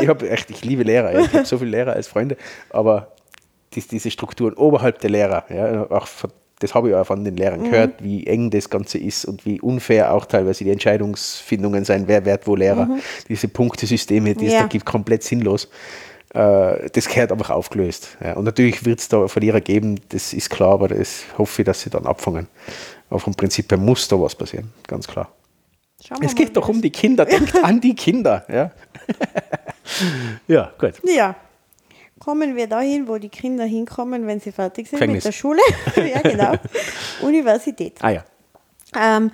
ich, hab echt, ich liebe Lehrer, ich habe so viele Lehrer als Freunde, aber dies, diese Strukturen oberhalb der Lehrer, ja, auch von, das habe ich auch von den Lehrern gehört, wie eng das Ganze ist und wie unfair auch teilweise die Entscheidungsfindungen sein, wer wird wo Lehrer. Diese Punktesysteme, die es Ja. da gibt, komplett sinnlos. Äh, das gehört einfach aufgelöst. Ja. Und natürlich wird es da Verlierer geben, das ist klar, aber das hoffe ich, dass sie dann abfangen. Aber vom Prinzip her muss da was passieren, ganz klar. Es geht doch um die Kinder. Denkt an die Kinder. Ja, ja gut. Ja. Kommen wir dahin, wo die Kinder hinkommen, wenn sie fertig sind Gefängnis. mit der Schule. ja, genau. Universität. Ah ja. Ähm,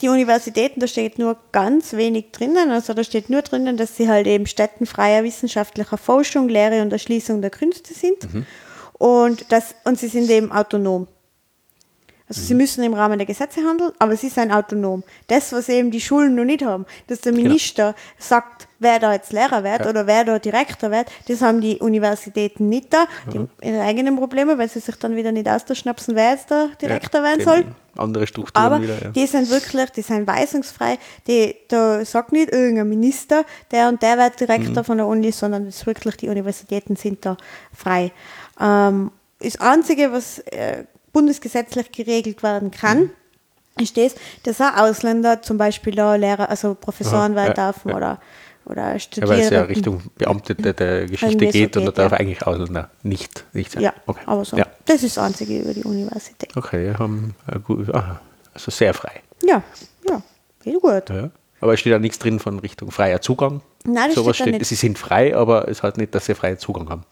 die Universitäten, da steht nur ganz wenig drinnen. Also da steht nur drinnen, dass sie halt eben Stätten freier wissenschaftlicher Forschung, Lehre und Erschließung der Künste sind. Und, das, und sie sind eben autonom. Also sie müssen im Rahmen der Gesetze handeln, aber sie sind autonom. Das, was eben die Schulen noch nicht haben, dass der Minister sagt, wer da jetzt Lehrer wird oder wer da Direktor wird, das haben die Universitäten nicht da. Die haben ihre eigenen Probleme, weil sie sich dann wieder nicht ausschnapsen, wer jetzt der Direktor werden eben soll. Andere Strukturen Aber wieder. Ja. die sind wirklich, die sind weisungsfrei. Die, da sagt nicht irgendein Minister, der und der wird Direktor Mhm. von der Uni, sondern ist wirklich, die Universitäten sind da frei. Ähm, das Einzige, was äh, bundesgesetzlich geregelt werden kann, Mhm. ist das, dass auch Ausländer zum Beispiel da Lehrer, also Professoren Aha, ja, werden dürfen ja. oder, oder Ja, studieren. weil es ja Richtung Beamtete der Geschichte so geht und da geht, darf ja. eigentlich Ausländer nicht, nicht sein. Ja, okay. aber so. Ja. Das ist das Einzige über die Universität. Okay, haben äh, aha, also sehr frei. Ja, ja, geht gut. Ja. Aber es steht da nichts drin von Richtung freier Zugang. Nein, das Sowas steht da nicht. Sie sind frei, aber es heißt nicht, dass sie freien Zugang haben.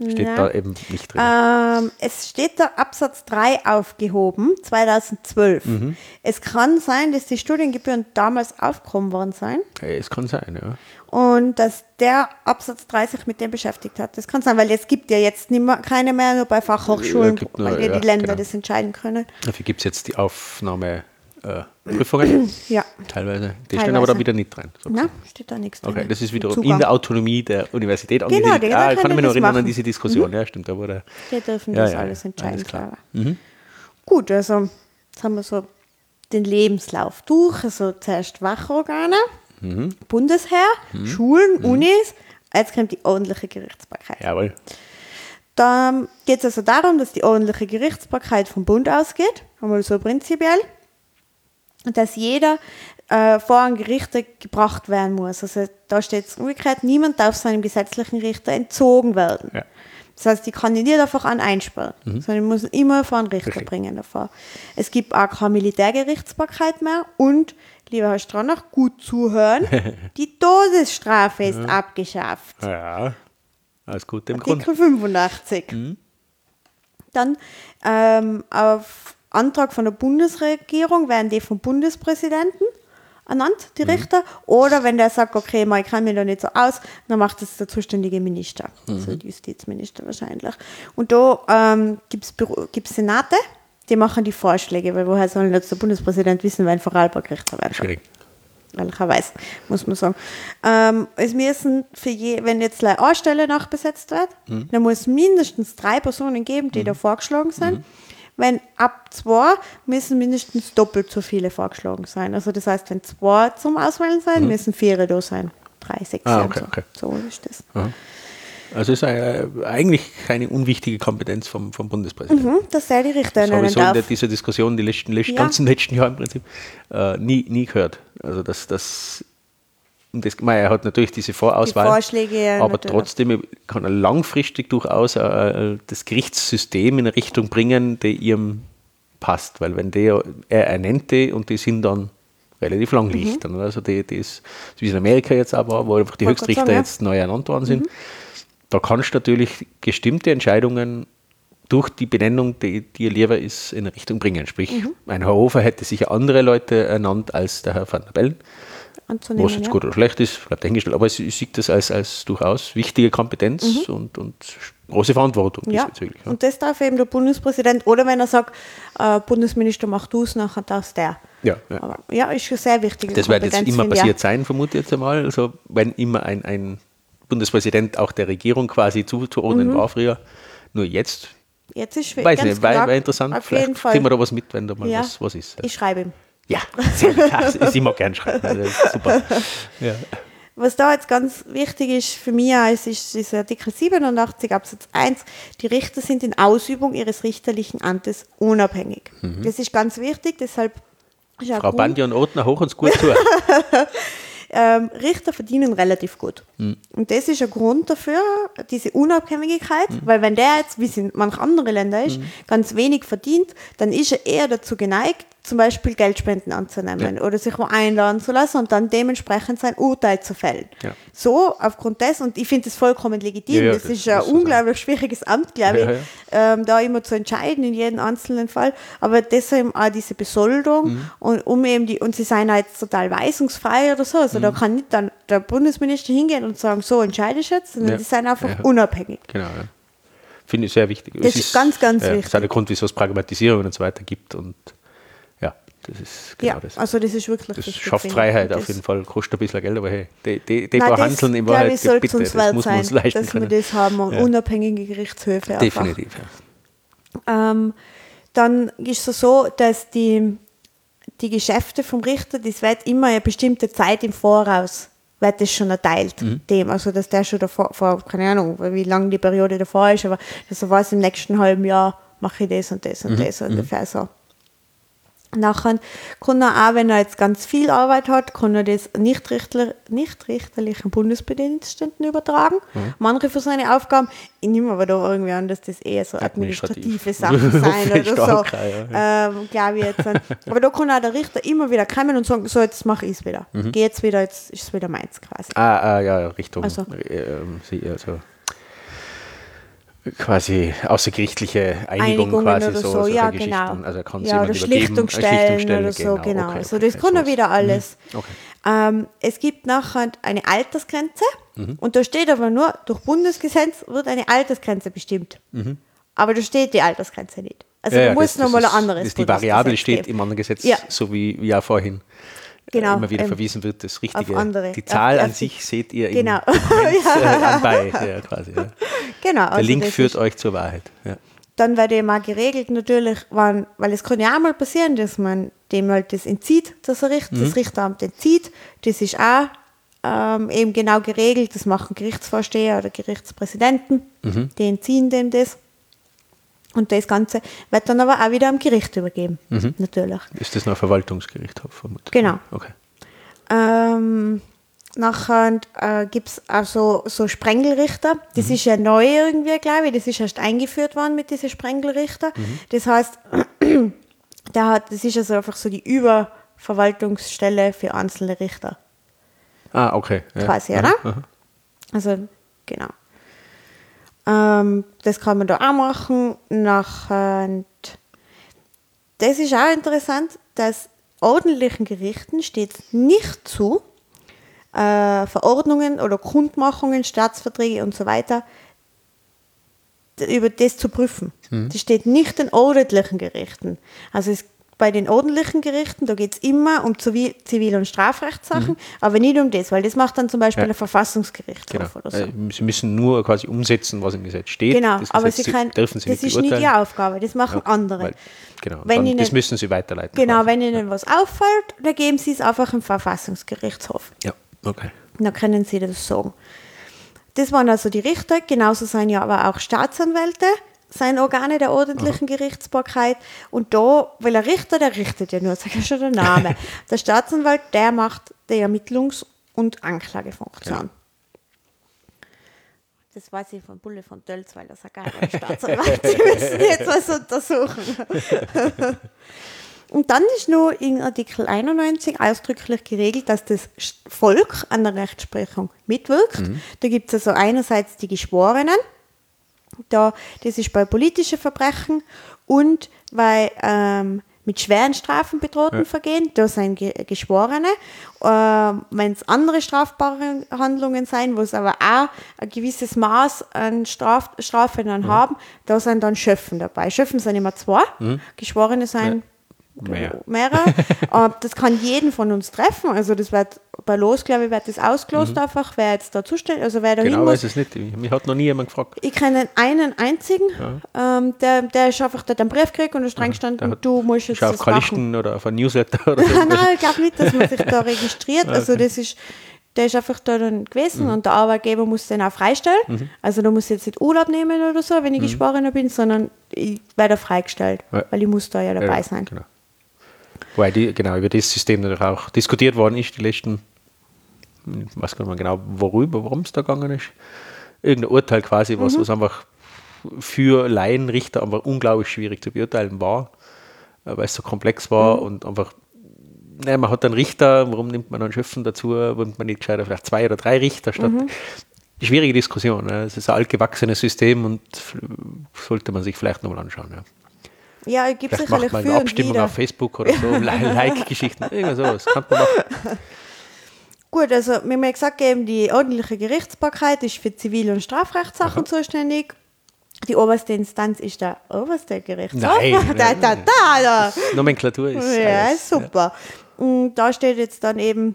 Steht Nein. da eben nicht drin. Ähm, es steht da Absatz 3 aufgehoben, 2012. Mhm. Es kann sein, dass die Studiengebühren damals aufgehoben worden Okay, es kann sein, ja. und dass der Absatz 3 sich mit dem beschäftigt hat. Das kann sein, weil es gibt ja jetzt nicht mehr, keine mehr, nur bei Fachhochschulen, Ja, nur- weil ja ja, die Länder genau. das entscheiden können. Dafür gibt es jetzt die Aufnahmeprüfungen Ja, teilweise. Die stehen aber da Teilweise. wieder nicht drin. so na, steht da nichts drin. Okay, das ist wiederum Zugang. in der Autonomie der Universität Genau, die- ah, ich kann mich noch erinnern an machen. diese Diskussion. Ja, stimmt. Da wurde, Die dürfen Ja, das ja, alles entscheiden, alles klar. klar. Gut, also jetzt haben wir so den Lebenslauf durch. Also zuerst Wachorgane, Mhm. Bundesheer, Schulen, Unis, Jetzt kommt die ordentliche Gerichtsbarkeit. Jawohl. Da geht es also darum, dass die ordentliche Gerichtsbarkeit vom Bund ausgeht, einmal so prinzipiell, dass jeder äh, vor ein Gericht gebracht werden muss. Also da steht es umgekehrt, niemand darf seinem gesetzlichen Richter entzogen werden. Ja. Das heißt, die kann ich nicht einfach an einsperren, Mhm. sondern ich muss immer vor einen Richter Richtig. bringen davor. Es gibt auch keine Militärgerichtsbarkeit mehr und, lieber Herr Stranach, gut zuhören, die Todesstrafe ist abgeschafft. Ja. Alles Gute im Grund. Artikel 85. Dann ähm, auf Antrag von der Bundesregierung werden die vom Bundespräsidenten ernannt, die Richter. Oder wenn der sagt, okay, mal, ich kann mir da nicht so aus, dann macht es der zuständige Minister, also der Justizminister wahrscheinlich. Und da ähm, gibt es Senate, die machen die Vorschläge, weil woher soll jetzt der Bundespräsident wissen, wer ein Vorarlberg-Richter werden? Schwierig. welcherweise, muss man sagen. Ähm, es müssen für je, wenn jetzt eine Stelle nachbesetzt wird, Mhm. dann muss es mindestens drei Personen geben, die da vorgeschlagen sind. Wenn ab zwei, müssen mindestens doppelt so viele vorgeschlagen sein. Also das heißt, wenn zwei zum Auswählen sein, müssen vier da sein. Drei, sechs Mhm. Ah, okay, so. okay. So ist das. Also ist äh, eigentlich keine unwichtige Kompetenz vom, vom Bundespräsidenten. Mhm, dass der die Richter Das habe ich so in darf. dieser Diskussion die letzten, letzten, Ja. ganzen letzten Jahre im Prinzip äh, nie, nie gehört. Also das, das, und das mei, er hat natürlich diese Vorauswahl, Die Vorschläge, ja, aber natürlich. trotzdem kann er langfristig durchaus äh, das Gerichtssystem in eine Richtung bringen, die ihm passt. Weil wenn der, er ernennt die und die sind dann relativ lang Mhm. Licht. Also die, die ist, so wie es in Amerika jetzt auch war, wo einfach die Höchstrichter sagen, ja. Mhm. jetzt neu ernannt worden sind, da kannst du natürlich bestimmte Entscheidungen durch die Benennung, die dir lieber ist, in eine Richtung bringen. Sprich, Mhm. ein Herr Hofer hätte sicher andere Leute ernannt als der Herr van der Bellen. Anzunehmen. Was jetzt ja. gut oder schlecht ist, bleibt dahingestellt. Aber ich, ich sehe das als, als durchaus wichtige Kompetenz und, und große Verantwortung Mhm. Ja, diesbezüglich. Ja. und das darf eben der Bundespräsident, oder wenn er sagt, äh, Bundesminister macht du es, nachher darf der. Ja, ja. Aber ja, ist schon sehr wichtig. Das wird jetzt immer passiert sein, vermute ich jetzt einmal. Also wenn immer ein, ein Bundespräsident auch der Regierung quasi zuzuordnen war früher. Nur jetzt, Jetzt ist schwer. weiß nicht, klar. wär interessant. Auf Vielleicht jeden Fall. kriegen wir da was mit, wenn da mal ja. was, was ist. Ich schreibe ihm. Ja, sehr. Das ist immer gern schreiben. Super. Ja. Was da jetzt ganz wichtig ist für mich, es ist dieser Artikel 87 Absatz 1, die Richter sind in Ausübung ihres richterlichen Amtes unabhängig. Das ist ganz wichtig, deshalb Mhm. Frau gut, Bandi und Othner, hoch uns gut zu. ähm, Richter verdienen relativ gut. Mhm. Und das ist ein Grund dafür, diese Unabhängigkeit, Mhm. weil wenn der jetzt, wie es in manchen anderen Ländern ist, ganz wenig verdient, dann ist er eher dazu geneigt, zum Beispiel Geldspenden anzunehmen oder sich wo einladen zu lassen und dann dementsprechend sein Urteil zu fällen. Ja. So, aufgrund dessen, und ich finde das vollkommen legitim, Ja, ja, das, das ist ein so sein. unglaublich schwieriges Amt, glaube ich, Ja, Ähm, da immer zu entscheiden in jedem einzelnen Fall. Aber deshalb auch diese Besoldung Mhm. und um eben die, und sie seien jetzt total weisungsfrei oder so. Also da Mhm. kann nicht dann der Bundesminister hingehen und sagen, so entscheide ich jetzt, sondern Ja. die sind einfach Ja. unabhängig. Genau, ja. Finde ich sehr wichtig. Das ist ganz, ganz ja, Das ist wichtig. auch der Grund, wieso es Pragmatisierung und so weiter gibt. Und ja, das ist genau ja, das. also das ist wirklich Das schafft. Freiheit auf jeden Fall. Kostet ein bisschen Geld, aber hey, die, die, die Nein, paar in glaube Wahrheit, ich, bitte, uns das muss man sein, uns leisten dass wir können. das haben, Ja. unabhängige Gerichtshöfe einfach. Definitiv, ja. Ähm, dann ist es so, dass die, die Geschäfte vom Richter, das wird immer eine bestimmte Zeit im Voraus wird das schon erteilt, Mhm. dem, also dass der schon davor, vor, keine Ahnung, wie lange die Periode davor ist, aber dass er weiß, im nächsten halben Jahr mache ich das und das Mhm. und das ungefähr so. Nachher kann er auch, wenn er jetzt ganz viel Arbeit hat, kann er das nicht, richterlichen Bundesbediensteten übertragen. Mhm. Manche für seine Aufgaben. Ich nehme aber da irgendwie an, dass das eher so Administrativ. administrative Sachen sein oder so. Ja, Ähm, Glaube ich jetzt. Aber da kann auch der Richter immer wieder kommen und sagen, so jetzt mache ich es wieder. Mhm. Geh jetzt wieder, jetzt ist es wieder meins quasi. Ah, ah ja, Richtung Also. ähm, sie, also quasi außergerichtliche Einigung Einigungen quasi oder so, so, ja Geschichten. genau. Also er kann ja, oder Schlichtungsstellen eine oder so, genau. okay, also okay, das kann er sowas. wieder alles. Okay. Ähm, es gibt nachher eine Altersgrenze Mhm. und da steht aber nur, durch Bundesgesetz wird eine Altersgrenze bestimmt. Aber da steht die Altersgrenze nicht. Also Mhm. Ja, ja, muss nochmal ein anderes das- Die Variable steht im anderen Gesetz, Ja. so wie, ja vorhin äh, Genau, immer wieder ähm, verwiesen wird, das Richtige. andere. Die Zahl Auf- an auf- sich seht ihr Genau. im äh, anbei, ja, quasi. Ja. Genau, Der also Link das führt euch zur Wahrheit. Ja. dann wird eben auch geregelt natürlich, wann, weil es kann ja auch mal passieren, dass man dem halt das entzieht, dass er Richt, Mhm. das Richteramt entzieht. Das ist auch ähm, eben genau geregelt. Das machen Gerichtsvorsteher oder Gerichtspräsidenten, die entziehen dem das. Und das Ganze wird dann aber auch wieder am Gericht übergeben, natürlich. Ist das noch ein Verwaltungsgericht, vermutlich? Genau. Okay. Ähm, nachher äh, gibt es auch so, Sprengelrichter. Das ist ja neu irgendwie, glaube ich. Das ist erst eingeführt worden mit diesen Sprengelrichter. Das heißt, der hat, das ist also einfach so die Überverwaltungsstelle für einzelne Richter. Ah, okay. Ja. Quasi, oder? aha. Also, genau. Ähm, das kann man da auch machen. Nachher, das ist auch interessant, dass ordentlichen Gerichten steht nicht zu, äh, Verordnungen oder Kundmachungen, Staatsverträge und so weiter über das zu prüfen. Das steht nicht den ordentlichen Gerichten. Also es, bei den ordentlichen Gerichten, da geht es immer um Zivil-, Zivil und Strafrechtssachen, aber nicht um das, weil das macht dann zum Beispiel Ja. ein Verfassungsgerichtshof Genau. oder so. Äh, Sie müssen nur quasi umsetzen, was im Gesetz steht. Genau, das aber Gesetz sie kann, dürfen Sie das nicht ist nicht ihre Aufgabe, das machen Ja, andere. Weil, genau, Wenn dann, Ihnen- das müssen Sie weiterleiten. genau, quasi. wenn Ihnen was auffällt, dann geben Sie es einfach im Verfassungsgerichtshof. Ja, okay. Dann können Sie das sagen. Das waren also die Richter, genauso sind ja aber auch Staatsanwälte, sind Organe der ordentlichen Gerichtsbarkeit. Und da, weil der Richter, der richtet ja nur, sag ja schon der Name. der Staatsanwalt, der macht die Ermittlungs- und Anklagefunktion. Das weiß ich von Bulle von Tölz, weil das sagt ein Staatsanwalt. Sie müssen jetzt was untersuchen. Und dann ist nur in Artikel 91 ausdrücklich geregelt, dass das Volk an der Rechtsprechung mitwirkt. Da gibt es also einerseits die Geschworenen, da, das ist bei politischen Verbrechen und bei ähm, mit schweren Strafen bedrohten Vergehen, da sind Ge Geschworene. Ähm, Wenn es andere strafbare Handlungen sein, wo es aber auch ein gewisses Maß an Straf Strafen dann haben, da sind dann Schöffen dabei. Schöffen sind immer zwei, Geschworene sind Mehr. mehrere. Das kann jeden von uns treffen. Also das wird bei Los, glaube ich, wird das ausgelost einfach, wer jetzt da zuständig, also wer da Genau muss. weiß es nicht. Mich hat noch nie jemand gefragt. Ich kenne einen einzigen, ähm, der, der ist einfach, der hat einen Brief gekriegt und ist dran gestanden, du musst jetzt auf das machen. Kalisten oder auf ein Newsletter oder so. Nein, ich glaube nicht, dass man sich da registriert. Also das ist, der ist einfach da dann gewesen Mhm. und der Arbeitgeber muss den auch freistellen. Also da muss ich jetzt nicht Urlaub nehmen oder so, wenn ich Geschworener bin, sondern ich werde freigestellt, Mhm. Ja. weil ich muss da ja dabei Ja, sein. Genau. Wobei die, genau über das System natürlich auch diskutiert worden ist, die letzten, ich weiß gar nicht mehr genau, worüber, worum es da gegangen ist. Irgendein Urteil quasi, was, was einfach für Laienrichter aber unglaublich schwierig zu beurteilen war, äh, weil es so komplex war und einfach, naja, man hat einen Richter, warum nimmt man einen Schöpfen dazu, warum man nicht gescheiter vielleicht zwei oder drei Richter statt. Schwierige Diskussion. Ne? Es ist ein altgewachsenes System und sollte man sich vielleicht nochmal anschauen. Ja. Ja, es gibt Vielleicht sicherlich macht man eine Abstimmung wieder. auf Facebook oder so, Li- Like-Geschichten, irgendwas sowas. Kann man machen. Gut, also wir haben ja gesagt, eben die ordentliche Gerichtsbarkeit ist für Zivil- und Strafrechtssachen zuständig. Die oberste Instanz ist der oberste Gerichtshof. Nein, da, da, da, da. Nomenklatur ist. Ja, alles, super. Und da steht jetzt dann eben,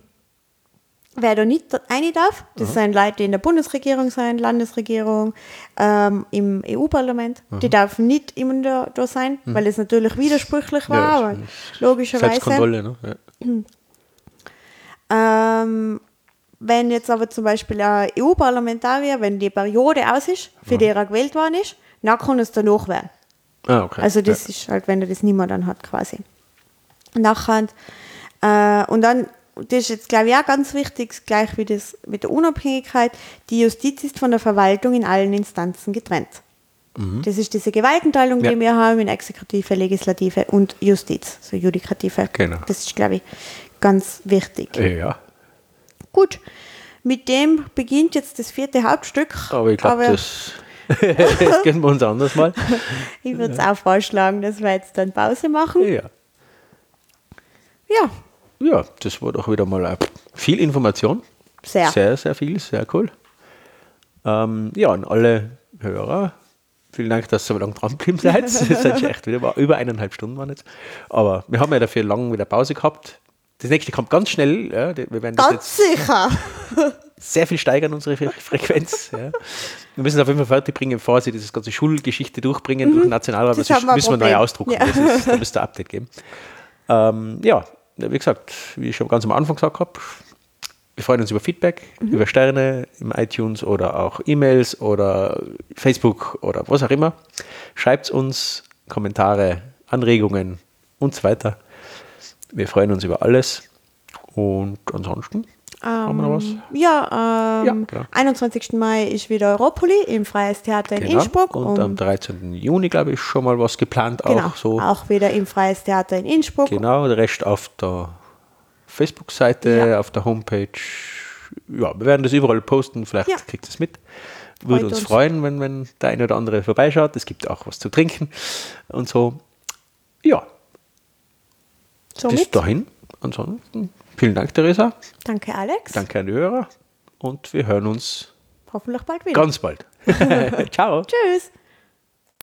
wer da nicht rein darf. Das sind Leute, die in der Bundesregierung sind, Landesregierung, ähm, im EU-Parlament. Die dürfen nicht immer da, da sein, weil es natürlich widersprüchlich war, Ja, aber logischerweise. Selbstkontrolle, ne? Ja. Ähm, wenn jetzt aber zum Beispiel ein EU-Parlamentarier, wenn die Periode aus ist, für die er gewählt worden ist, dann kann es danach werden. Ah, okay. Also das ist halt, wenn er das nicht mehr dann hat quasi. Nachher, äh, und dann, das ist jetzt glaube ich auch ganz wichtig, gleich wie das mit der Unabhängigkeit, die Justiz ist von der Verwaltung in allen Instanzen getrennt. Das ist diese Gewaltenteilung, Ja. die wir haben in Exekutive, Legislative und Justiz, so Judikative. Genau. Das ist, glaube ich, ganz wichtig. ja. ja. Gut, mit dem beginnt jetzt das vierte Hauptstück. Aber ich glaube, das, das können wir uns anders mal. ich würde es auch vorschlagen, dass wir jetzt dann Pause machen. Ja. Ja, ja, das war doch wieder mal äh, viel Information. sehr. Sehr, sehr viel, sehr cool. Ähm, ja, an alle Hörer, vielen Dank, dass ihr so lange dran geblieben seid. Sind schon echt wieder war über eineinhalb Stunden waren jetzt. Aber wir haben ja dafür lang wieder Pause gehabt. Das nächste kommt ganz schnell. Ja, wir werden das Ganz sicher. sehr viel steigern, unsere Fre Frequenz. Ja. Wir müssen es auf jeden Fall fertig bringen, bevor sie diese ganze Schulgeschichte durchbringen durch den Nationalrat. Das Das wir müssen wir neu ausdrucken. Ja. Das ist, da müsste ein Update geben. Ähm, ja, wie gesagt, wie ich schon ganz am Anfang gesagt habe, wir freuen uns über Feedback, über Sterne im iTunes oder auch E-Mails oder Facebook oder was auch immer. Schreibt uns Kommentare, Anregungen und so weiter. Wir freuen uns über alles. Und ansonsten haben wir noch was? Ja, ähm, Ja, genau. 21. Mai ist wieder Europoli im Freies Theater in Innsbruck. Genau. Und am um- 13. Juni, glaube ich, schon mal was geplant. genau, Auch so. auch wieder im Freies Theater in Innsbruck. Genau, der Rest auf der Facebook-Seite, Ja. auf der Homepage. Ja, wir werden das überall posten, vielleicht Ja. kriegt es mit. Würde uns, uns. freuen, wenn, wenn der eine oder andere vorbeischaut. Es gibt auch was zu trinken und so. Ja, bis Somit, dahin. Ansonsten vielen Dank, Theresa. danke Alex. Danke an die Hörer und wir hören uns Hoffentlich bald wieder. ganz bald. Ciao. Tschüss.